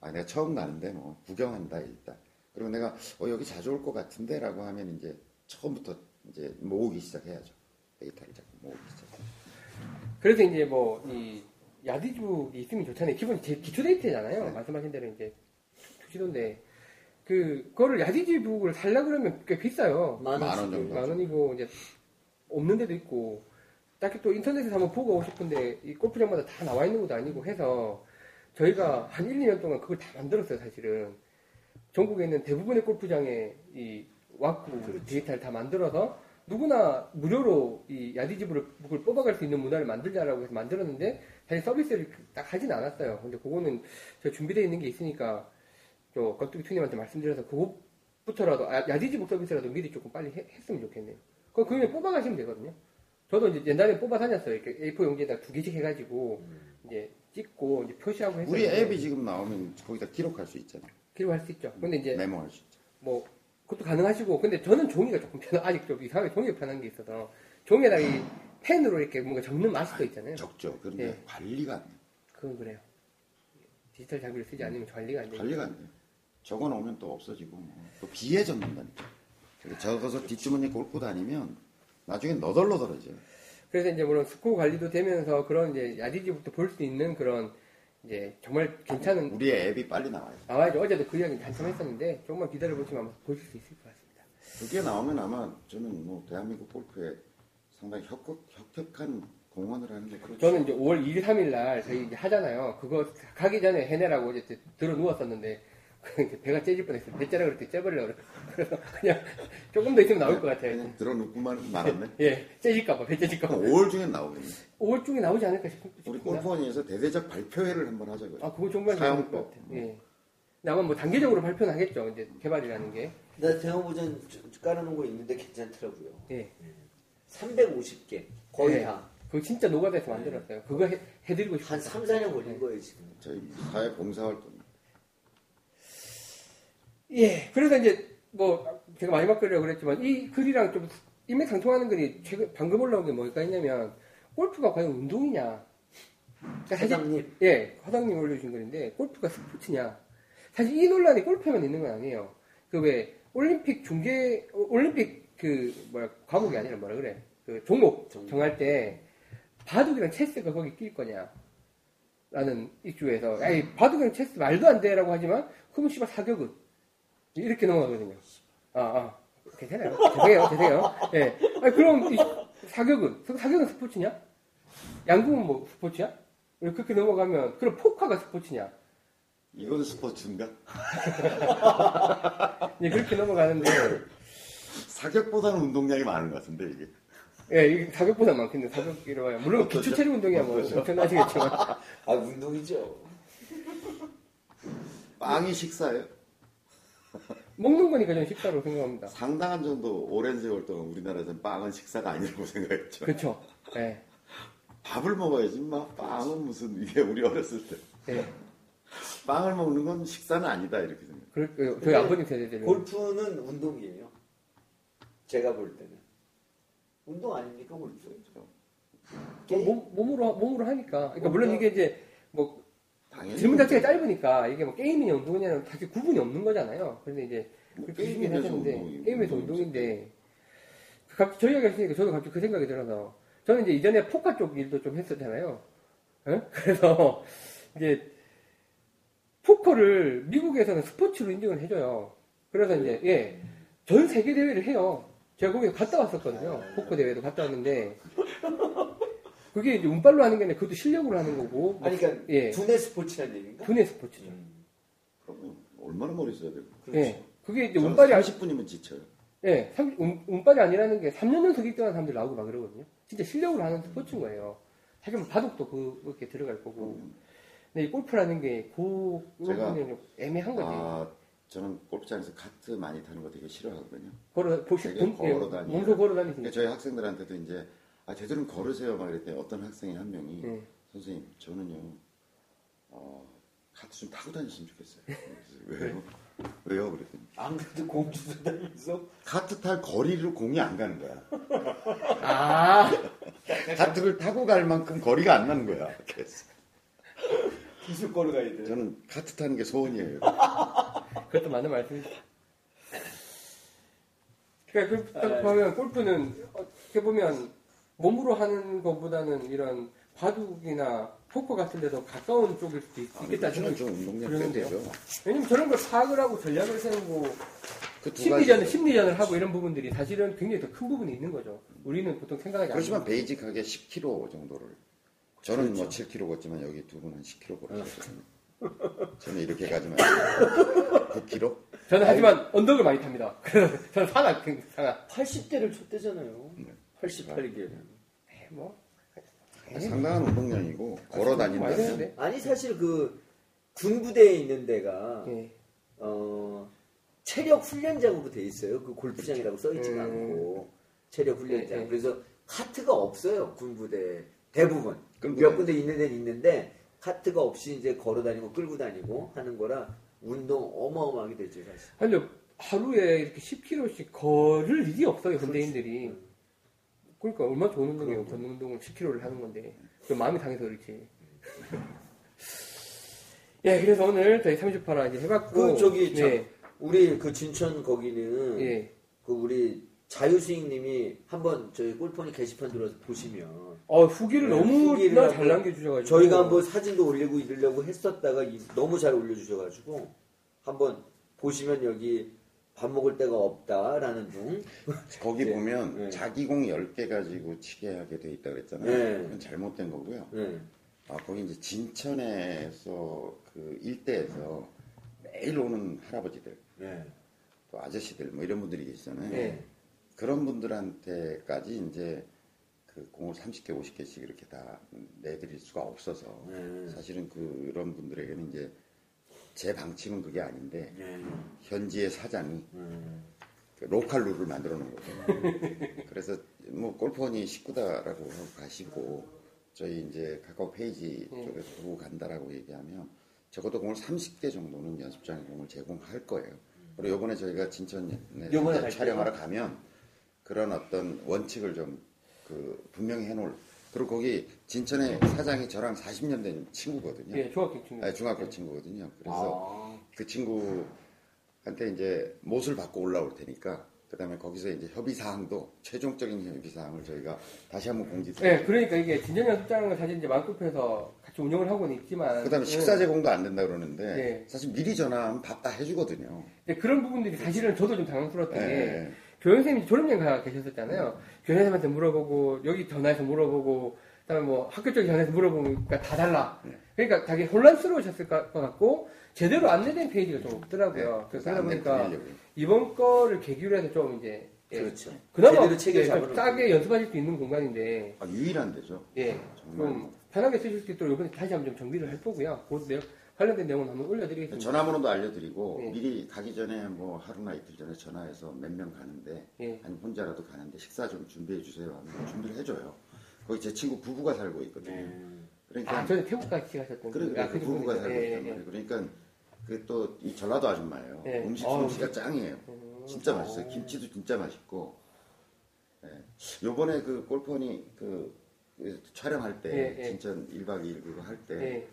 아 내가 처음 가는데 뭐 구경한다 일단 그리고 내가 어 여기 자주 올 것 같은데 라고 하면 이제 처음부터 이제 모으기 시작해야죠 데이터를 자꾸 모으기 시작 그래서 이제 뭐 이 야디죽이 있으면 좋잖아요. 기본 제 기초 데이터잖아요. 네. 말씀하신 대로 이제 투시도인데 그 그거를 야디지북을 살려 그러면 꽤 비싸요. 만 원씩. 정도. 만 원이고 이제 없는 데도 있고 딱히 또 인터넷에서 한번 보고 오고 싶은데 이 골프장마다 다 나와 있는 것도 아니고 해서 저희가 한 1, 2년 동안 그걸 다 만들었어요, 사실은. 전국에 있는 대부분의 골프장에 이 왁구 데이터를 다 만들어서 누구나 무료로 이 북을 뽑아갈 수 있는 문화를 만들자라고 해서 만들었는데 사실 서비스를 딱 하진 않았어요. 근데 그거는 저 준비되어 있는 게 있으니까 저 겉두기 투님한테 말씀드려서 그것부터라도 아, 야디지북 서비스라도 미리 조금 빨리 해- 했으면 좋겠네요. 그럼 그냥 뽑아가시면 되거든요. 저도 이제 옛날에 뽑아 다녔어요. 이렇게 A4 용지에다 두 개씩 해가지고 이제 찍고 이제 표시하고 해서 우리 앱이 지금 나오면 거기다 기록할 수 있잖아요. 기록할 수 있죠. 근데 이제 메모할 수 있죠. 뭐 그것도 가능하시고 근데 저는 종이가 조금 편 아직 좀 이상하게 종이가 편한 게 있어서 종이에다 이 펜으로 이렇게 뭔가 적는 맛이 또 있잖아요. 적죠. 그런데 예. 관리가 안 돼요. 그건 그래요. 디지털 장비를 쓰지 않으면 관리가 안 돼요. 관리가 안 돼요. 적어 놓으면 또 없어지고 뭐. 또 비에 젖는다니까. 그리고 적어서 뒷주머니에 꽂고 다니면 나중에 너덜너덜해져요. 그래서 이제 물론 스코어 관리도 되면서 그런 이제 야디지부터 볼 수 있는 그런 이제 정말 괜찮은 우리의 앱이 빨리 나와요. 나와야죠. 어제도 그 이야기 한참 했었는데 조금만 기다려 보시면 아마 보실 수 있을 것 같습니다. 그게 나오면 아마 저는 뭐 대한민국 골프에 상당히 혁혁, 혁혁한 공헌을 하는 게 그렇죠. 저는 이제 5월 2일, 3일 날 저희 이제 하잖아요. 그거 가기 전에 해내라고 이제 들어 누웠었는데 배가 째질 뻔했어요. 배째라 때 째버리려고 그래서 그냥 조금 더 있으면 나올 것 같아요. 그냥 들어놓고만 말았네. 예, 째질까봐, 배 째질까봐. 5월 중엔 나오겠네. 5월 중에 나오지 않을까 싶- 우리. 골프원에서 대대적 발표회를 한번 하자고요. 아, 그거 정말 좋을 것 사용법. 같아요. 예. 근데 아마 뭐 단계적으로 발표는 하겠죠. 이제 개발이라는 게. 나 대형보전 깔아놓은 거 있는데 괜찮더라고요. 예. 350개 거의 네. 다. 그거 진짜 노가다에서 만들었어요. 그거 해, 해드리고 싶어요. 한 3, 4년 걸린 거예요 지금. 저희 사회 봉사활동. 예. 그래서 이제 뭐 제가 마지막 글이라고 그랬지만 이 글이랑 좀 인맥상통하는 글이 최근 방금 올라온 게 뭐가 있냐면 골프가 과연 운동이냐. 그러니까 사장님. 예, 화장님 올려주신 글인데 골프가 스포츠냐. 사실 이 논란이 골프에만 있는 건 아니에요. 그 왜 올림픽 중계 어, 올림픽 그 뭐야 과목이 아니라 뭐라 그래 그 종목 종목. 정할 때 바둑이랑 체스가 거기 낄 거냐. 라는 이슈에서 야이 바둑이랑 체스 말도 안 돼 라고 하지만 그러면 씨발 사격은 이렇게 넘어가거든요. 아, 아. 괜찮아요. 죄송해요. 죄송해요. 예. 아니, 그럼 이 사격은 사격은 스포츠냐? 양궁은 뭐 스포츠야? 그렇게 넘어가면 그럼 포카가 스포츠냐? 이건 스포츠인가? 예, 그렇게 넘어가는데 사격보다는 운동량이 많은 것 같은데 이게. 예, 이게 사격보다 많겠네. 사격이라고 해요. 물론 어떠죠? 기초 체력 운동이야 뭐? 엄청나시겠지만 아 운동이죠. 빵이 식사예요. 먹는 거니까 저는 식사로 생각합니다. 상당한 정도 오랜 세월 동안 우리나라에서는 빵은 식사가 아니라고 생각했죠. 그렇죠. 예. 밥을 먹어야지, 막 빵은 무슨 이게 우리 어렸을 때 예. 빵을 먹는 건 식사는 아니다 이렇게 생각. 그럴 거예요. 저희 아버님 세대들은 골프는 운동이에요. 제가 볼 때는 운동 아닙니까 골프? 뭐 몸, 몸으로 몸으로 하니까. 그러니까 물론 이게 이제 뭐 당연히 질문 자체가 짧으니까 이게 뭐 게임이냐 운동이냐는 사실 구분이 없는 거잖아요. 그런데 이제 뭐 그렇게 게임에 얘기를 대해서 하셨는데 운동이- 게임에서. 운동인데 그 갑자기 저희 얘기가 있으니까 저도 갑자기 그 생각이 들어서 저는 이제 이전에 포카 쪽 일도 좀 했었잖아요. 예? 그래서 이제 포커를 미국에서는 스포츠로 인정을 해줘요. 그래서 이제 예, 전 세계 대회를 해요. 제가 거기 갔다 왔었거든요. 포커 대회도 갔다 왔는데 그게 이제 운빨로 하는 게 아니라 그것도 실력으로 하는 거고. 아니, 그러니까 예, 두뇌 스포츠라는 얘기인가? 두뇌 스포츠죠. 그러면 얼마나 머리 써야 되고. 예, 그게 이제 운빨이 아, 30분이면 지쳐요. 예, 삼- 운, 운빨이 아니라는 게 3년 연속 1등하는 사람들 나오고 막 그러거든요. 진짜 실력으로 하는 스포츠인 거예요. 사실 뭐 바둑도 그- 그렇게 들어갈 거고. 근데 이 골프라는 게 그, 이런 제가- 애매한 거지. 아, 저는 골프장에서 카트 많이 타는 거 되게 싫어하거든요. 걸어, 보시, 되게 돈, 예, 걸어 다니고. 몸소 걸어 그러니까 다니시니까. 저희 학생들한테도 이제 아 제대로 걸으세요 막 이랬더니 어떤 학생이 한 명이 예. 선생님 저는요 어, 카트 좀 타고 다니시면 좋겠어요. 왜요? 왜요? 그랬더니 안 그래도 공주도 다니면서 카트 탈 거리를 공이 안 가는 거야. 아, 카트를 타고 갈 만큼 거리가 안 나는 거야. 그래서 기술 걸어가야 돼. 저는 카트 타는 게 소원이에요. 그것도 맞는 말씀이죠. 그러니까 그, 아, 딱 네. 보면 골프는 어떻게 보면 몸으로 하는 것보다는 이런 바둑이나 포커 같은 데서 가까운 쪽일 수도 있, 아, 겠다 저는 좀 운동량. 빼되죠. 왜냐면 저런 걸 파악을 하고 전략을 세우고 그두 심리전, 가지. 심리전을 하고 이런 부분들이 사실은 굉장히 더 큰 부분이 있는 거죠. 우리는 보통 생각하지 그렇지만 않는. 베이직하게 10km 정도를. 저는 뭐 그렇죠. 7km 걷지만 여기 두 분은 10km 어. 걸으셨거든요. 저는 이렇게 가지 말고 9km? 저는 하지만 언덕을 많이 탑니다. 저는 산악, 산악. 80대를 쳤대잖아요. 네. 88개. 네, 뭐. 상당한 운동량이고 걸어 많이 다닌다면. 아니 사실 그 군부대에 있는 데가 예. 어, 체력 훈련장으로 돼 있어요. 그 골프장이라고 써 있지가 음. 않고 체력 훈련장. 네, 네. 그래서 카트가 없어요. 군부대 대부분 몇 군데 있는 데는 있는데 카트가 없이 이제 걸어 다니고 끌고 다니고 하는 거라 운동 어마어마하게 되죠 사실. 아니, 하루에 이렇게 10km씩 걸을 일이 없어요, 현대인들이. 음. 그러니까 얼마나 좋은 운동이에요. 걷는 운동을 10km를 하는 건데. 그 마음이 상해서 그렇지. 예, 그래서 오늘 저희 30파라 이제 해봤고. 그 저기 저 네. 우리 그 진천 거기는 예. 그 우리 자유스윙님이 한번 저희 골퍼니 게시판 들어서 보시면 어, 후기를 네, 너무나 후기를 잘 남겨주셔가지고. 저희가 한번 사진도 올리고 이러려고 했었다가 이- 너무 잘 올려주셔가지고 한번 보시면 여기 밥 먹을 데가 없다라는 둥 거기 네. 보면 네. 자기 공 10개 가지고 치게 하게 돼 있다 그랬잖아요. 네. 그건 잘못된 거고요. 네. 아, 거기 이제 진천에서 그 일대에서 매일 오는 할아버지들, 네. 또 아저씨들 뭐 이런 분들이 계시잖아요. 네. 그런 분들한테까지 이제 그 공을 30개, 50개씩 이렇게 다 내드릴 수가 없어서 네. 사실은 그런 분들에게는 이제 제 방침은 그게 아닌데 네. 현지의 사장이 음. 그 로컬 룰을 만들어 놓은 거죠. 그래서 뭐 골프 허니 식구다라고 가시고 저희 이제 카카오 페이지 네. 쪽에서 두고 간다라고 얘기하면 적어도 공을 30개 정도는 연습장에 공을 제공할 거예요. 그리고 요번에 저희가 진천에 촬영하러 가면 그런 어떤 원칙을 좀 그 분명히 해놓을 그리고 거기 진천의 사장이 저랑 40년 된 친구거든요. 예, 중학교 친구. 아니, 중학교 친구거든요. 그래서 아. 그 친구한테 이제 못을 받고 올라올 테니까 그다음에 거기서 이제 협의 사항도 최종적인 협의 사항을 저희가 다시 한번 공지드릴게요. 예, 그러니까 이게 진전 연습장을 사실 이제 만급해서 같이 운영을 하고는 있지만. 그다음에 식사 제공도 안 된다 그러는데 네. 사실 미리 전화하면 밥 다 해주거든요. 예, 그런 부분들이 사실은 저도 좀 당황스러웠던 게. 네. 교장선생님이 졸업여행 가 계셨었잖아요. 교장선생님한테 물어보고, 여기 전화해서 물어보고, 그 다음에 뭐 학교 쪽에 전화해서 물어보니까 다 달라. 네. 그러니까 되게 혼란스러우셨을 것 같고, 제대로 안내된 페이지가 좀 없더라고요. 네. 그래서 그러다 보니까. 이번 거를 계기로 해서 좀 이제, 예, 그렇죠. 그나마 제대로 체계 예, 좀 싸게 연습하실 수 있는 공간인데, 아, 유일한 데죠. 예, 정말. 좀 편하게 쓰실 수 있도록 이번에 다시 한번 좀 정비를 할 거고요. 그 내용, 관련된 내용은 한번 올려드리겠습니다. 전화번호도 알려드리고 네. 미리 가기 전에 뭐 하루나 이틀 전에 전화해서 몇 명 가는데 예. 아니 혼자라도 가는데 식사 좀 준비해 주세요 하면 준비를 해줘요. 거기 제 친구 부부가 살고 있거든요. 네. 그러니까 아, 전에 태국 같이 가셨던 그래, 분. 그래, 아, 그 부부가. 살고 예, 있단 예, 말이에요. 그러니까 그 또 이 전라도 아줌마예요. 예. 음식 어우. 솜씨가 짱이에요. 진짜 맛있어요. 김치도 진짜 맛있고. 예. 요번에 그 골퍼니 그, 그 촬영할 때 예, 예. 진짜 1박 2일 그거 할때 예.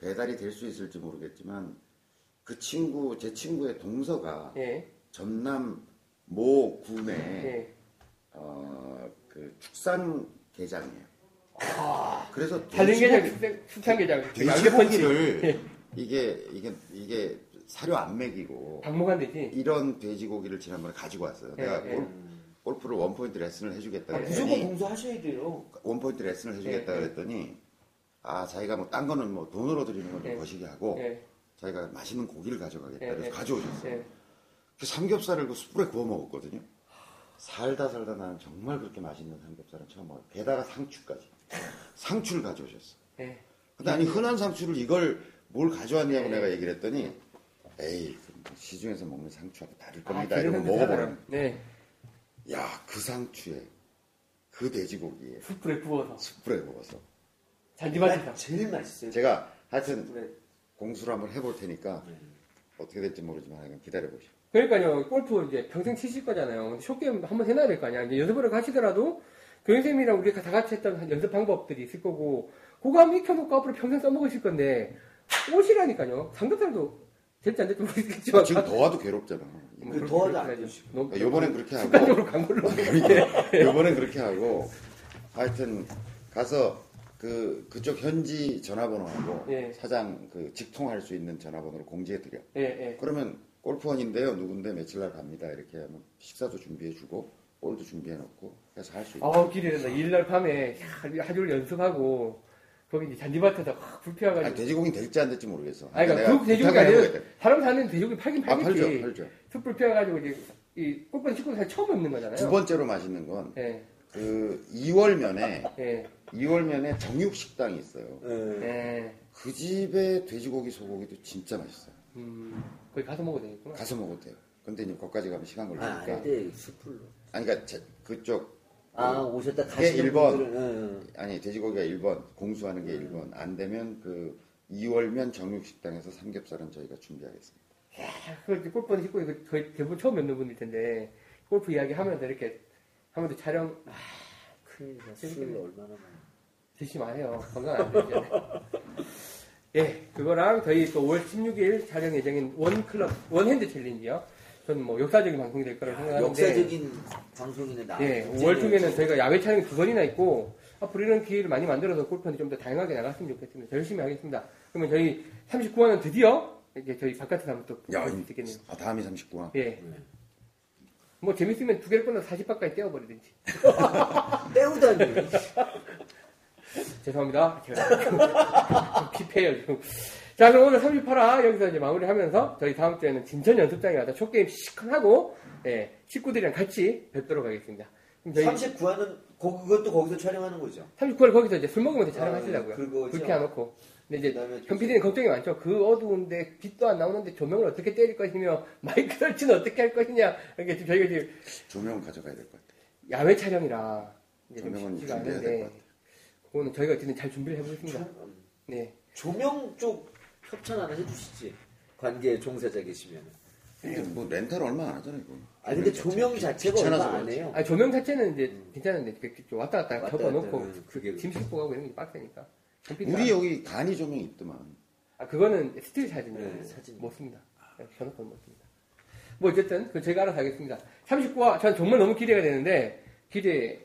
배달이 될 수 있을지 모르겠지만 그 친구 제 친구의 동서가 예. 전남 모 군에 예. 어, 그 축산 게장이에요. 아, 그래서 돼지고기- 숙- 숙향게장. 양계 펀치. 돼지고기를 이게 이게 이게 사료 안 먹이고 박목한 되지. 이런 돼지고기를 지난번에 가지고 왔어요. 예, 내가 예. 골- 골프를 원포인트 레슨을 해주겠다 아, 무조건 공부하셔야 돼요. 원포인트 레슨을 해주겠다 예, 예. 그랬더니 아 자기가 뭐 딴 거는 뭐 돈으로 드리는 건좀 예. 거시기 하고 예, 자기가 맛있는 고기를 가져가겠다 예, 그래서 예. 가져오셨어요. 예. 그 삼겹살을 그 숯불에 구워 먹었거든요. 살다 살다 나는 정말 그렇게 맛있는 삼겹살은 처음 먹어요. 게다가 상추까지. 상추를 가져오셨어. 예. 근데 아니 흔한 상추를 이걸 뭘 가져왔냐고 네. 내가 얘기를 했더니 에이 시중에서 먹는 상추하고 다를 아, 겁니다. 이러고 기름 먹어보는. 네. 야그 상추에 그 돼지고기에 숯불에 구워서. 숯불에 구워서 잔디밭에서. 제일 맛있어요. 제가 하여튼 그래. 공수를 한번 해볼 테니까 네. 어떻게 될지 모르지만 하여간 기다려보시오. 그러니까요, 골프 이제 평생 치실 거잖아요. 근데 쇼게임 한번 해놔야 될 거 아니야. 이제 연습을 가시더라도, 교육생님이랑 우리가 다 같이 했던 한 연습 방법들이 있을 거고, 그거 한번 익혀놓고 앞으로 평생 써먹으실 건데, 옷이라니까요. 삼겹살도 될지 안 될지 모르겠지만. 지금 더워도 괴롭잖아. 그 더워도 안. 너무 그러니까 요번엔 그렇게 하고 습관적으로 간 걸로. 요번엔 그렇게 하고 하여튼 가서 그 그쪽 현지 전화번호하고 예. 사장 그 직통할 수 있는 전화번호를 공지해 드려. 예, 예. 그러면 골프원인데요. 누군데 며칠 날 갑니다. 이렇게 하면 식사도 준비해 주고 볼도 준비해 놓고 해서 할 수 있다. 아우, 기대된다. 일날 밤에 야, 하루 연습하고, 거기 이제 잔디밭에서 확 불피워 가지고. 아니, 돼지고기 될지 안 될지 모르겠어. 아니, 그러니까 그 돼지고기 아니라. 사람 사는 돼지고기 팔긴 아 팔겠지. 팔죠, 팔죠. 숯불 피워 가지고 이제 이 꽃번 식구 사실 처음 먹는 거잖아요. 두 번째로 맛있는 건 예, 그 2월면에 예, 2월면에 정육 식당이 있어요. 예. 예. 그 집에 돼지고기 소고기도 진짜 맛있어요. 음, 거기 가서 먹어도 되겠구나. 가서 먹어도 돼요. 근데 이제 거기까지 가면 시간 아, 걸리니까. 아닌데 숯불로. 아니 그러니까 제- 그쪽 아, 오셨다 그게 가시는 일본. 분들은 예. 아니 돼지고기가 1번 공수하는 게 1번 안 되면 그 2월면 정육 식당에서 삼겹살은 저희가 준비하겠습니다. 그 이제 골프는 식구 이거 거의 대부분 처음 뵙는 분일 텐데 골프 이야기 하면서 이렇게 하면서 촬영 아, 큰일 나. 술. 얼마나 많이. 드시지 마세요. 건강 안 되잖아요. 예, 그거랑 저희 또 5월 16일 촬영 예정인 one club one hand challenge요. 저는 뭐 역사적인 방송이 될 거라고 생각하는데 역사적인 방송이네 나. 예, 5월 중에는 저희가 야외 촬영이 두 번이나 있고 앞으로 이런 기회를 많이 만들어서 골프 허니 좀더 다양하게 나갔으면 좋겠습니다. 열심히 하겠습니다. 그러면 저희 39화는 드디어 이제 저희 바깥에서 한번 또 야, 볼수 있겠네요. 아 다음이 39화. 예. 뭐 재밌으면 두 개를 끊어서 40화까지 떼어버리든지. 때우다니. 죄송합니다. 제가 킵해요, 지금. 자, 그럼 오늘 38화 여기서 이제 마무리 하면서 저희 다음 주에는 진천 연습장에 가서 쇼게임 시큰 하고, 예, 식구들이랑 같이 뵙도록 하겠습니다. 그럼 저희 39화는 그것도 거기서 촬영하는 거죠. 39월 거기서 이제 술 먹으면서 촬영하시려고요. 아, 그거죠. 불 켜놓고. 근데 이제 그다음에 현 PD는 걱정이 많죠. 그 어두운데 빛도 안 나오는데 조명을 어떻게 때릴 것이며 마이크 설치는 어떻게 할 것이냐. 이렇게 지금 저희가 지금 조명 가져가야 될 것 같아. 야외 촬영이라 이제 좀 조명은 쉽지가 준비해야 될 않은데 것 같아. 그거는 저희가 어쨌든 잘 준비를 해보겠습니다. 네. 조명 쪽 협찬 하나 해주시지. 관계 종사자 계시면. 이게 뭐 렌탈 얼마 안 하잖아요, 이거. 아 근데 조명 자체가 귀찮아서 얼마 안 그렇지. 해요. 아 조명 자체는 이제 괜찮은데 그 왔다 갔다 왔다 접어놓고 갔다, 네, 그게 짐 싣고 가고 이런 게 빡세니까. 우리 여기 간이 조명 있더만. 아 그거는 스틸 사진이에요. 네, 사진. 못 씁니다. 네, 전화폰 못 씁니다. 뭐 어쨌든 그 제가 알아서 하겠습니다. 39화 전 정말 너무 기대가 되는데 기대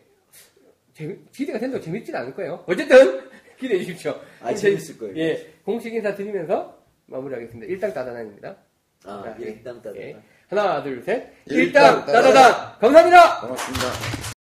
재미, 기대가 된다고 재밌지는 않을 거예요. 어쨌든 기대해 주십시오. 아, 재밌을 거예요. 예 공식 인사 드리면서 마무리하겠습니다. 일당 따다단입니다. 아, 자, 예. 일당 따다. 예. 하나 둘 셋. 일당 일당 따다단 감사합니다. 고맙습니다.